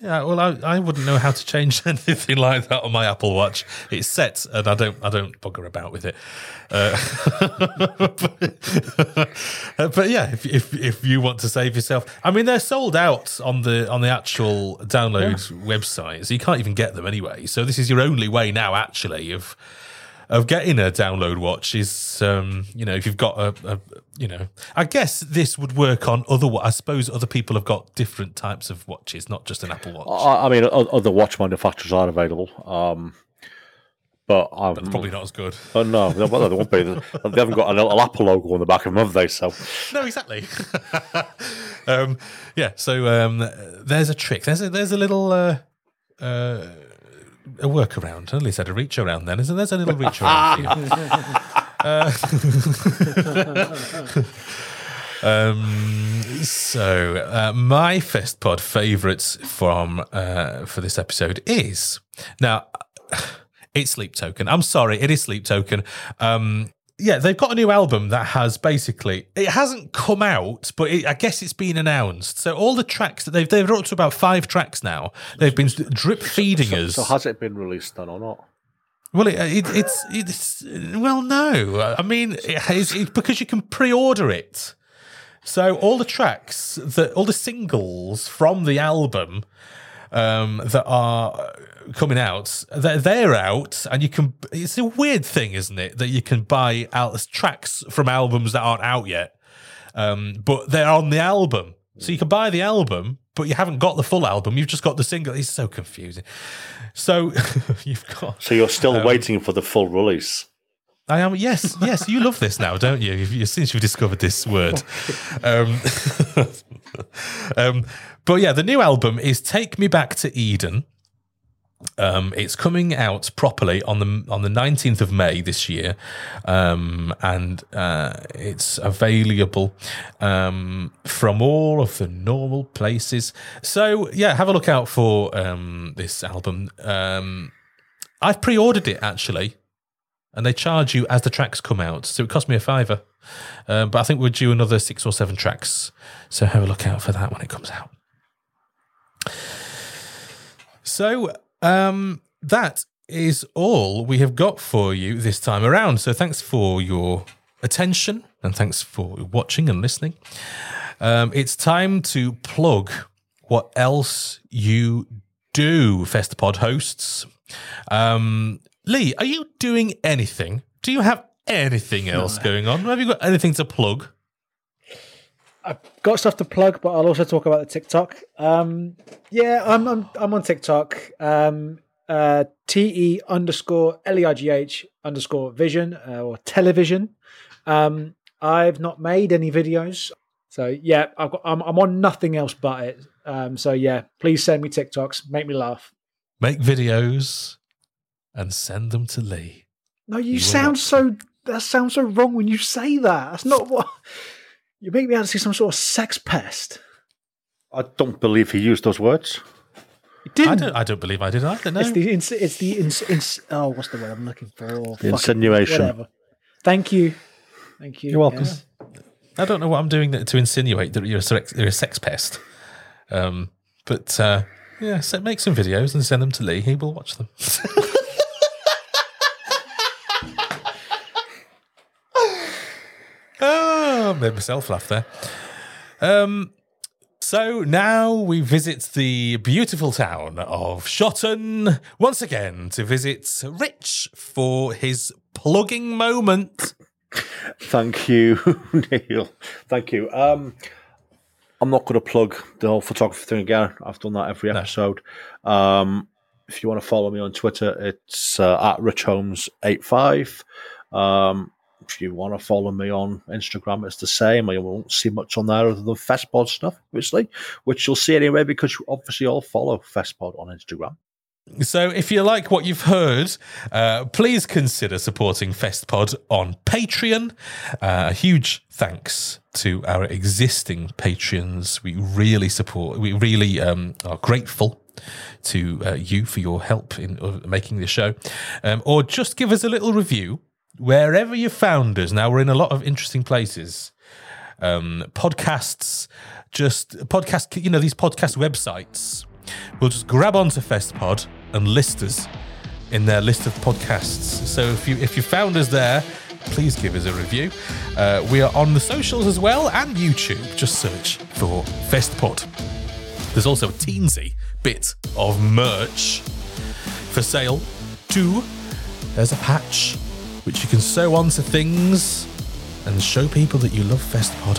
Yeah, well, I, I wouldn't know how to change (laughs) anything like that on my Apple Watch. It's set, and I don't I don't bugger about with it. Uh, (laughs) but, (laughs) but yeah, if, if if you want to save yourself, I mean, they're sold out on the on the actual download website, so you can't even get them anyway. So this is your only way now, actually, of of getting a download watch is, um, you know, if you've got a, a, you know, I guess this would work on other. I suppose other people have got different types of watches, not just an Apple Watch. I, I mean, other watch manufacturers are available. Um, but That's probably not as good. Oh, no, they, well, they won't be. They haven't got a little Apple logo on the back of them, have they? So, No, exactly. (laughs) um, yeah. So um, there's a trick. There's a there's a little. Uh, uh, a workaround, at least had a reach around then. Isn't there? There's a little reach around. (laughs) Uh, (laughs) um, so uh, my Festpod favourites from uh, for this episode is now (sighs) It's Sleep Token. I'm sorry, it is Sleep Token. Um, yeah, they've got a new album that has basically it hasn't come out, but it, I guess it's been announced. So all the tracks that they've they've up to about five tracks now. They've been drip feeding so, us. So has it been released then or not? Well, it, it, it's it's well, no. I mean, it's, it's because you can pre-order it. So all the tracks that all the singles from the album um, that are coming out, they're, they're out, and you can. It's a weird thing, isn't it, that you can buy out tracks from albums that aren't out yet, um, but they're on the album. So you can buy the album, but you haven't got the full album. You've just got the single. It's so confusing. So (laughs) you've got. So you're still um, waiting for the full release. I am. Yes, yes. You love this now, don't you? you since you've discovered this word. Um, (laughs) um, but yeah, the new album is "Take Me Back to Eden." Um, it's coming out properly on the on the nineteenth of May this year, um, and uh, it's available um, from all of the normal places. So yeah, have a look out for um, this album. Um, I've pre-ordered it actually, and they charge you as the tracks come out, so it cost me a fiver. Uh, but I think we're due another six or seven tracks, so have a look out for that when it comes out. So um, that is all we have got for you this time around. So thanks for your attention and thanks for watching and listening. Um, it's time to plug what else you do, Festpod hosts. Um, Lee, are you doing anything? Do you have anything else going on? Have you got anything to plug? I've got stuff to plug, but I'll also talk about the TikTok. Um, yeah, I'm, I'm I'm on TikTok. Um, uh, T E underscore L E I G H underscore vision uh, or television. Um, I've not made any videos, so yeah, I've got, I'm I'm on nothing else but it. Um, so yeah, please send me TikToks, make me laugh. Make videos and send them to Lee. No, you, sound so. That sounds so wrong when you say that. That's not what. You make me out to see some sort of sex pest. I don't believe he used those words. He didn't. I don't, I don't believe I did either. No. It's the ins, it's the ins, ins, oh what's the word I'm looking for? Oh, the insinuation. Whatever. Thank you. Thank you. You're welcome. Yeah. I don't know what I'm doing to insinuate that you're a sex, you're a sex pest. Um, but uh, yeah, so make some videos and send them to Lee. He will watch them. (laughs) made myself laugh there. Um, so now we visit the beautiful town of Shotton once again to visit Rich for his plugging moment. Thank you, (laughs) Neil. Thank you. Um, I'm not going to plug the whole photography thing again. I've done that every episode. No. Um, if you want to follow me on Twitter, it's uh, at richholmes85. Um, if you want to follow me on Instagram, it's the same. I won't see much on there other than Festpod stuff, obviously, which you'll see anyway because you obviously all follow Festpod on Instagram. So, if you like what you've heard, uh, please consider supporting FestPod on Patreon. Uh, a huge thanks to our existing patrons. We really support, we really um, are grateful to uh, you for your help in uh, making the show. Um, or just give us a little review wherever you found us. Now we're in a lot of interesting places. Um, podcasts, just podcast, you know, these podcast websites. We'll just grab onto FestPod and list us in their list of podcasts. So if you if you found us there, please give us a review. Uh, we are on the socials as well and YouTube. Just search for FestPod. There's also a teensy bit of merch for sale. Two, there's a patch which you can sew onto things and show people that you love FestPod.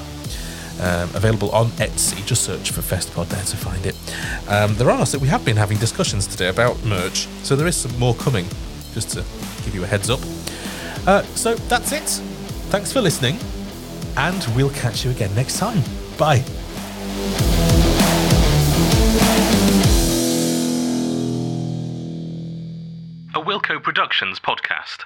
Um, available on Etsy. Just search for FestPod there to find it. Um, there are so we have been having discussions today about merch, so there is some more coming. Just to give you a heads up. Uh, so that's it. Thanks for listening, and we'll catch you again next time. Bye. A Wilco Productions podcast.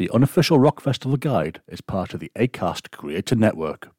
the unofficial rock festival guide, is part of the ACAST Creator Network.